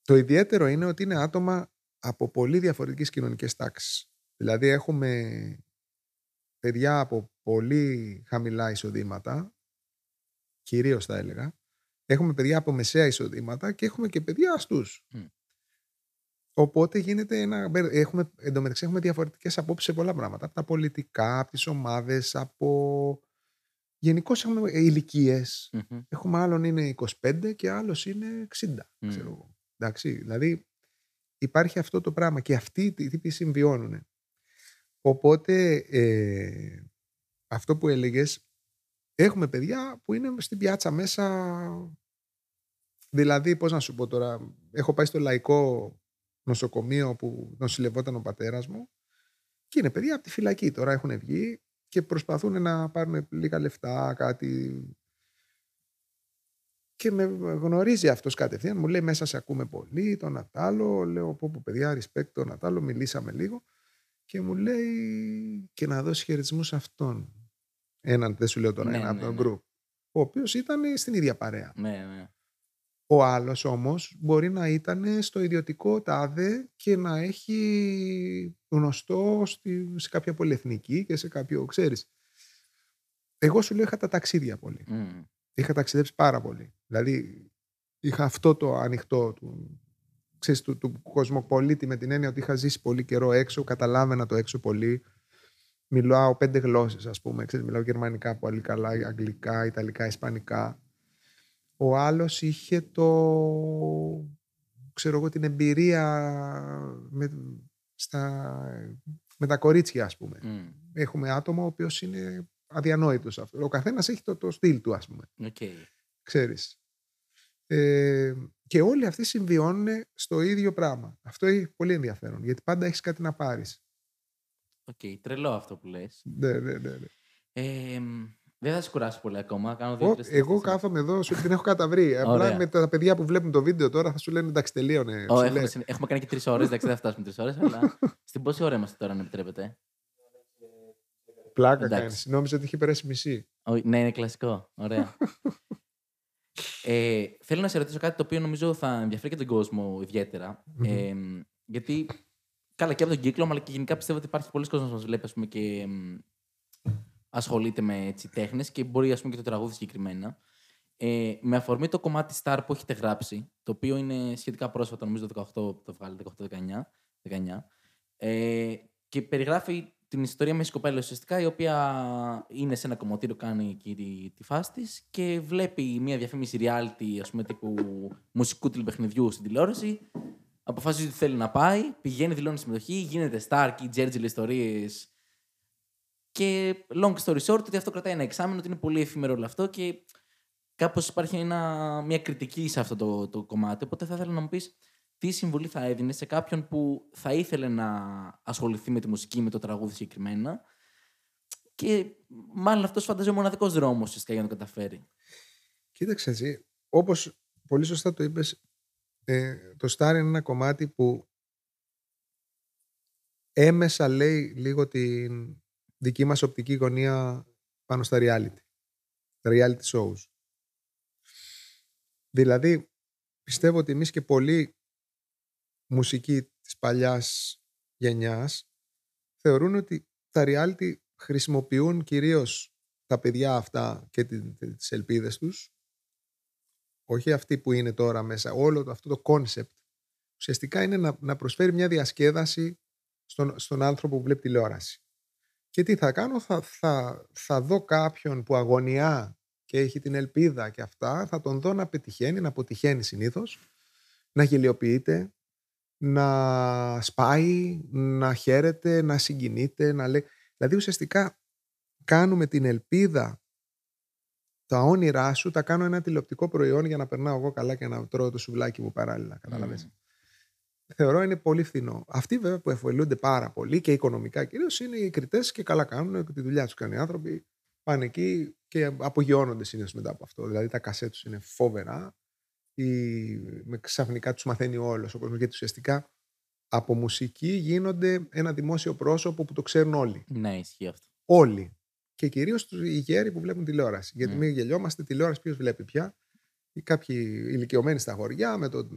Το ιδιαίτερο είναι ότι είναι άτομα από πολύ διαφορετικές κοινωνικές τάξεις. Δηλαδή έχουμε παιδιά από πολύ χαμηλά εισοδήματα, κυρίως θα έλεγα. Έχουμε παιδιά από μεσαία εισοδήματα και έχουμε και παιδιά αστούς. Μμ. Οπότε γίνεται ένα... Έχουμε, εντωμεταξύ έχουμε διαφορετικές απόψεις σε πολλά πράγματα. Από τα πολιτικά, από τις ομάδες, από... Γενικώς έχουμε ηλικίες. Μμμ. Έχουμε άλλον είναι 25 και άλλος είναι 60. Μμ. Ξέρω εγώ. Εντάξει, δηλαδή υπάρχει αυτό το πράγμα και αυτοί οι τύποι συμβιώνουν. Οπότε ε, αυτό που έλεγες, έχουμε παιδιά που είναι στην πιάτσα μέσα, δηλαδή πώς να σου πω τώρα, έχω πάει στο λαϊκό νοσοκομείο που νοσηλευόταν ο πατέρας μου και είναι παιδιά από τη φυλακή τώρα έχουν βγει και προσπαθούν να πάρουν λίγα λεφτά, κάτι και με γνωρίζει αυτός κατευθείαν, μου λέει μέσα σε ακούμε πολύ, τον Νατάλο, λέω πω πω παιδιά, respect τον Νατάλο, μιλήσαμε λίγο και μου λέει και να δώσει χαιρετισμούς σε αυτόν. Έναν, δεν σου λέω τώρα, Ναι, ένα ναι, από τον ναι. group. Ο οποίος ήταν στην ίδια παρέα. Ναι, ναι. Ο άλλος όμως μπορεί να ήταν στο ιδιωτικό τάδε και να έχει γνωστό στη, σε κάποια πολυεθνική και σε κάποιο, ξέρεις. Εγώ σου λέω είχα τα ταξίδια πολύ Μμ. είχα ταξιδέψει πάρα πολύ. Δηλαδή, είχα αυτό το ανοιχτό του, ξέρεις, του, του κοσμοπολίτη με την έννοια ότι είχα ζήσει πολύ καιρό έξω, καταλάβαινα το έξω πολύ. Μιλάω πέντε γλώσσες, ας πούμε. Ξέρεις, μιλάω γερμανικά πολύ καλά, αγγλικά, ιταλικά, ισπανικά. Ο άλλος είχε το, ξέρω εγώ, την εμπειρία με, στα, με τα κορίτσια, ας πούμε. Μμ. Έχουμε άτομο ο οποίος είναι αδιανόητος. αυτό. Ο καθένας έχει το, το στυλ του, ας πούμε. Οκ. Ξέρεις. Ε, και όλοι αυτοί συμβιώνουν στο ίδιο πράγμα. Αυτό έχει πολύ ενδιαφέρον, γιατί πάντα έχεις κάτι να πάρεις. Οκ. Τρελό αυτό που λες. Ναι, ναι, ναι. ναι. Ε, μ, δεν θα σε κουράσω πολύ ακόμα. Κάνω δύο, Εγώ, τρεις εγώ τελευταίες κάθομαι εδώ, σου την έχω καταβρεί. Απλά Ωραία. με τα παιδιά που βλέπουν το βίντεο τώρα θα σου λένε εντάξει, τελείωνε. Ω, ψηλέ». έχουμε, συν- έχουμε κάνει και τρεις ώρες. Εντάξει, δεν θα φτάσουμε τρεις ώρες, αλλά. Στην πόση ώρα είμαστε τώρα, αν επιτρέπετε; Πλάκα Εντάξει. κάνεις. Νόμιζα ότι είχε περάσει μισή. Ω, ναι, είναι κλασικό. Ωραία. ε, θέλω να σε ρωτήσω κάτι το οποίο νομίζω θα ενδιαφέρει και τον κόσμο ιδιαίτερα. Ε, γιατί καλά και από τον κύκλο, μου, αλλά και γενικά πιστεύω ότι υπάρχει πολλοί κόσμος που μας βλέπει ας πούμε, και μ, ασχολείται με έτσι, τέχνες και μπορεί ας πούμε, και το τραγούδι συγκεκριμένα. Ε, με αφορμή το κομμάτι Star που έχετε γράψει, το οποίο είναι σχετικά πρόσφατο, νομίζω το 18 το βγάλετε, 18-19, 19, ε, και περιγράφει την ιστορία μιας κοπέλας ουσιαστικά, η οποία είναι σε ένα κομμωτήριο, κάνει εκεί τη, τη φάση της και βλέπει μια διαφήμιση reality, ας πούμε, τύπου μουσικού τηλεπαιχνιδιού στην τηλεόραση. Αποφασίζει ότι θέλει να πάει, πηγαίνει, δηλώνει συμμετοχή, γίνεται star και τζέρτζιλ ιστορίες. Και long story short, ότι αυτό κρατάει ένα εξάμεινο, ότι είναι πολύ εφήμερο όλο αυτό και κάπως υπάρχει ένα, μια κριτική σε αυτό το, το κομμάτι. Οπότε θα ήθελα να μου πεις τι συμβουλή θα έδινες σε κάποιον που θα ήθελε να ασχοληθεί με τη μουσική, με το τραγούδι συγκεκριμένα. Και μάλλον αυτός φαντάζομαι ο μοναδικός δρόμος ουσιαστικά για να το καταφέρει. Κοίταξε εσύ, όπως πολύ σωστά το είπες, ε, το Star είναι ένα κομμάτι που έμεσα λέει λίγο την δική μας οπτική γωνία πάνω στα reality. Τα reality shows. Δηλαδή, πιστεύω ότι εμείς και πολλοί μουσικοί της παλιάς γενιάς θεωρούν ότι τα reality χρησιμοποιούν κυρίως τα παιδιά αυτά και τη- τη- τις ελπίδες τους όχι αυτοί που είναι τώρα μέσα, όλο το- αυτό το concept ουσιαστικά είναι να, να προσφέρει μια διασκέδαση στον, στον άνθρωπο που βλέπει τηλεόραση. Και τι θα κάνω, θα, θα, θα δω κάποιον που αγωνιά και έχει την ελπίδα και αυτά, θα τον δω να πετυχαίνει, να αποτυχαίνει συνήθως, να γελιοποιείται, να σπάει, να χαίρεται, να συγκινείται, να λέει... Δηλαδή ουσιαστικά κάνουμε την ελπίδα τα όνειρά σου τα κάνω ένα τηλεοπτικό προϊόν για να περνάω εγώ καλά και να τρώω το σουβλάκι μου παράλληλα. Κατάλαβες. Μμμ. Θεωρώ είναι πολύ φθηνό. Αυτοί βέβαια που εφελούνται πάρα πολύ και οικονομικά κυρίως είναι οι κριτέ και καλά κάνουν και τη δουλειά τους κάνουν οι άνθρωποι. Πάνε εκεί και απογειώνονται συνήθως μετά από αυτό. Δηλαδή τα κασέ τους είναι φοβερά. Ή με ξαφνικά τους μαθαίνει όλος ο κόσμος. Γιατί ουσιαστικά από μουσική γίνονται ένα δημόσιο πρόσωπο που το ξέρουν όλοι. Ναι, ισχύει αυτό. Όλοι. Και κυρίως οι γέροι που βλέπουν τηλεόραση. Γιατί Μμ. μην γελιόμαστε, τηλεόραση ποιος βλέπει πια. Ή κάποιοι ηλικιωμένοι στα χωριά με το,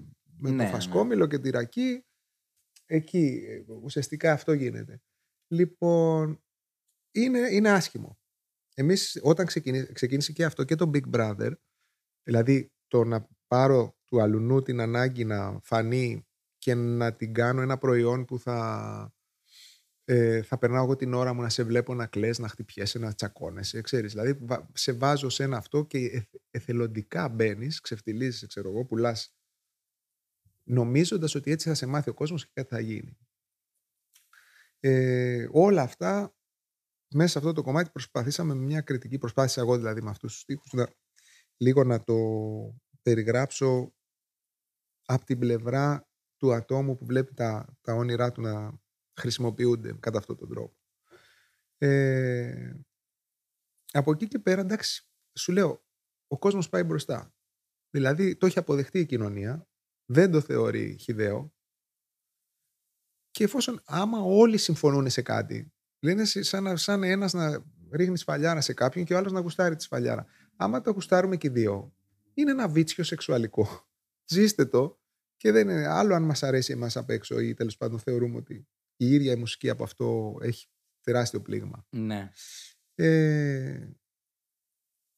με Ναι, το ναι. φασκόμηλο και τη ρακή. Εκεί ε, ουσιαστικά αυτό γίνεται. Λοιπόν, είναι, είναι άσχημο. Εμείς όταν ξεκινή- ξεκίνησε και αυτό και το Big Brother, δηλαδή το να πάρω του αλουνού την ανάγκη να φανεί και να την κάνω ένα προϊόν που θα, ε, θα περνάω εγώ την ώρα μου να σε βλέπω να κλαις, να χτυπιέσαι, να τσακώνεσαι, ξέρεις. Δηλαδή βα- σε βάζω σε ένα αυτό και εθ- εθελοντικά μπαίνεις, ξεφτιλίζεσαι, ξέρω εγώ, πουλάς νομίζοντας ότι έτσι θα σε μάθει ο κόσμος και κάτι θα γίνει. Ε, όλα αυτά μέσα σε αυτό το κομμάτι προσπαθήσαμε με μια κριτική, προσπάθησα εγώ δηλαδή με αυτούς τους στίχους να, λίγο να το περιγράψω από την πλευρά του ατόμου που βλέπει τα, τα όνειρά του να χρησιμοποιούνται κατά αυτόν τον τρόπο. Ε, από εκεί και πέρα, εντάξει, σου λέω, ο κόσμος πάει μπροστά. Δηλαδή, το έχει αποδεχτεί η κοινωνία, δεν το θεωρεί χιδαίο και εφόσον άμα όλοι συμφωνούν σε κάτι, λένε σε- σαν, να- σαν ένας να ρίχνει σφαλιάρα σε κάποιον και ο άλλος να γουστάρει τη σφαλιάρα. Άμα το γουστάρουμε και οι δύο, είναι ένα βίτσιο σεξουαλικό. Ζήστε το και δεν είναι άλλο αν μας αρέσει εμάς απ' έξω ή τέλος πάντων θεωρούμε ότι η ίδια η μουσική από αυτό έχει τεράστιο πλήγμα. Ναι. Ε,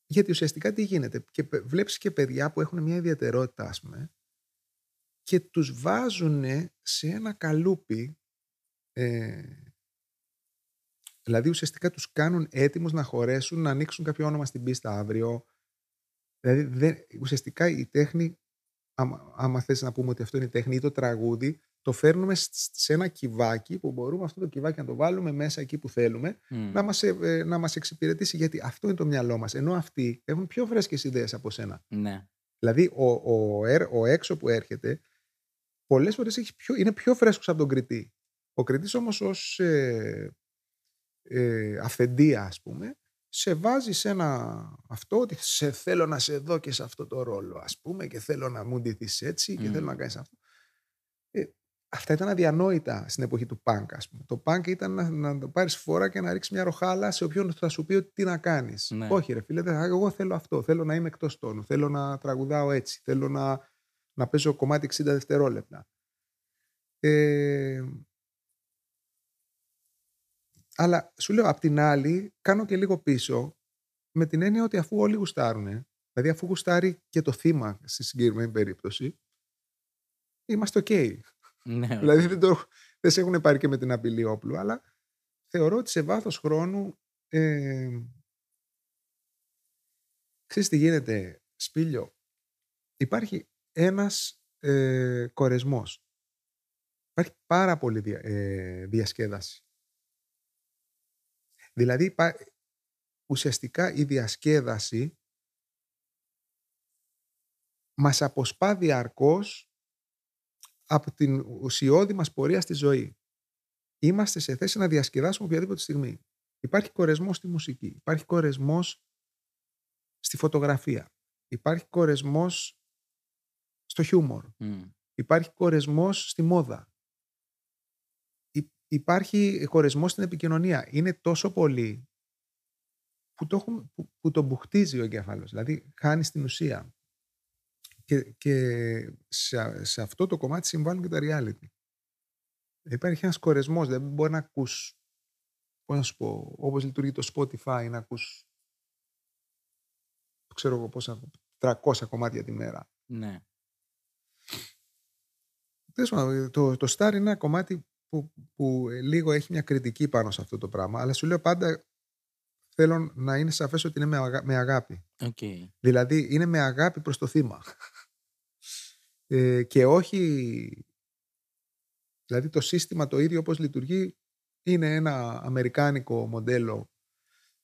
γιατί ουσιαστικά τι γίνεται; Και πε- βλέπεις και παιδιά που έχουν μια ιδιαιτερότητα, ας πούμε, και τους βάζουν σε ένα καλούπι. Ε, δηλαδή ουσιαστικά τους κάνουν έτοιμους να χωρέσουν, να ανοίξουν κάποιο όνομα στην πίστα αύριο. Δηλαδή δεν, ουσιαστικά η τέχνη, άμα, άμα θες να πούμε ότι αυτό είναι η τέχνη ή το τραγούδι, το φέρνουμε σε ένα κυβάκι που μπορούμε αυτό το κυβάκι να το βάλουμε μέσα εκεί που θέλουμε Μμ. να μας, ε, ε, να μας εξυπηρετήσει γιατί αυτό είναι το μυαλό μας ενώ αυτοί έχουν πιο φρέσκες ιδέες από σένα Ναι. δηλαδή ο, ο, ερ- ο έξω που έρχεται πολλές φορές έχει πιο, είναι πιο φρέσκος από τον κριτή ο κριτής όμως ως ε, ε, αυθεντία ας πούμε σε βάζει σε ένα αυτό ότι σε θέλω να σε δω και σε αυτό το ρόλο ας πούμε και θέλω να μου ντυθείς έτσι και Μμ. θέλω να κάνεις αυτό. Ε, αυτά ήταν αδιανόητα στην εποχή του punk ας πούμε. Το punk ήταν να, να το πάρεις φορά και να ρίξεις μια ροχάλα σε όποιον θα σου πει ότι τι να κάνεις. Ναι. Όχι ρε φίλε, δεν- εγώ θέλω αυτό, θέλω να είμαι εκτός τόνου, θέλω να τραγουδάω έτσι, θέλω να, να παίζω κομμάτι 60 δευτερόλεπτα. Ε, αλλά σου λέω, απ' την άλλη, κάνω και λίγο πίσω με την έννοια ότι αφού όλοι γουστάρουν, δηλαδή αφού γουστάρει και το θύμα στη συγκεκριμένη περίπτωση, είμαστε οκ. Ναι, Δηλαδή δεν, το, δεν σε έχουν πάρει και με την απειλή όπλου, αλλά θεωρώ ότι σε βάθος χρόνου ε, ξέρεις τι γίνεται, Σπίλιο, υπάρχει ένας ε, κορεσμός. Υπάρχει πάρα πολύ δια, ε, διασκέδαση. Δηλαδή υπά- ουσιαστικά η διασκέδαση μας αποσπά διαρκώς από την ουσιώδη μας πορεία στη ζωή. Είμαστε σε θέση να διασκεδάσουμε οποιαδήποτε στιγμή. Υπάρχει κορεσμός στη μουσική, υπάρχει κορεσμός στη φωτογραφία, υπάρχει κορεσμός στο χιούμορ, Μμ. υπάρχει κορεσμός στη μόδα, Υ- υπάρχει κορεσμός στην επικοινωνία. Είναι τόσο πολύ που το, έχουν, που, που το μπουχτίζει ο εγκέφαλος, δηλαδή χάνεις την ουσία. Και, και σε, σε αυτό το κομμάτι συμβάλλουν και τα reality. Υπάρχει ένας κορεσμός, δεν μπορεί να ακούς, πώς να σου πω, όπως λειτουργεί το Spotify, να ακούς, ξέρω εγώ πόσα, 300 κομμάτια τη μέρα. Ναι. Τέλος πάντων, το, το Star είναι ένα κομμάτι που, που ε, λίγο έχει μια κριτική πάνω σε αυτό το πράγμα, αλλά σου λέω πάντα θέλω να είναι σαφές ότι είναι με, αγα- με αγάπη. Οκ. Δηλαδή είναι με αγάπη προς το θύμα. Ε, και όχι... Δηλαδή το σύστημα το ίδιο όπως λειτουργεί είναι ένα αμερικάνικο μοντέλο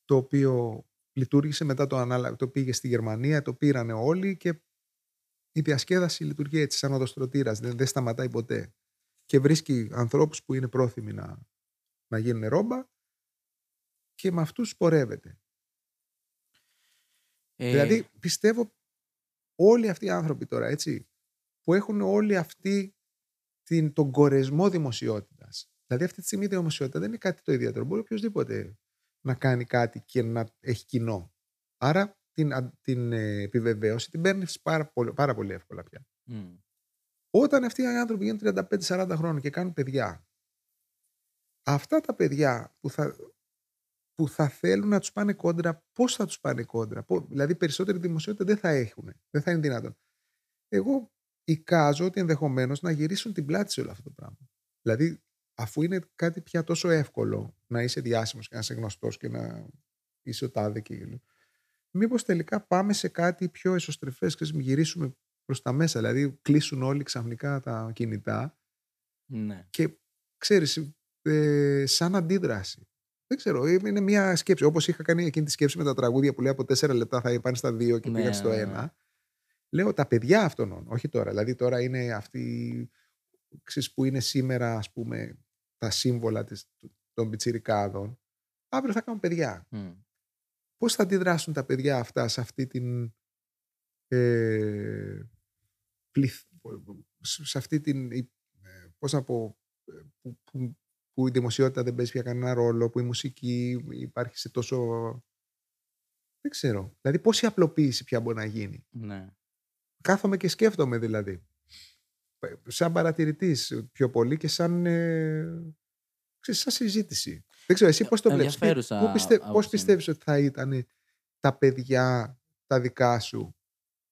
το οποίο λειτουργήσε μετά το ανάλα... το πήγε στη Γερμανία, το πήρανε όλοι και η διασκέδαση λειτουργεί έτσι σαν οδοστρωτήρας, δεν, δεν σταματάει ποτέ. Και βρίσκει ανθρώπους που είναι πρόθυμοι να, να γίνουν ρόμπα και με αυτούς πορεύεται. Ε, Δηλαδή, πιστεύω όλοι αυτοί οι άνθρωποι τώρα, έτσι, που έχουν όλοι αυτή την, τον κορεσμό δημοσιότητας. Δηλαδή, αυτή τη στιγμή η δημοσιότητα δεν είναι κάτι το ιδιαίτερο. Μπορεί οποιοδήποτε να κάνει κάτι και να έχει κοινό. Άρα, την, α- την ε, επιβεβαίωση την παίρνεις πάρα, πολύ- πάρα πολύ εύκολα πια. μμ. Όταν αυτοί οι άνθρωποι γίνουν 35-40 χρόνια και κάνουν παιδιά, αυτά τα παιδιά που θα, που θα θέλουν να τους πάνε κόντρα, πώς θα τους πάνε κόντρα; Πο- δηλαδή περισσότερη δημοσιότητα δεν θα έχουν. Δεν θα είναι δυνατόν. Εγώ εικάζω ότι ενδεχομένως να γυρίσουν την πλάτη σε όλο αυτό το πράγμα. Δηλαδή, αφού είναι κάτι πια τόσο εύκολο να είσαι διάσημος και να είσαι γνωστός και να είσαι ο τάδε και μήπως τελικά πάμε σε κάτι πιο εσωστρεφές και γυρίσουμε προς τα μέσα. Δηλαδή, κλείσουν όλοι ξαφνικά τα κινητά Ναι. και ξέρεις, ε, σαν αντίδραση. Δεν ξέρω, ε, είναι μια σκέψη. Όπως είχα κάνει εκείνη τη σκέψη με τα τραγούδια που λέει από τέσσερα λεπτά θα πάνε στα δύο και Ναι, πήγαν στο ναι, ναι. ένα. Λέω τα παιδιά αυτών, όχι τώρα. Δηλαδή τώρα είναι αυτοί ξέρεις, που είναι σήμερα ας πούμε τα σύμβολα της, των πιτσιρικάδων. Αύριο θα κάνουν παιδιά. Μμ. Πώς θα αντιδράσουν τα παιδιά αυτά σε αυτή την ε, πληθ- σε αυτή την ε, πώς να πω ε, που, που, που η δημοσιότητα δεν παίζει πια κανένα ρόλο, που η μουσική υπάρχει σε τόσο δεν ξέρω. Δηλαδή πόση απλοποίηση πια μπορεί να γίνει. Ναι. Κάθομαι και σκέφτομαι δηλαδή. Ε, Σαν παρατηρητής πιο πολύ και σαν, ε, ξέρεις, σαν συζήτηση. Δεν ξέρω, εσύ πώς το βλέπεις; Τι- Ενδιαφέρουσα πού πιστε- άποψη Πώς είναι. πιστεύεις ότι θα ήταν τα παιδιά τα δικά σου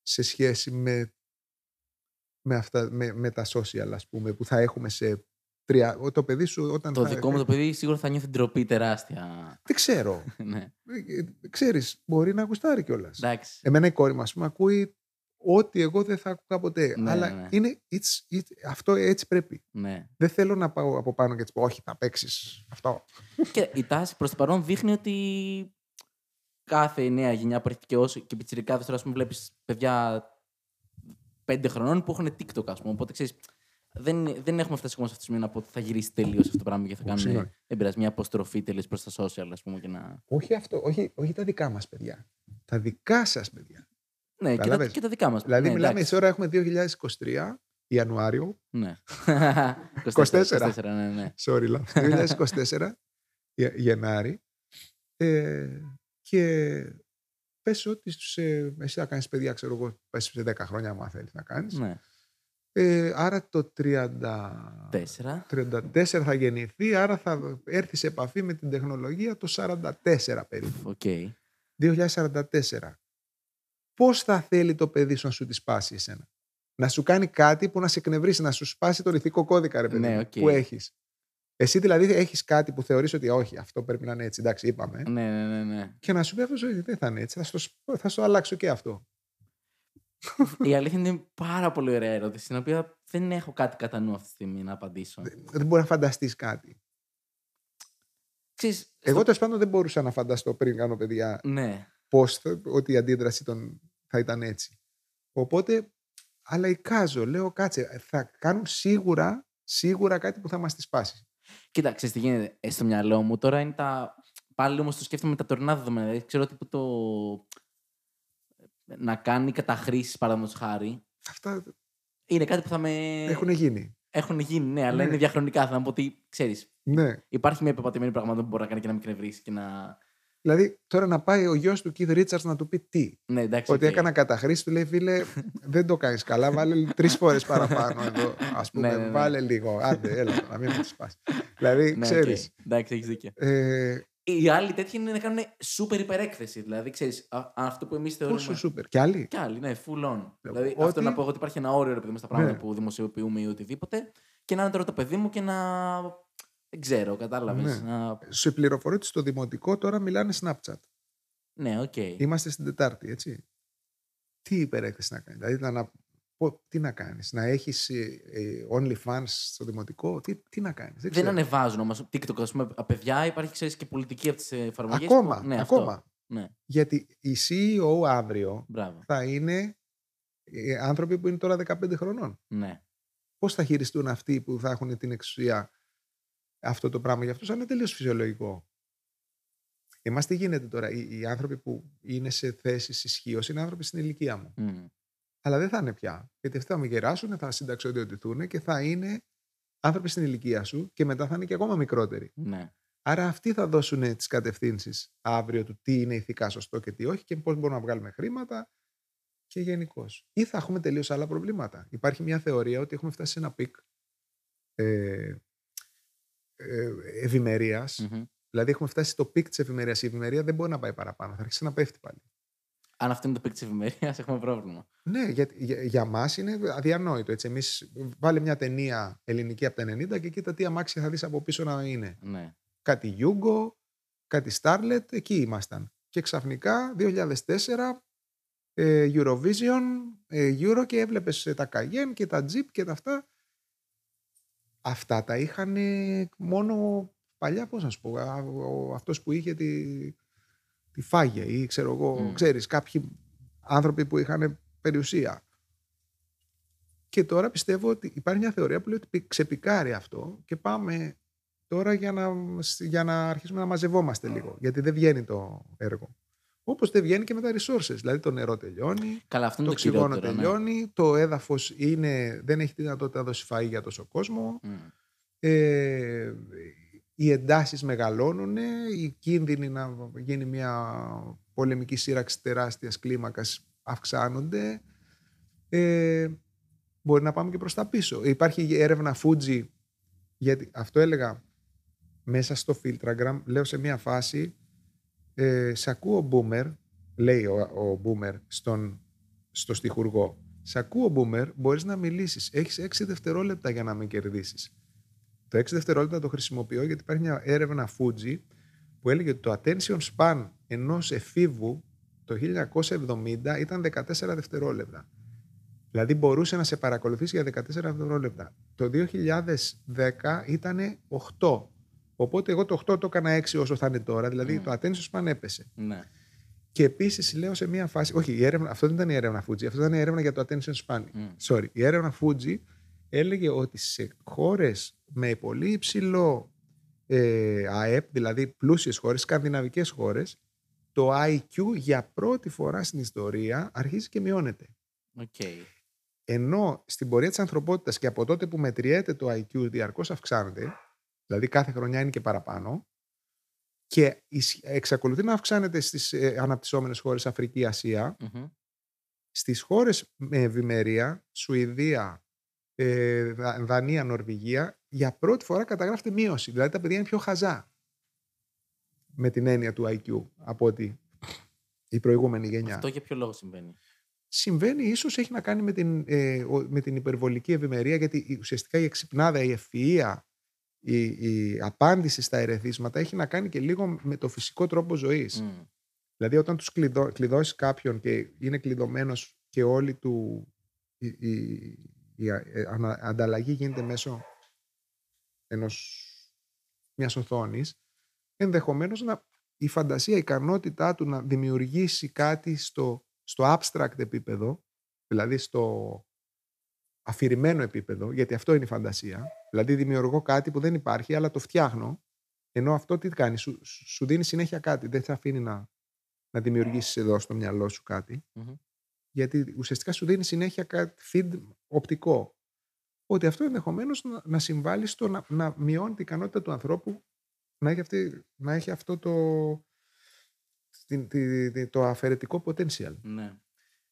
σε σχέση με, με, αυτά, με, με τα social, ας πούμε, που θα έχουμε σε τρία... Το παιδί σου όταν Το θα... δικό μου το παιδί σίγουρα θα νιώθει ντροπή τεράστια. Δεν ξέρω. ναι. Ε, ε, Ξέρεις, μπορεί να γουστάρει κιόλας. Εντάξει. Εμένα η κόρη μου, ας πούμε, ακούει ό,τι εγώ δεν θα άκουγα ποτέ. Ναι, Αλλά ναι, ναι. είναι, it's, it- αυτό έτσι πρέπει. Ναι. Δεν θέλω να πάω από πάνω και έτσι πω, όχι, θα παίξεις αυτό. και η τάση προς το παρόν δείχνει ότι κάθε νέα γενιά που έρχεται και όσο και πιτσιρικάδες τώρα, ας πούμε, βλέπεις παιδιά πέντε χρονών που έχουν TikTok, ας πούμε. Οπότε ξέρεις, δεν, δεν έχουμε φτάσει ακόμα σε αυτό το σημείο να πω ότι θα γυρίσει τελείως αυτό το πράγμα και θα κάνουν. Συγγνώμη. Δεν πειράζει, μια αποστροφή τελείω προς τα social, ας πούμε. Και να... Όχι αυτό, όχι, όχι τα δικά μας παιδιά. Τα δικά σας παιδιά. Ναι, και τα, Κατάλαβες. και τα δικά μας. Δηλαδή, ναι, μιλάμε εντάξει. τώρα έχουμε 2023 Ιανουάριο. Ναι. 24. 24, ναι, ναι. Sorry, λάθος. 2024 Γε- Γενάρη. Ε, και πες ότι στους, ε, εσύ θα κάνεις παιδιά, ξέρω εγώ, πες σε 10 χρόνια, άμα θέλεις να κάνεις. ναι. Ε, άρα το 30... Τέσσερα. 34 θα γεννηθεί, άρα θα έρθει σε επαφή με την τεχνολογία το 44 περίπου. Οκ. 2044. Πώς θα θέλει το παιδί σου να σου τη σπάσει εσένα; Να σου κάνει κάτι που να σε εκνευρίσει, να σου σπάσει τον ηθικό κώδικα ρε παιδί, Ναι, μου, οκ. που έχεις. Εσύ δηλαδή έχεις κάτι που θεωρείς ότι όχι, αυτό πρέπει να είναι έτσι, εντάξει είπαμε. Ναι, ναι, ναι, ναι. Και να σου πει αυτός ότι δεν θα είναι έτσι, θα στο, σπ- θα στο αλλάξω και αυτό. Η αλήθεια είναι πάρα πολύ ωραία ερώτηση, στην οποία δεν έχω κάτι κατά νου αυτή τη στιγμή να απαντήσω. Δεν μπορεί να φανταστείς κάτι. Ξέρεις, Εγώ στο- τέλος πάντων δεν μπορούσα να φανταστώ πριν κάνω παιδιά Ναι. πώς θα, ότι η αντίδραση των, θα ήταν έτσι. Οπότε, αλλά εικάζω, λέω κάτσε, θα κάνουν σίγουρα, σίγουρα κάτι που θα μας τη σπάσει. Κοίτα, ξέρεις τι γίνεται. Ε, στο μυαλό μου τώρα είναι τα. Πάλι όμως το σκέφτομαι με τα τωρινά δεδομένα. Δηλαδή, ξέρω ότι που το. να κάνει καταχρήσεις, παραδείγματος χάρη. Αυτά Είναι κάτι που θα με. έχουν γίνει. Έχουν γίνει, ναι, αλλά Ναι. είναι διαχρονικά. Θα πω ότι ξέρεις. Ναι. Υπάρχει μια υπεπατημένη πραγμάτων που μπορεί να κάνει και να με εκνευρίσει και να. Δηλαδή, τώρα να πάει ο γιος του Keith Richards να του πει τι. Ναι, εντάξει. Ότι οκ. έκανα καταχρήση, του λέει φίλε, δεν το κάνεις καλά, βάλε τρεις φορές παραπάνω εδώ. Ας πούμε, Ναι, ναι, ναι. βάλε λίγο. Άντε, έλα, να μην μου τη σπάσει. δηλαδή, Ναι, ξέρεις. οκ. Εντάξει, έχεις δίκιο. Ε, Οι άλλοι τέτοιοι είναι να κάνουν σούπερ υπερέκθεση. Δηλαδή, ξέρεις, αυτό που εμείς θεωρούμε. πόσο σούπερ. Κι άλλοι; Κι άλλοι, ναι, full on. Δηλαδή, ότι- αυτό να πω εγώ ότι υπάρχει ένα όριο ρε παιδί μου στα πράγματα Ναι. που δημοσιοποιούμε ή οτιδήποτε. Και να είναι τώρα το παιδί μου και να. Δεν ξέρω, κατάλαβες. Ναι. Να... Σε πληροφορώ ότι στο δημοτικό τώρα μιλάνε Snapchat. Ναι, οκ. Είμαστε στην Τετάρτη, έτσι. Τι υπερέκθεση να κάνεις. Δηλαδή, να, πω- τι να κάνεις, να έχεις ε, ε, OnlyFans στο δημοτικό, τι, τι να κάνεις. Δεν, Δεν ξέρω. ανεβάζουν όμως TikTok, ας πούμε, από παιδιά. Υπάρχει, ξέρεις, και πολιτική από τις εφαρμογές. Ακόμα, ναι, ακόμα. Αυτό. Ναι, Γιατί οι CEO αύριο μπράβο. θα είναι ε, άνθρωποι που είναι τώρα 15 χρονών. Ναι. Πώς θα χειριστούν αυτοί που θα έχουν την εξουσία αυτό το πράγμα. Για αυτούς θα είναι τελείως φυσιολογικό. Εμάς τι γίνεται τώρα. Οι, οι άνθρωποι που είναι σε θέσεις ισχύω είναι άνθρωποι στην ηλικία μου. Μμ. Αλλά δεν θα είναι πια. Γιατί αυτοί θα με γεράσουν, θα συνταξιοδοτηθούν και θα είναι άνθρωποι στην ηλικία σου και μετά θα είναι και ακόμα μικρότεροι. ναι. Άρα αυτοί θα δώσουν τις κατευθύνσεις αύριο του τι είναι ηθικά σωστό και τι όχι και πώς μπορούμε να βγάλουμε χρήματα και γενικώς. Ή θα έχουμε τελείως άλλα προβλήματα. Υπάρχει μια θεωρία ότι έχουμε φτάσει σε ένα peak ε, ε, ευημερίας. Μμμ. Δηλαδή έχουμε φτάσει στο peak της ευημερίας. Η ευημερία δεν μπορεί να πάει παραπάνω. Θα αρχίσει να πέφτει πάλι. Αν αυτό είναι το peak της ευημερίας, έχουμε πρόβλημα. Ναι, για, για, για μας είναι αδιανόητο. Έτσι. Εμείς βάλε μια ταινία ελληνική από τα 90 και κοίτα τι αμάξια θα δεις από πίσω να είναι. Ναι. κάτι Yugo, κάτι Starlet, εκεί ήμασταν. Και ξαφνικά 2004 ε, Eurovision, ε, Euro και έβλεπες ε, τα Cayenne και τα Jeep και τα αυτά. Αυτά τα είχαν ε, μόνο παλιά, πώς να σου πω, α, ο- αυτός που είχε τη, τη φάγε ή ξέρω εγώ, Μμ. ξέρεις, κάποιοι άνθρωποι που είχαν περιουσία. Και τώρα πιστεύω ότι υπάρχει μια θεωρία που λέει ότι πη- ξεπικάρει αυτό και πάμε τώρα για να, για να αρχίσουμε να μαζευόμαστε λίγο. Γιατί δεν βγαίνει το έργο. Όπως δεν βγαίνει και με τα resources. Δηλαδή το νερό τελειώνει, Καλά, αυτό είναι το το, οξυγόνο κυριότερο. ναι. τελειώνει, το έδαφος δεν έχει τη δυνατότητα να δώσει φαΐ για τόσο κόσμο. Μμ. Ε, οι εντάσεις μεγαλώνουν, οι κίνδυνοι να γίνει μια πολεμική σύραξη τεράστιας κλίμακας αυξάνονται. Ε, μπορεί να πάμε και προς τα πίσω. Υπάρχει η έρευνα Fuji, γιατί αυτό έλεγα μέσα στο Filtragram, λέω σε μια φάση, ε, σε ακούω Boomer, λέει ο, ο Boomer στον, στο στιχουργό, σε ακούω Boomer, μπορείς να μιλήσεις, έχεις 6 δευτερόλεπτα για να με κερδίσεις. Το 6 δευτερόλεπτα το χρησιμοποιώ γιατί υπάρχει μια έρευνα Fuji που έλεγε ότι το attention span ενός εφήβου το 1970 ήταν 14 δευτερόλεπτα. Δηλαδή μπορούσε να σε παρακολουθήσει για 14 δευτερόλεπτα. Το 2010 ήταν 8. Οπότε εγώ το 8 το έκανα 6 όσο θα είναι τώρα. Δηλαδή Mm. το attention span έπεσε. Ναι. Και επίσης λέω σε μία φάση. Όχι, η έρευνα, αυτό δεν ήταν η έρευνα Fuji, αυτό ήταν η έρευνα για το attention span. Μμ. Sorry. Η έρευνα Fuji έλεγε ότι σε χώρες με πολύ υψηλό ε, ΑΕΠ, δηλαδή πλούσιες χώρες, σκανδιναβικές χώρες, το IQ για πρώτη φορά στην ιστορία αρχίζει και μειώνεται. Οκ. Ενώ στην πορεία της ανθρωπότητας και από τότε που μετριέται το IQ διαρκώς αυξάνεται, δηλαδή κάθε χρονιά είναι και παραπάνω, και ισ- εξακολουθεί να αυξάνεται στις ε, αναπτυσσόμενες χώρες Αφρική, Ασία, Μμμ. στις χώρες με ευημερία, Σουηδία, ε, Δα- Δανία, Νορβηγία, για πρώτη φορά καταγράφεται μείωση. Δηλαδή τα παιδιά είναι πιο χαζά με την έννοια του IQ από ότι η προηγούμενη γενιά. Αυτό για ποιο λόγο συμβαίνει; Συμβαίνει ίσως έχει να κάνει με την, ε, ο- με την υπερβολική ευημερία γιατί η- ουσιαστικά η εξυπνάδα, η ευφυΐα, η, η απάντηση στα ερεθίσματα έχει να κάνει και λίγο με το φυσικό τρόπο ζωής. Μμ. Δηλαδή όταν τους κλειδω, κλειδώσεις κάποιον και είναι κλειδωμένος και όλη του η, η- η α- ε, ανα- ανταλλαγή γίνεται μέσω ενός, μιας οθόνης ενδεχομένως να, η φαντασία, η ικανότητά του να δημιουργήσει κάτι στο, στο abstract επίπεδο δηλαδή στο αφηρημένο επίπεδο γιατί αυτό είναι η φαντασία δηλαδή δημιουργώ κάτι που δεν υπάρχει αλλά το φτιάχνω ενώ αυτό τι κάνει, σου, σου σου δίνει συνέχεια κάτι δεν θα αφήνει να, να δημιουργήσεις εδώ στο μυαλό σου κάτι Μμμ. γιατί ουσιαστικά σου δίνει συνέχεια κάτι feed οπτικό. Ότι αυτό ενδεχομένως να, να συμβάλλει στο να, να μειώνει την ικανότητα του ανθρώπου να έχει, αυτή, να έχει αυτό το, την- τη- τη- το αφαιρετικό potential. Ναι.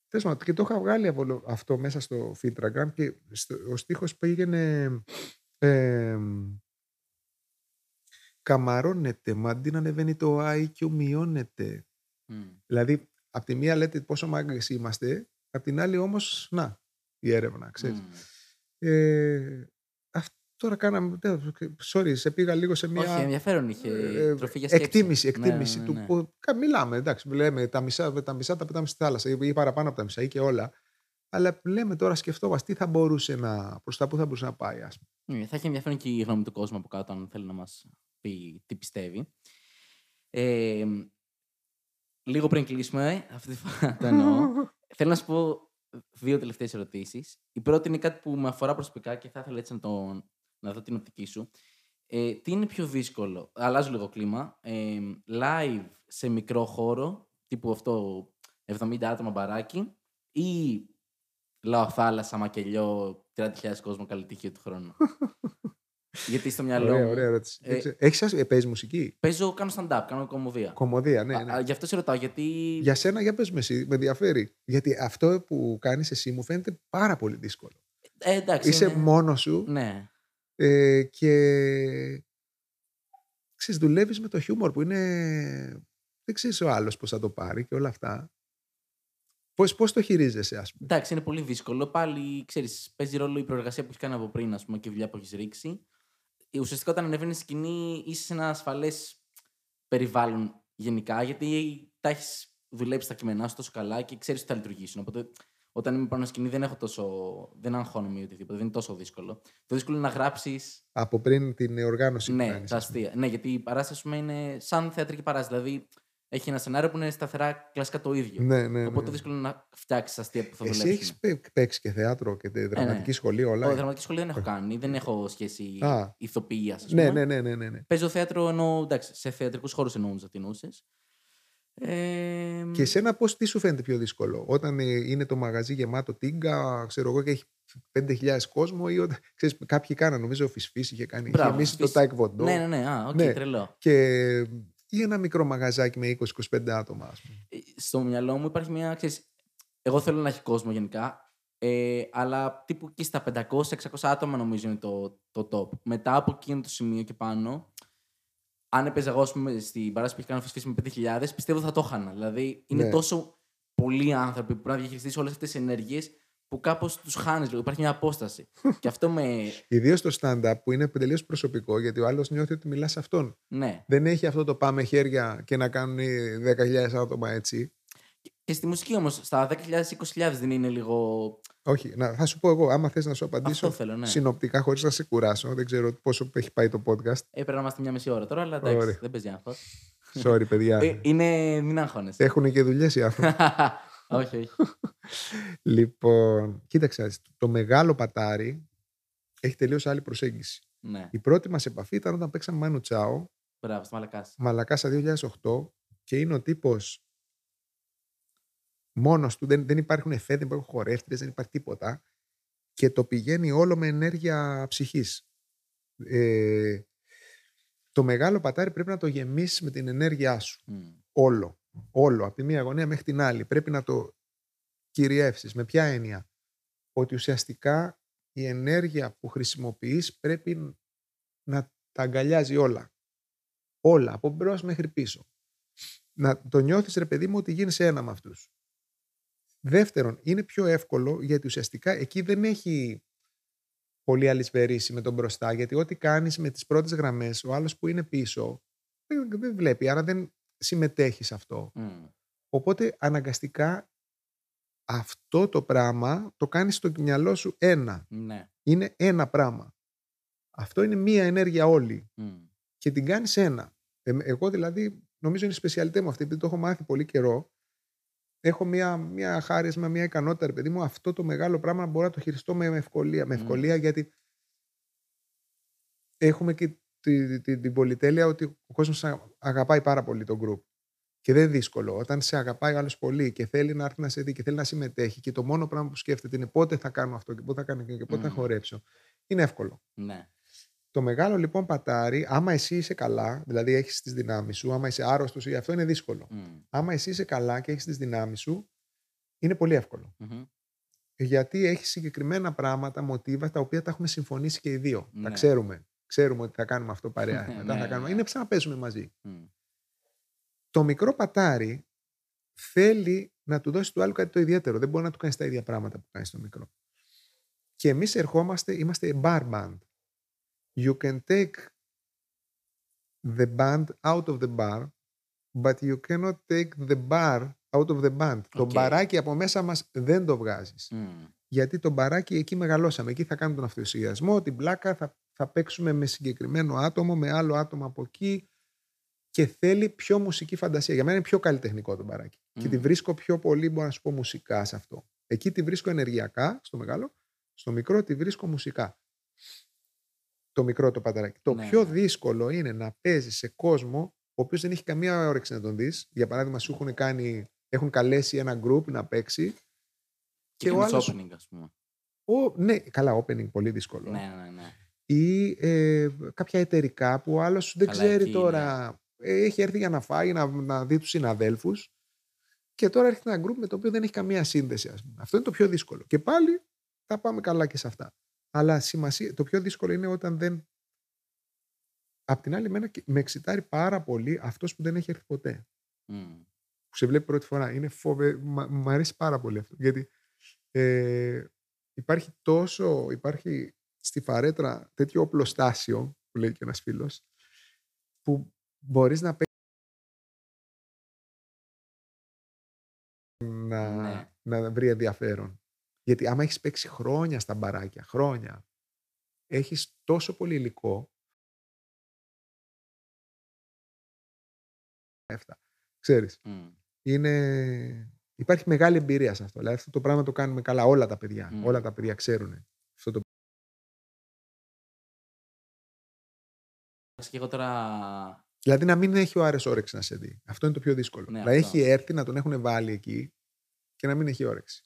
Τέλος πάντων, και το είχα βγάλει από αυτό μέσα στο Filtragram και στο, ο στίχος πήγαινε ε, καμαρώνεται, μα αντί να ανεβαίνει το IQ μειώνεται. Μμ. Δηλαδή, απ' τη μία λέτε πόσο μάγκες είμαστε, απ' την άλλη όμως, να, η έρευνα, ξέρεις. Μμ. Ε, αυτό τώρα κάναμε, τε- sorry, σε πήγα λίγο σε Όχι, μια ενδιαφέρον είχε. ε, τροφή για σκέψη. εκτίμηση, Ναι, εκτίμηση ναι, ναι, του ναι. που κα- μιλάμε, εντάξει, λέμε τα μισά, τα μισά τα πετάμε στη θάλασσα ή παραπάνω από τα μισά ή και όλα. Αλλά λέμε τώρα, σκεφτόμαστε τι θα μπορούσε να, προς τα πού θα μπορούσε να πάει, ας πούμε. Ναι, θα έχει ενδιαφέρον και η γνώμη του κόσμου από κάτω, αν θέλει να μας πει τι πιστεύει. Ε, λίγο πριν κλείσουμε, αυτή τη φορά το εννοώ, θέλω να σου πω δύο τελευταίες ερωτήσεις. Η πρώτη είναι κάτι που με αφορά προσωπικά και θα ήθελα έτσι να, το, να δω την οπτική σου. Ε, τι είναι πιο δύσκολο, αλλάζω λίγο κλίμα, ε, live σε μικρό χώρο, τύπου αυτό 70 άτομα μπαράκι, ή λαό θάλασσα, μακελιό, 30.000 κόσμο, καλή τύχη του χρόνου. Γιατί στο μυαλό Ωραία, μου ωραία ερώτηση. ε, Ε, Έχεις, ας- ε, παίζεις μουσική, παίζω, κάνω stand-up, κάνω κομμωδία. κομμωδία, ναι, Α, ναι. α, γι' αυτό σε ρωτάω, γιατί... Για σένα, για πες με εσύ, με ενδιαφέρει. Γιατί αυτό που κάνεις εσύ μου φαίνεται πάρα πολύ δύσκολο. Ε, εντάξει, Είσαι είναι- μόνος σου Ναι. ε, και ξέρεις, δουλεύεις με το χιούμορ που είναι... Δεν ξέρεις ο άλλος πώς θα το πάρει και όλα αυτά. Πώς, πώς το χειρίζεσαι, ας πούμε; Εντάξει, είναι πολύ δύσκολο. Πάλι, ξέρεις, παίζει ρόλο η προεργασία που έχει κάνει από πριν, ας πούμε, και η δουλειά που έχεις ρίξει. Ε, Ουσιαστικά, όταν ανεβαίνει στη σκηνή, είσαι σε ένα ασφαλές περιβάλλον γενικά, γιατί τα έχεις δουλέψει τα κείμενά σου τόσο καλά και ξέρεις ότι θα λειτουργήσουν. Οπότε, όταν είμαι πάνω στη σκηνή, δεν έχω τόσο. δεν αγχώνομαι ή οτιδήποτε. Δεν είναι τόσο δύσκολο. Το δύσκολο είναι να γράψεις. Από πριν την οργάνωση που Ναι, κάνεις. τα ας πούμε. αστεία. Ναι, γιατί η παράσταση ας πούμε, είναι σαν θεατρική παράσταση. Δηλαδή, έχει ένα σενάριο που είναι σταθερά κλασικά το ίδιο. Ναι, ναι, ναι. Οπότε, το δύσκολο είναι να φτιάξεις αστεία που θα Εσύ δουλέψουν. έχεις παίξει και θέατρο και τε- δραματική ναι. σχολή, όλα; Όχι, δραματική σχολή δεν έχω κάνει. Δεν έχω σχέση Α. ηθοποιίας, ας ναι, πούμε. ναι, ναι, ναι, ναι, ναι. Παίζω θέατρο ενώ. εντάξει, σε θεατρικούς χώρους εννοούσα τι εννοούσε. Ε, Και εσένα πώς, τι σου φαίνεται πιο δύσκολο, όταν ε, είναι το μαγαζί γεμάτο τίγκα, ξέρω εγώ, και έχει 5.000 κόσμο ή όταν, ξέρεις, κάποιοι κάναν, νομίζω ο Φυσφής είχε κάνει, είχε Μπράβο, γεμίσει το Φυσ- Τάε Κβον Ντο Ναι, ναι, ναι. Α, οκ, Ναι. τρελό. και ή ένα μικρό μαγαζάκι με 20-25 άτομα, ας πούμε. Ε, Στο μυαλό μου υπάρχει μια. Ξέρεις, εγώ θέλω να έχει κόσμο γενικά. Ε, αλλά τύπου εκεί στα 500-600 άτομα νομίζω είναι το, το top. Μετά από εκείνο το σημείο και πάνω, αν έπαιζα εγώ ας πούμε, στην παράσταση που έχει κάνει ο Φυσφής με 5.000, πιστεύω θα το έχανα. Δηλαδή είναι Ναι. τόσο πολλοί άνθρωποι που πρέπει να διαχειριστείς όλες αυτές τις ενέργειες που κάπως τους χάνεις λίγο. Υπάρχει μια απόσταση. και αυτό με. Ιδίως το stand-up που είναι τελείω προσωπικό, γιατί ο άλλος νιώθει ότι μιλάς σε αυτόν. Ναι. Δεν έχει αυτό το πάμε χέρια και να κάνουν 10.000 άτομα έτσι. Και στη μουσική όμως, στα 10.000, 20.000 δεν είναι λίγο. Όχι, να, θα σου πω εγώ, άμα θες να σου απαντήσω Αυτό θέλω, ναι. συνοπτικά, χωρίς να σε κουράσω. Δεν ξέρω πόσο έχει πάει το podcast. Ε, πρέπει να είμαστε μια μισή ώρα τώρα, αλλά εντάξει, Ωραία. δεν παίζει άγχο. Sorry, παιδιά. Ε, είναι. Μην αγχώνεσαι. Έχουν και δουλειές οι άνθρωποι. όχι, όχι. λοιπόν, κοίταξε, να δεις, το μεγάλο πατάρι έχει τελείως άλλη προσέγγιση. ναι, Η πρώτη μας επαφή ήταν όταν παίξαμε Μάνου Τσάο, μπράβο, στο μαλακάς. Μαλακάσα 2008 και είναι ο τύπος μόνος του, δεν, δεν υπάρχουν εφέ, δεν υπάρχουν χορεύτρε, δεν υπάρχει τίποτα. Και το πηγαίνει όλο με ενέργεια ψυχής. Ε, το μεγάλο πατάρι πρέπει να το γεμίσει με την ενέργειά σου. Όλο. Όλο. Από τη μία γωνία μέχρι την άλλη. Πρέπει να το κυριεύσεις. Με ποια έννοια; Ότι ουσιαστικά η ενέργεια που χρησιμοποιείς πρέπει να τα αγκαλιάζει όλα. Όλα. Από μπρος μέχρι πίσω. Να το νιώθεις ρε παιδί μου ότι γίνεις ένα με αυτούς. Δεύτερον, είναι πιο εύκολο γιατί ουσιαστικά εκεί δεν έχει πολύ αλυσβερήσει με τον μπροστά γιατί ό,τι κάνεις με τις πρώτες γραμμές ο άλλος που είναι πίσω δεν, δεν βλέπει, άρα δεν συμμετέχεις σε αυτό. Μμ. Οπότε αναγκαστικά αυτό το πράγμα το κάνεις στο μυαλό σου ένα. Ναι. Είναι ένα πράγμα. Αυτό είναι μία ενέργεια όλη Μμ. και την κάνεις ένα. Ε, εγώ δηλαδή νομίζω είναι η σπεσιαλιτέ μου αυτή, επειδή το έχω μάθει πολύ καιρό. Έχω μία, μία χάρισμα, μία ικανότητα, ρε παιδί μου, αυτό το μεγάλο πράγμα να μπορώ να το χειριστώ με με ευκολία. Με Μμ. ευκολία γιατί έχουμε και τη, τη- την πολυτέλεια ότι ο κόσμος α- αγαπάει πάρα πολύ τον group. Και δεν είναι δύσκολο. Όταν σε αγαπάει ο άλλος πολύ και θέλει να έρθει να σε δει και θέλει να συμμετέχει και το μόνο πράγμα που σκέφτεται είναι πότε θα κάνω αυτό και πότε θα κάνω εκείνο και πότε θα Μμ. χορέψω, είναι εύκολο. Ναι. Το μεγάλο λοιπόν πατάρι, άμα εσύ είσαι καλά, δηλαδή έχεις τις δυνάμεις σου, άμα είσαι άρρωστος ή αυτό είναι δύσκολο. Μμ. Άμα εσύ είσαι καλά και έχεις τις δυνάμεις σου, είναι πολύ εύκολο. Μμμ. Γιατί έχεις συγκεκριμένα πράγματα, μοτίβα τα οποία τα έχουμε συμφωνήσει και οι δύο. Τα Ναι. ξέρουμε. Ξέρουμε ότι θα κάνουμε αυτό παρέα. Ναι, Μετά θα ναι, κάνουμε... ναι. Είναι σαν να παίζουμε μαζί. Μμ. Το μικρό πατάρι θέλει να του δώσει του άλλου κάτι το ιδιαίτερο. Δεν μπορεί να του κάνεις τα ίδια πράγματα που κάνεις στο μικρό. Και εμείς ερχόμαστε, είμαστε bar band. You can take the band out of the bar, but you cannot take the bar out of the band. Το Οκ. μπαράκι από μέσα μας δεν το βγάζεις. Μμ. Γιατί το μπαράκι εκεί μεγαλώσαμε. Εκεί θα κάνουμε τον αυτοσχεδιασμό, την πλάκα, θα, θα παίξουμε με συγκεκριμένο άτομο, με άλλο άτομο από εκεί και θέλει πιο μουσική φαντασία. Για μένα είναι πιο καλλιτεχνικό το μπαράκι. Και τη Μμ. βρίσκω πιο πολύ, μπορώ να σου πω, μουσικά σε αυτό. Εκεί τη βρίσκω ενεργειακά, στο μεγάλο. Στο μικρό τη βρίσκω μουσικά. Το μικρό το παταράκι. Το Ναι, πιο ναι. δύσκολο είναι να παίζει σε κόσμο ο οποίος δεν έχει καμία όρεξη να τον δεις. Για παράδειγμα, σου έχουν, κάνει, έχουν καλέσει ένα group να παίξει. Και, ο ο άλλος- opening, ας πούμε. Ο, ναι, καλά, opening, πολύ δύσκολο. Ναι, ναι, ναι. Ή ε, κάποια εταιρικά που ο άλλος δεν Καλά, ξέρει εκεί, τώρα. ε, έχει έρθει για να φάει, να, να δει τους συναδέλφους. Και τώρα έρχεται ένα group με το οποίο δεν έχει καμία σύνδεση. Ας πούμε. Αυτό είναι το πιο δύσκολο. Και πάλι θα πάμε καλά και σε αυτά. Αλλά σημασία, το πιο δύσκολο είναι όταν δεν. Απ' την άλλη, εμένα και- με εξητάρει πάρα πολύ αυτός που δεν έχει έρθει ποτέ. Μμ. Που σε βλέπει πρώτη φορά. Είναι φοβε... Μα, μ' αρέσει πάρα πολύ αυτό. Γιατί ε, υπάρχει τόσο. Υπάρχει στη φαρέτρα τέτοιο οπλοστάσιο, που λέει και ένας φίλος, που μπορείς να παίξεις να, Ναι. να βρει ενδιαφέρον. Γιατί άμα έχεις παίξει χρόνια στα μπαράκια, χρόνια, έχεις τόσο πολύ υλικό, Αυτά. Ξέρεις, Μμ. είναι... υπάρχει μεγάλη εμπειρία σε αυτό. Δηλαδή αυτό το πράγμα το κάνουμε καλά όλα τα παιδιά. Μμ. Όλα τα παιδιά ξέρουν Και εγώ τώρα. Δηλαδή να μην έχει ο Άρης όρεξη να σε δει. Αυτό είναι το πιο δύσκολο. Ναι, να αυτό. έχει έρθει, να τον έχουν βάλει εκεί και να μην έχει όρεξη.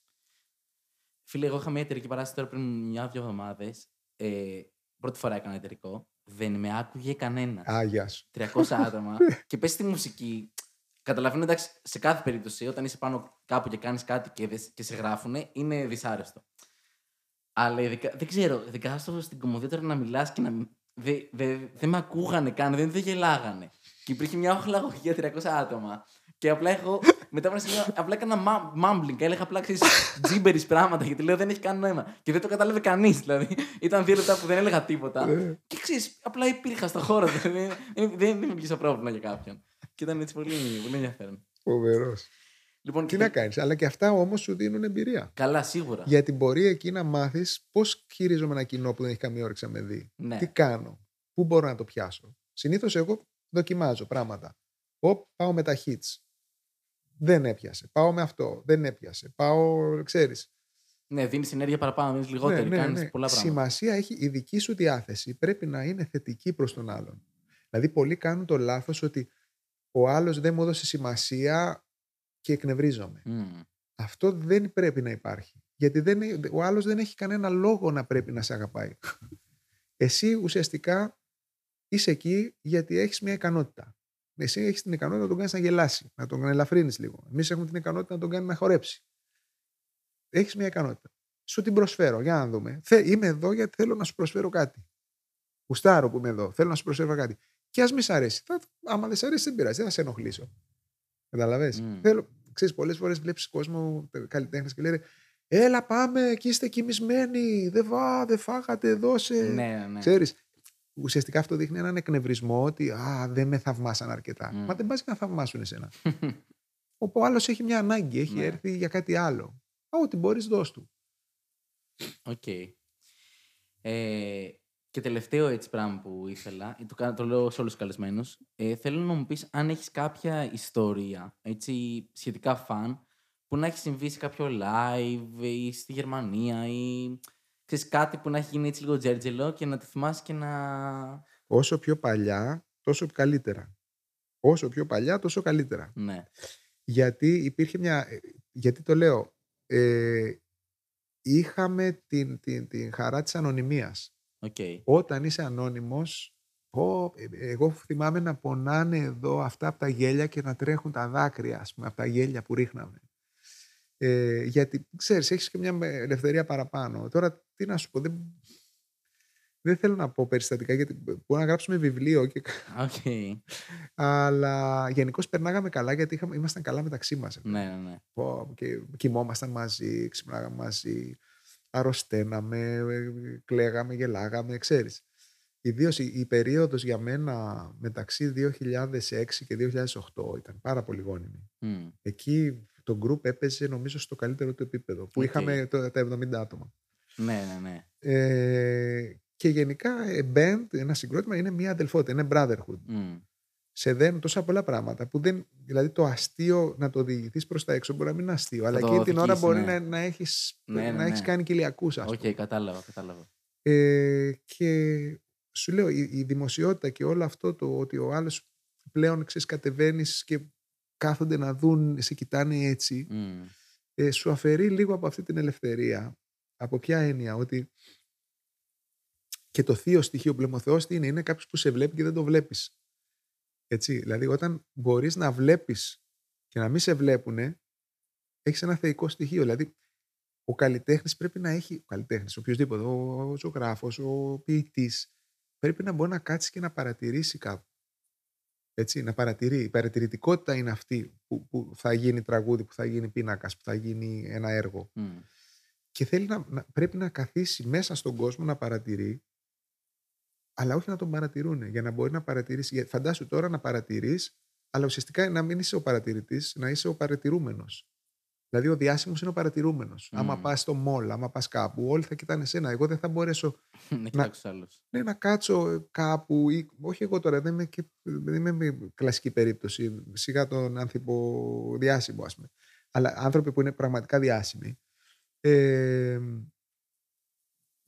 Φίλε, εγώ είχα μια εταιρική παράσταση τώρα πριν μια-δύο εβδομάδες. Ε, πρώτη φορά έκανα εταιρικό. Δεν με άκουγε κανένας. Α, γεια σου. 300 άτομα. και πες τη μουσική. Καταλαβαίνω εντάξει, σε κάθε περίπτωση, όταν είσαι πάνω κάπου και κάνεις κάτι και, δεν- και σε γράφουν, είναι δυσάρεστο. Αλλά ειδικά, δεν ξέρω, ειδικά στο, στην κομμωδία τώρα να μιλάς και να. Μην- Δεν δε, δε με ακούγανε καν, δεν, δεν γελάγανε. Και υπήρχε μια οχλαγωγή για 300 άτομα. Και απλά έχω. Μετά από ένα σημείο, απλά έκανα μα- mumbling. Έλεγα απλά ξέρεις τζίμπερι πράγματα γιατί λέω δεν έχει καν νόημα. Και δεν το κατάλαβε κανείς. Δηλαδή ήταν δύο λεπτά που δεν έλεγα τίποτα. Ε, Και ξέρεις, απλά υπήρχα στον χώρο. δηλαδή, δεν, δεν, δεν δημιουργήσα πρόβλημα για κάποιον. Και ήταν έτσι πολύ, πολύ ενδιαφέρον. Φοβερός. Λοιπόν, Τι και- να κάνεις. Αλλά και αυτά όμως σου δίνουν εμπειρία. Καλά, σίγουρα. Γιατί μπορεί εκεί να μάθεις πώς χειρίζομαι ένα κοινό που δεν έχει καμία όρεξη να με δει. Ναι. Τι κάνω, πού μπορώ να το πιάσω. Συνήθως εγώ δοκιμάζω πράγματα. Οπ, πάω με τα hits. Δεν έπιασε. Πάω με αυτό. Δεν έπιασε. Πάω, ξέρεις. Ναι, δίνεις ενέργεια παραπάνω, δίνεις λιγότερη. κάνεις πολλά πράγματα. Σημασία έχει η δική σου διάθεση. Πρέπει να είναι θετική προς τον άλλον. Δηλαδή, πολλοί κάνουν το λάθος ότι ο άλλος δεν μου έδωσε σημασία και εκνευρίζομαι. Μμ. Αυτό δεν πρέπει να υπάρχει. Γιατί δεν, ε- ο άλλος δεν έχει κανένα λόγο να πρέπει να σε αγαπάει. Εσύ ουσιαστικά είσαι εκεί γιατί έχεις μια ικανότητα. Εσύ έχεις την ικανότητα να τον κάνεις να γελάσει, να τον ελαφρύνεις λίγο. Εμείς έχουμε την ικανότητα να τον κάνουμε να χορέψει. Έχεις μια ικανότητα. Σου την προσφέρω, για να δούμε. Θε, είμαι εδώ γιατί θέλω να σου προσφέρω κάτι. Γουστάρω που είμαι εδώ, θέλω να σου προσφέρω κάτι. Και ας μη σ' αρέσει. Θα, άμα δεν σ' αρέσει δεν πειράζει, δεν θα σε ενοχλήσω. Καταλαβες; Μμ. Θέλω, ξέρεις, πολλές φορές βλέπεις κόσμο, καλλιτέχνες και λένε Έλα πάμε εκεί είστε κοιμισμένοι, δεν, βά, δεν φάγατε, δώσε. Ναι, ναι. Ξέρεις, ουσιαστικά αυτό δείχνει έναν εκνευρισμό ότι α, δεν με θαυμάσαν αρκετά. Μμ. Μα δεν πας για να θαυμάσουν εσένα. Ο άλλος έχει μια ανάγκη, έχει Ναι. έρθει για κάτι άλλο. Α, ό,τι μπορείς δώσ' του. Οκ. Ε, και τελευταίο έτσι πράγμα που ήθελα, το, κα- το λέω σε όλους τους καλεσμένους, ε, θέλω να μου πεις αν έχεις κάποια ιστορία, έτσι, σχετικά fun, που να έχει συμβεί σε κάποιο live ή στη Γερμανία ή ξέρεις, κάτι που να έχει γίνει έτσι λίγο τζέρτζελο και να τη θυμάσαι και να... Όσο πιο παλιά, τόσο καλύτερα. Όσο πιο παλιά, τόσο καλύτερα. Ναι. Γιατί υπήρχε μια... ε, Γιατί το λέω, ε, είχαμε την, την, την χαρά της ανωνυμίας. Οκ. Όταν είσαι ανώνυμος, πω, ε, εγώ θυμάμαι να πονάνε εδώ αυτά από τα γέλια και να τρέχουν τα δάκρυα, ας πούμε, από τα γέλια που ρίχναμε. Ε, γιατί, ξέρεις, έχεις και μια ελευθερία παραπάνω. Τώρα, τι να σου πω, δεν, δεν θέλω να πω περιστατικά, γιατί μπορώ να γράψουμε βιβλίο, και, Οκ. αλλά γενικώς περνάγαμε καλά, γιατί είχαμε, ήμασταν καλά μεταξύ μας. Ναι, ναι, ναι. Πω, και κοιμόμασταν μαζί, ξυπνάγαμε μαζί, αρρωσταίναμε, ε, κλαίγαμε, γελάγαμε, ξέρεις. Ιδίως η, η περίοδος για μένα μεταξύ 2006 και 2008 ήταν πάρα πολύ γόνιμη. Μμ. Εκεί το group έπαιζε νομίζω στο καλύτερο του επίπεδο, που Οκ. είχαμε το- τα 70 άτομα. Ναι, ναι, ναι. Ε, και γενικά ε, band, ένα συγκρότημα είναι μια αδελφότητα, είναι brotherhood. Μμ. Σε δένουν τόσα πολλά πράγματα που δεν. Δηλαδή το αστείο να το διηγηθείς προς τα έξω μπορεί να μην είναι αστείο. αλλά το εκείνη την ώρα οδηγήσει, μπορεί ναι. να, να έχεις Ναι, ναι, να έχεις ναι. κάνει κοιλιακούς, ας Οκ, πούμε. κατάλαβα, κατάλαβα. Ε, και σου λέω, η, η δημοσιότητα και όλο αυτό το ότι ο άλλος πλέον ξέρεις, κατεβαίνεις και κάθονται να δουν, σε κοιτάνε έτσι, Μμ. ε, σου αφαιρεί λίγο από αυτή την ελευθερία. Από ποια έννοια, ότι και το θείο στοιχείο που λέμε ο Θεός τι είναι, είναι κάποιος που σε βλέπει και δεν το βλέπεις. Έτσι, δηλαδή όταν μπορείς να βλέπεις και να μην σε βλέπουνε, έχεις ένα θεϊκό στοιχείο. Δηλαδή, ο καλλιτέχνης πρέπει να έχει, ο καλλιτέχνης, οποιοδήποτε, ο, ο ζωγράφος, ο ποιητής, πρέπει να μπορεί να κάτσει και να παρατηρήσει κάπου. Έτσι, να παρατηρεί. Η παρατηρητικότητα είναι αυτή που, που θα γίνει τραγούδι, που θα γίνει πίνακας, που θα γίνει ένα έργο. Μμ. Και θέλει να, να- πρέπει να καθίσει μέσα στον κόσμο να παρατηρεί, αλλά όχι να τον παρατηρούν. Για να μπορεί να παρατηρήσει. Για- Φαντάσου τώρα να παρατηρείς, αλλά ουσιαστικά να μην είσαι ο παρατηρητής, να είσαι ο παρατηρούμενος. Δηλαδή, ο διάσημος είναι ο παρατηρούμενος. Άμα Μμ. πας στο μόλ, άμα πας κάπου, όλοι θα κοιτάνε εσένα. Εγώ δεν θα μπορέσω Να κοιτάξω άλλους. ναι, να κάτσω ε, κάπου. Ή, όχι εγώ τώρα, δεν είμαι, και, δεν είμαι με κλασική περίπτωση. Σιγά τον άνθρωπο διάσημο, ας πούμε. Αλλά άνθρωποι που είναι πραγματικά διάσημοι. Ε,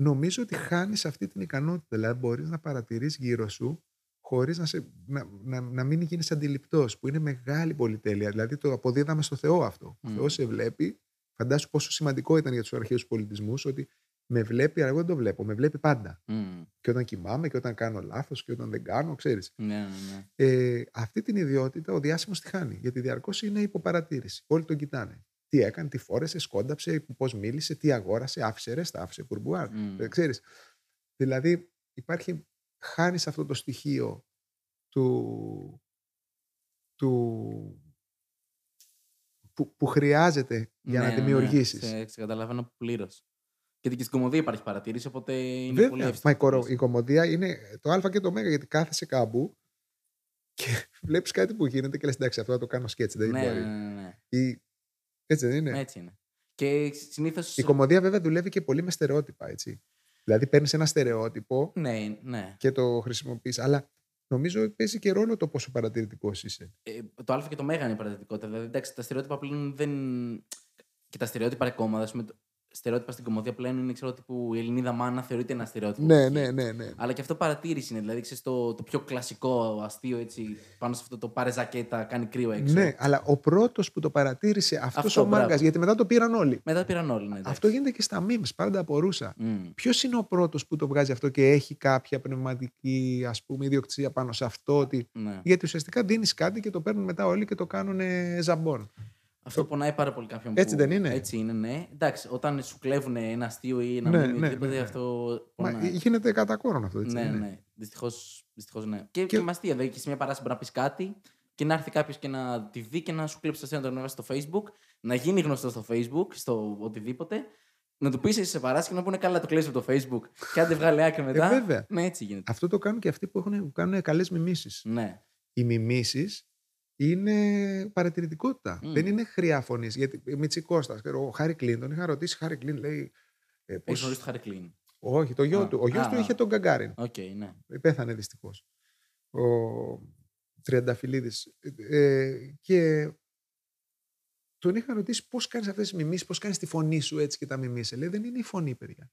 νομίζω ότι χάνεις αυτή την ικανότητα. Δηλαδή, μπορείς να παρατηρείς γύρω σου χωρίς να, σε, να, να, να μην γίνεις αντιληπτός, που είναι μεγάλη πολυτέλεια. Δηλαδή, το αποδίδαμε στο Θεό αυτό. Ο Μμ. Θεός σε βλέπει. Φαντάσου πόσο σημαντικό ήταν για τους αρχαίους πολιτισμούς ότι με βλέπει, αλλά εγώ δεν το βλέπω. Με βλέπει πάντα. Μμ. Και όταν κοιμάμαι και όταν κάνω λάθος και όταν δεν κάνω, ξέρεις. Ναι, ναι, ναι. Ε, αυτή την ιδιότητα ο διάσημος τη χάνει. Γιατί διαρκώς είναι υποπαρατήρηση. Όλοι τον κοιτάνε. Τι έκανε, τι φόρεσε, σκόνταψε, πώς μίλησε, τι αγόρασε, άφησε ρέστα, άφησε κουρμπουάρ. Μμ. Ε, ξέρεις. Δηλαδή υπάρχει, χάνεις αυτό το στοιχείο του, του που, που χρειάζεται για Ναι, να ναι, ναι. δημιουργήσεις. Σε, σε καταλαβαίνω πλήρως. Και και στην κομμωδία υπάρχει παρατήρηση, οπότε είναι πολύ Βέβαια, εύστοχο. μα η, κορο- η κομμωδία είναι το α και το ω, γιατί κάθεσαι κάπου και βλέπεις κάτι που γίνεται και λες εντάξει αυτό θα το κάνω σκέτς, δεν ναι, μπορεί. ναι, ναι, ναι. Ή Έτσι δεν είναι; Έτσι είναι. Και συνήθως. Η κομμωδία βέβαια δουλεύει και πολύ με στερεότυπα, έτσι. Δηλαδή παίρνεις ένα στερεότυπο Ναι, ναι. και το χρησιμοποιείς. Αλλά νομίζω παίζει και ρόλο το πόσο παρατηρητικός είσαι. Ε, το Α και το Μέγα είναι η παραδειγματικότητα. Δηλαδή, εντάξει, τα στερεότυπα πλέον δεν. Και τα στερεότυπα ρεκόμματα, ας πούμε, το- στερεότυπα στην κομμωδία πλέον είναι ξέρω τύπου η Ελληνίδα μάνα θεωρείται ένα στερεότυπο. Ναι, π.χ. ναι, ναι, ναι. Αλλά και αυτό παρατήρηση είναι. Δηλαδή, ξέρεις, το, το πιο κλασικό αστείο έτσι, πάνω σε αυτό το πάρε ζακέτα, κάνει κρύο έξω. Ναι, αλλά ο πρώτος που το παρατήρησε αυτός Αυτό, ο μάγκας, μπράβο. γιατί μετά το πήραν όλοι. Μετά πήραν όλοι. Ναι, Αυτό γίνεται και στα memes, πάντα απορούσα. Mm. Ποιος είναι ο πρώτος που το βγάζει αυτό και έχει κάποια πνευματική ας πούμε, ιδιοκτησία πάνω σε αυτό. Ότι... Ναι. Γιατί ουσιαστικά δίνεις κάτι και το παίρνουν μετά όλοι και το κάνουν ζαμπόν. Αυτό πονάει πάρα πολύ κάποιον Έτσι που... δεν είναι; Έτσι είναι, ναι. Εντάξει, όταν σου κλέβουν ένα αστείο ή ένα Ναι, ναι, ναι, οτιδήποτε, ναι, ναι. αυτό Μα πονάει. γίνεται κατά κόρον αυτό. Έτσι, ναι, δεν είναι; ναι. Δυστυχώς, δυστυχώς ναι. Και, Και- και... και με αστεία. Δηλαδή και σε μια παράσταση μπορεί να πεις κάτι και να έρθει κάποιος και να τη δει και να σου κλέψει το αστείο να το ανεβάσει στο Facebook, να γίνει γνωστό στο Facebook, στο οτιδήποτε, να του πεις εσύ σε παράσταση και να πούνε καλά το κλέψει από το Facebook. Και αν δεν βγάλει άκρη μετά. βέβαια. Ναι, έτσι γίνεται. Αυτό το κάνουν και αυτοί που, έχουν, που κάνουν καλές μιμήσεις. Ναι. Οι μιμήσεις είναι παρατηρητικότητα. Μμ. Δεν είναι χροιά φωνής. Γιατί Μητσικώστα, ο Χάρρυ Κλυνν, τον είχα ρωτήσει. Χάρρυ Κλυνν λέει. Ε, Έχεις πώς... γνωρίσει το Χάρρυ Κλυνν; Όχι, το γιο Α, του. Ο γιος α, του α. είχε τον Γκαγκάριν. Οκ, ναι. Πέθανε δυστυχώς. Ο Τριανταφυλλίδης. Ε, και τον είχα ρωτήσει πώς κάνεις αυτές τις μιμήσεις, πώς κάνεις τη φωνή σου έτσι και τα μιμήσεις. Λέει δεν είναι η φωνή, παιδιά.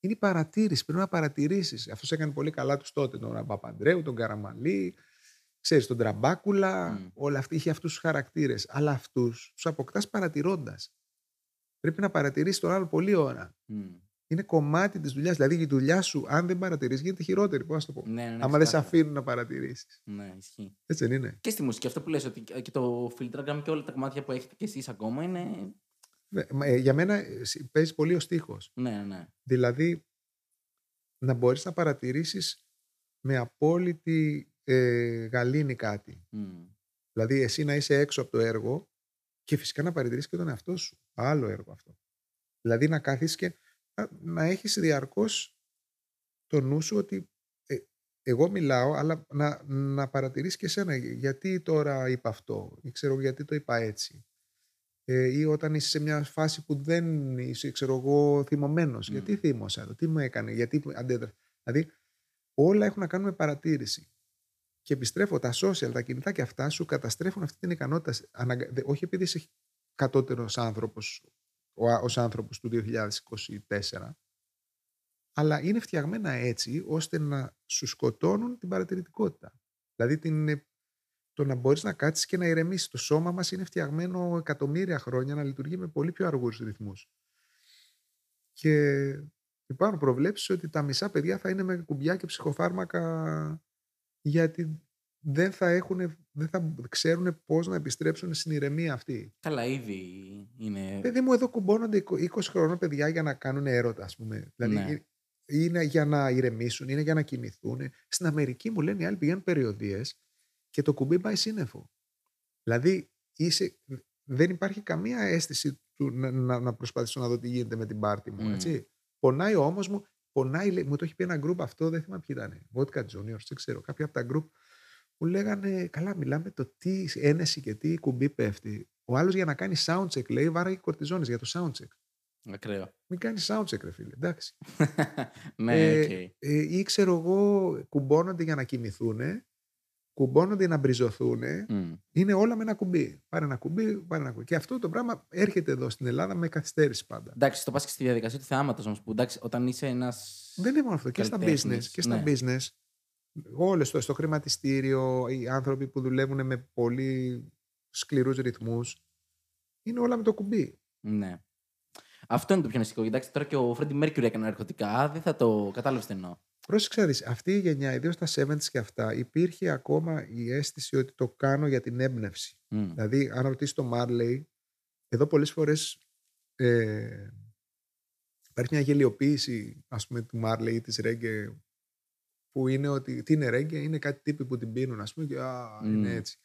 Είναι η παρατήρηση. Πρέπει να παρατηρήσεις. Αυτός έκανε πολύ καλά τους τότε. Τον Παπαντρέου, τον Καραμαλή, ξέρεις, τον Τραμπάκουλα. Μμ. Όλα αυτή είχε αυτούς τους χαρακτήρες. Αλλά αυτούς τους αποκτάς παρατηρώντας. Πρέπει να παρατηρήσεις τον άλλο πολλή ώρα. Μμ. Είναι κομμάτι της δουλειάς. Δηλαδή η δουλειά σου, αν δεν παρατηρήσεις, γίνεται χειρότερη. Πώς να το πω. Ναι, ναι, ναι, Άμα δεν σε ξεκάθαρα. αφήνουν να παρατηρήσεις. Ναι, ισχύει. Έτσι δεν είναι. Και στη μουσική, αυτό που λες ότι και το Filtragram και όλα τα κομμάτια που έχετε κι εσείς ακόμα είναι. Ναι, μα, ε, Για μένα ε, σ- παίζει πολύ ο στίχος. Ναι, ναι. Δηλαδή, να μπορείς να παρατηρήσεις με απόλυτη ε, γαλήνη κάτι. Μμ. Δηλαδή, εσύ να είσαι έξω από το έργο και φυσικά να παρατηρήσεις και τον εαυτό σου. Άλλο έργο αυτό. Δηλαδή, να κάθεις και να, να έχεις διαρκώς το νου σου ότι ε, εγώ μιλάω, αλλά να, να παρατηρήσεις και εσένα. Γιατί τώρα είπα αυτό ή ξέρω γιατί το είπα έτσι. Ε, ή όταν είσαι σε μια φάση που δεν είσαι, ξέρω εγώ, θυμωμένος. Μμ. Γιατί θύμωσα εδώ, τι μου έκανε, γιατί αντέδρασα. Δηλαδή, όλα έχουν να κάνουν με παρατήρηση. Και επιστρέφω, τα social, τα κινητά και αυτά σου καταστρέφουν αυτή την ικανότητα. σε- αναγκα- δε- Όχι επειδή είσαι κατώτερος άνθρωπος, ο, α- ως άνθρωπος του 2024, αλλά είναι φτιαγμένα έτσι ώστε να σου σκοτώνουν την παρατηρητικότητα. Δηλαδή την, ε, το να μπορείς να κάτσεις και να ηρεμήσεις. Το σώμα μας είναι φτιαγμένο εκατομμύρια χρόνια να λειτουργεί με πολύ πιο αργούς ρυθμούς. Και υπάρχουν προβλέψεις ότι τα μισά παιδιά θα είναι με κουμπιά και ψυχοφάρμακα γιατί δεν θα, έχουν, δεν θα ξέρουν πώς να επιστρέψουν στην ηρεμία αυτή. Καλά, ήδη είναι. Παιδί μου, εδώ κουμπώνονται 20 χρονών παιδιά για να κάνουν έρωτα, ας πούμε. Δηλαδή, Ναι. ε, είναι για να ηρεμήσουν, είναι για να κοιμηθούν. Στην Αμερική μου λένε οι άλλοι πηγαίνουν περιοδίες και το κουμπί πάει σύννεφο. Δηλαδή, είσαι, δεν υπάρχει καμία αίσθηση του να, να, να προσπαθήσω να δω τι γίνεται με την πάρτη μου. Μμ. Έτσι. Πονάει ο ώμος μου, πονάει, λέει, μου το έχει πει ένα γκρουπ αυτό, δεν θυμάμαι ποιοι ήταν. Vodka Juniors, δεν ξέρω. Κάποια από τα γκρουπ που λέγανε, καλά, μιλάμε το τι ένεση και τι κουμπί πέφτει. Ο άλλος για να κάνει soundcheck λέει, βάραγε κορτιζόνες για το soundcheck. Ακραίο. Μην κάνεις soundcheck, ρε φίλε. Εντάξει. ναι, Ε, οκ. Ε, ή ξέρω εγώ, κουμπώνονται για να κοιμηθούν, κουμπώνονται να μπριζωθούν. Μμ. Είναι όλα με ένα κουμπί. Πάρε ένα κουμπί, πάρε ένα κουμπί. Και αυτό το πράγμα έρχεται εδώ στην Ελλάδα με καθυστέρηση πάντα. Εντάξει, το πας και στη διαδικασία του θεάματος όμως. Που εντάξει, όταν είσαι ένας. Δεν είναι μόνο αυτό. Και στα business. Καλλιτέχνης, Και στα ναι. business. Όλες στο, στο χρηματιστήριο, οι άνθρωποι που δουλεύουν με πολύ σκληρούς ρυθμούς, είναι όλα με το κουμπί. Ναι. Αυτό είναι το πιο νηστικό. Κοιτάξτε, τώρα και ο Φρέντι Μέρκιουρι έκανε ναρκωτικά. Δεν θα το κατάλαβες τι εννοώ. Πρόσεξε, να δεις, αυτή η γενιά, ιδίως στα 70s και αυτά, υπήρχε ακόμα η αίσθηση ότι το κάνω για την έμπνευση. Μμ. Δηλαδή, αν ρωτήσεις το Μάρλεϊ, εδώ πολλές φορές ε, υπάρχει μια γελιοποίηση, ας πούμε, του Μάρλεϊ ή της Ρέγκε, που είναι ότι τι είναι Ρέγκε, είναι κάτι τύποι που την πίνουν, ας πούμε, και α, είναι Μμ. έτσι.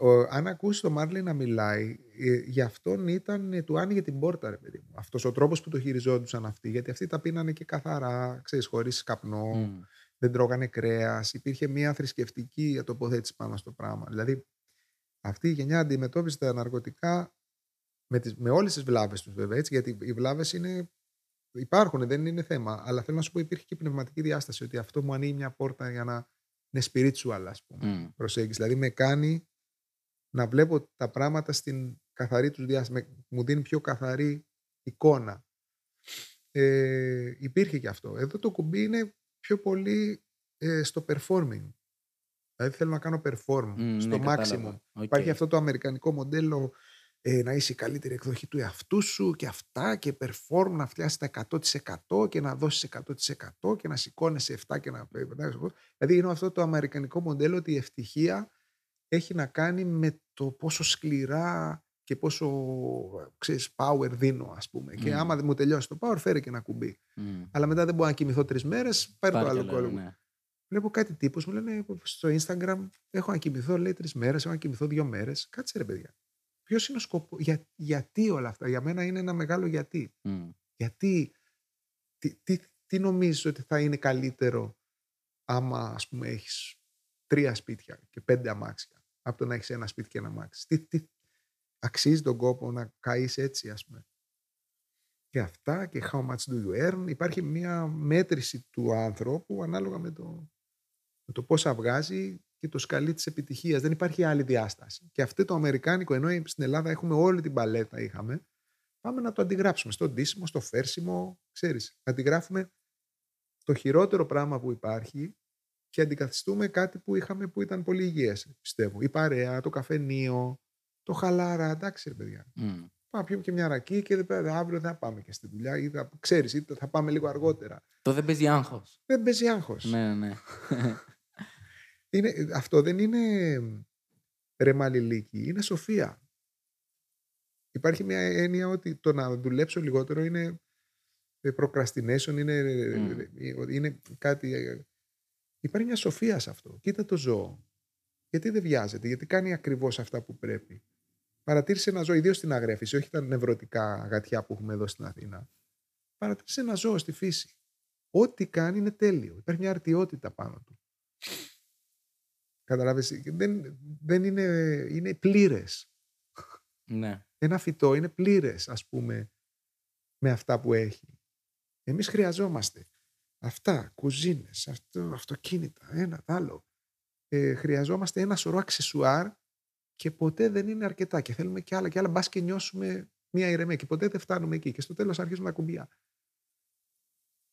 Ο, αν ακούσεις το Μάρλεϊ να μιλάει, ε, για αυτόν ήταν, ε, του άνοιγε την πόρτα, ρε παιδί μου. Αυτός ο τρόπος που το χειριζόντουσαν αυτοί, γιατί αυτοί τα πίνανε και καθαρά, ξέρεις, χωρίς καπνό, Μμ. δεν τρώγανε κρέας, υπήρχε μια θρησκευτική τοποθέτηση πάνω στο πράγμα. Δηλαδή, αυτή η γενιά αντιμετώπιζε τα ναρκωτικά Με, τις, με όλες τις βλάβες τους βέβαια, έτσι, γιατί οι βλάβες είναι, υπάρχουν, δεν είναι θέμα. Αλλά θέλω να σου πω υπήρχε και πνευματική διάσταση, ότι αυτό μου ανοίγει μια πόρτα για να είναι spiritual, ας πούμε, Mm. προσέγγιση. Δηλαδή με κάνει να βλέπω τα πράγματα στην καθαρή τους διάσταση. Με- Μου δίνει πιο καθαρή εικόνα. Ε, υπήρχε και αυτό. Εδώ το κουμπί είναι πιο πολύ ε, στο performing. Δηλαδή θέλω να κάνω perform Μμ, στο ναι, maximum. κατάλαβα. Οκ. Υπάρχει αυτό το αμερικανικό μοντέλο ε, να είσαι η καλύτερη εκδοχή του εαυτού σου και αυτά και perform να φτάσεις τα 100% και να δώσεις 100% και να σηκώνεσαι 7 και να... Δηλαδή είναι αυτό το αμερικανικό μοντέλο ότι η ευτυχία έχει να κάνει με το πόσο σκληρά και πόσο ξέρεις, power δίνω ας πούμε. Και Μμ. άμα δεν μου τελειώσει το power φέρει και ένα κουμπί. Μμ. Αλλά μετά δεν μπορώ να κοιμηθώ τρεις μέρες, πάρει το Πάρε άλλο κι άλλο, κόλλο. ναι. Βλέπω κάτι τύπους μου λένε στο Instagram έχω να κοιμηθώ λέει τρεις μέρες, έχω να κοιμηθώ δύο μέρες. Κάτσε ρε παιδιά. Ποιος είναι ο σκοπός, για, γιατί όλα αυτά; Για μένα είναι ένα μεγάλο γιατί. Μμ. Γιατί, τι, τι, τι νομίζεις ότι θα είναι καλύτερο άμα ας πούμε έχεις τρία σπίτια και πέντε αμάξια; Από το να έχεις ένα σπίτι και ένα αμάξι. Τι, τι, αξίζει τον κόπο να καείς έτσι ας πούμε. Και αυτά και how much do you earn. Υπάρχει μια μέτρηση του άνθρωπου ανάλογα με το, με το πόσα βγάζει και το σκαλί της επιτυχίας. Δεν υπάρχει άλλη διάσταση. Και αυτό το αμερικάνικο, ενώ στην Ελλάδα έχουμε όλη την παλέτα είχαμε, πάμε να το αντιγράψουμε στο ντύσιμο, στο φέρσιμο, ξέρεις. Αντιγράφουμε το χειρότερο πράγμα που υπάρχει και αντικαθιστούμε κάτι που είχαμε που ήταν πολύ υγιές, πιστεύω. Η παρέα, το καφενείο, το χαλάρα, εντάξει ρε παιδιά. Μμ. Πάμε πιούμε και μια ρακή και δεν πέρα, αύριο δεν θα πάμε και στη δουλειά ή θα, ξέρεις, ή θα πάμε λίγο αργότερα. Το δεν παίζει άγχος. Δεν παίζει άγχος. Ναι, ναι. Είναι, αυτό δεν είναι ρεμαλιλίκη, είναι σοφία. Υπάρχει μια έννοια ότι το να δουλέψω λιγότερο είναι ε, procrastination, είναι, Μμ. ε, είναι κάτι... ε, Υπάρχει μια σοφία σε αυτό. Κοίτα το ζώο. Γιατί δεν βιάζεται, γιατί κάνει ακριβώς αυτά που πρέπει. Παρατήρησε ένα ζώο, ιδίως στην αγρέφηση, όχι τα νευρωτικά γατιά που έχουμε εδώ στην Αθήνα. Παρατήρησε ένα ζώο στη φύση. Ό,τι κάνει είναι τέλειο. Υπάρχει μια αρτιότητα πάνω του. Καταλάβες, δεν, δεν είναι, είναι πλήρες. ναι. Ένα φυτό είναι πλήρες, ας πούμε, με αυτά που έχει. Εμείς χρειαζόμαστε αυτά, κουζίνες, αυτό, αυτοκίνητα, ένα, τ' άλλο. Ε, χρειαζόμαστε ένα σωρό αξεσουάρ και ποτέ δεν είναι αρκετά και θέλουμε και άλλα και άλλα, μπας και νιώσουμε μια ηρεμία και ποτέ δεν φτάνουμε εκεί και στο τέλος αρχίζουμε τα κουμπιά.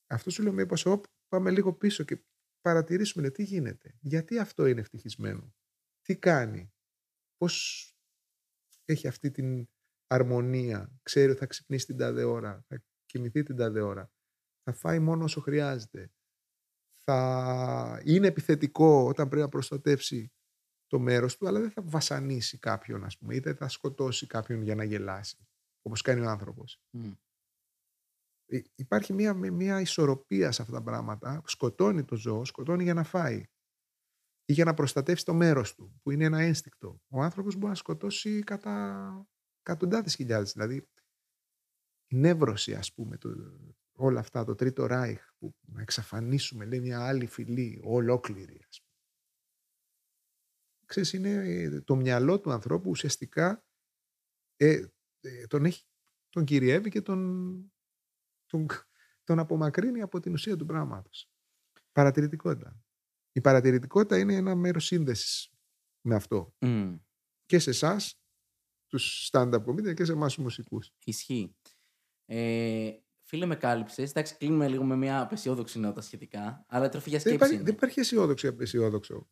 Αυτό σου λέω μήπως όπ, πάμε λίγο πίσω και παρατηρήσουμε λέει, τι γίνεται. Γιατί αυτό είναι ευτυχισμένο; Τι κάνει; Πώς έχει αυτή την αρμονία; Ξέρει ότι θα ξυπνήσει την τάδε ώρα. Θα κοιμηθεί την τάδε ώρα. Θα φάει μόνο όσο χρειάζεται. Θα είναι επιθετικό όταν πρέπει να προστατεύσει το μέρος του, αλλά δεν θα βασανίσει κάποιον, ας πούμε, ή δεν θα σκοτώσει κάποιον για να γελάσει, όπως κάνει ο άνθρωπος. Μμ. Ε, Υπάρχει μια, μια ισορροπία σε αυτά τα πράγματα. Σκοτώνει το ζώο, σκοτώνει για να φάει ή για να προστατεύσει το μέρος του, που είναι ένα ένστικτο. Ο άνθρωπος μπορεί να σκοτώσει κατά εκατοντάδες χιλιάδες. Δηλαδή, η νεύρωση, ας πούμε, το, όλα αυτά, το τρίτο ράιχ, που να εξαφανίσουμε, λέει, μια άλλη φυλή, ολόκληρη, ας πούμε. Ξέρεις, είναι ε, το μυαλό του ανθρώπου ουσιαστικά ε, ε, τον, έχει, τον κυριεύει και τον, τον, τον απομακρύνει από την ουσία του πράγματος. Παρατηρητικότητα. Η παρατηρητικότητα είναι ένα μέρος σύνδεσης με αυτό. Μμ. Και σε εσάς, τους stand-up comedian και σε εμάς τους μουσικούς. Ισχύει. Ε, φίλε, με κάλυψες. Εντάξει, κλείνουμε λίγο με μια απεσιόδοξη νότα σχετικά. Αλλά τροφή για Δεν σκέψη. υπάρχει, είναι. δεν υπάρχει αισιόδοξο ή απεσιόδοξο.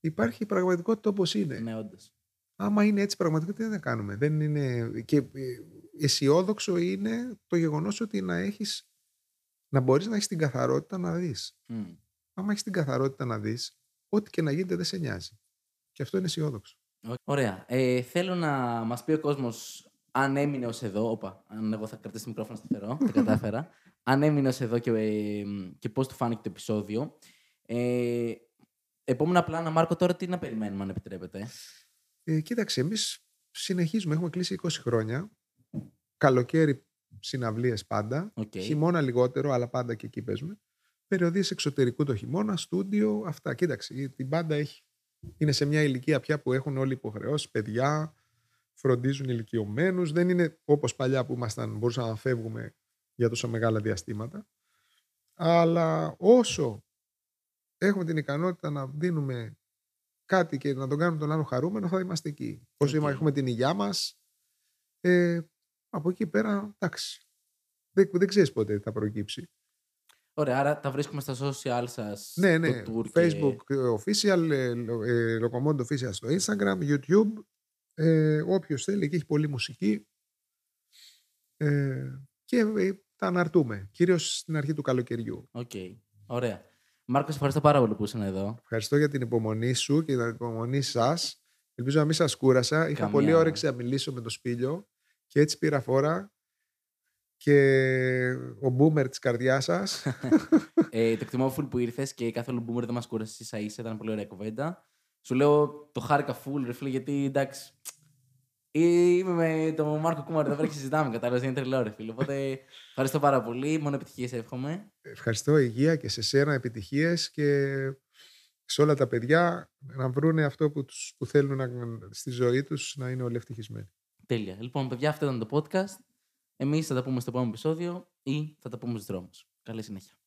Υπάρχει η πραγματικότητα όπως είναι. Ναι, όντως. Άμα είναι έτσι πραγματικότητα, τι να κάνουμε. Δεν είναι... Και ε, αισιόδοξο είναι το γεγονός ότι να έχεις να μπορείς να έχεις την καθαρότητα να δεις. Άμα έχεις την καθαρότητα να δεις, ό,τι και να γίνεται δεν σε νοιάζει. Και αυτό είναι αισιόδοξο. Ωραία. Ε, θέλω να μας πει ο κόσμος αν έμεινε ως εδώ. Όπα, αν εγώ θα κρατήσω το μικρόφωνο σταθερό. τα κατάφερα. αν έμεινε ως εδώ και, ε, και πώς του φάνηκε το επεισόδιο. Ε, επόμενα πλάνα, Μάρκο, τώρα τι να περιμένουμε, αν επιτρέπετε. Ε, κοίταξε, εμείς συνεχίζουμε. Έχουμε κλείσει 20 χρόνια. Καλοκαίρι συναυλίες πάντα. Οκ. Χειμώνα λιγότερο, αλλά πάντα και εκεί παίζουμε. Περιοδείες εξωτερικού το χειμώνα, στούντιο, αυτά. Κοίταξε, η- η μπάντα έχει. Είναι σε μια ηλικία πια που έχουν όλοι υποχρεώσεις, παιδιά, φροντίζουν ηλικιωμένους. Δεν είναι όπως παλιά που ήμασταν, μπορούσαμε να φεύγουμε για τόσο μεγάλα διαστήματα. Αλλά όσο έχουμε την ικανότητα να δίνουμε κάτι και να τον κάνουμε τον άλλο χαρούμενο, θα είμαστε εκεί. Όσο Οκ. έχουμε την υγειά μας, ε, από εκεί πέρα, εντάξει. Δεν, δεν ξέρεις πότε θα προκύψει. Ωραία, άρα τα βρίσκουμε στα social σας. Ναι, ναι. Το tour και- Facebook official, ε, Lo- ε, Locomondo official στο Instagram, YouTube. Ε, όποιος θέλει, και έχει πολλή μουσική. Ε, και ε, τα αναρτούμε, κυρίως στην αρχή του καλοκαιριού. Οκ. Ωραία. Μάρκος, σε ευχαριστώ πάρα πολύ που ήσουν εδώ. Ευχαριστώ για την υπομονή σου και την υπομονή σας. Ελπίζω να μην σας κούρασα. Είχα Καμία. πολύ όρεξη να μιλήσω με το Σπήλιο και έτσι πήρα φόρα και ο boomer της καρδιάς σας. ε, το εκτιμώ full που ήρθες και καθόλου boomer δεν μας κούρασε ίσα ίσα. Ήταν πολύ ωραία κουβέντα. Σου λέω το χάρηκα full, ρε φίλε, γιατί εντάξει. Είμαι με τον Μάρκο Κούμαρ εδώ πέρα και συζητάμε. Κατάλαβες, είναι τρελό, ρε φίλε. Οπότε ευχαριστώ πάρα πολύ. Μόνο επιτυχίες εύχομαι. Ευχαριστώ υγεία και σε σένα επιτυχίες και σε όλα τα παιδιά να βρουν αυτό που, τους, που θέλουν να, στη ζωή τους να είναι όλοι ευτυχισμένοι. Τέλεια. Λοιπόν, παιδιά, αυτό ήταν το podcast. Εμείς θα τα πούμε στο επόμενο επεισόδιο ή θα τα πούμε στους δρόμους. Καλή συνέχεια.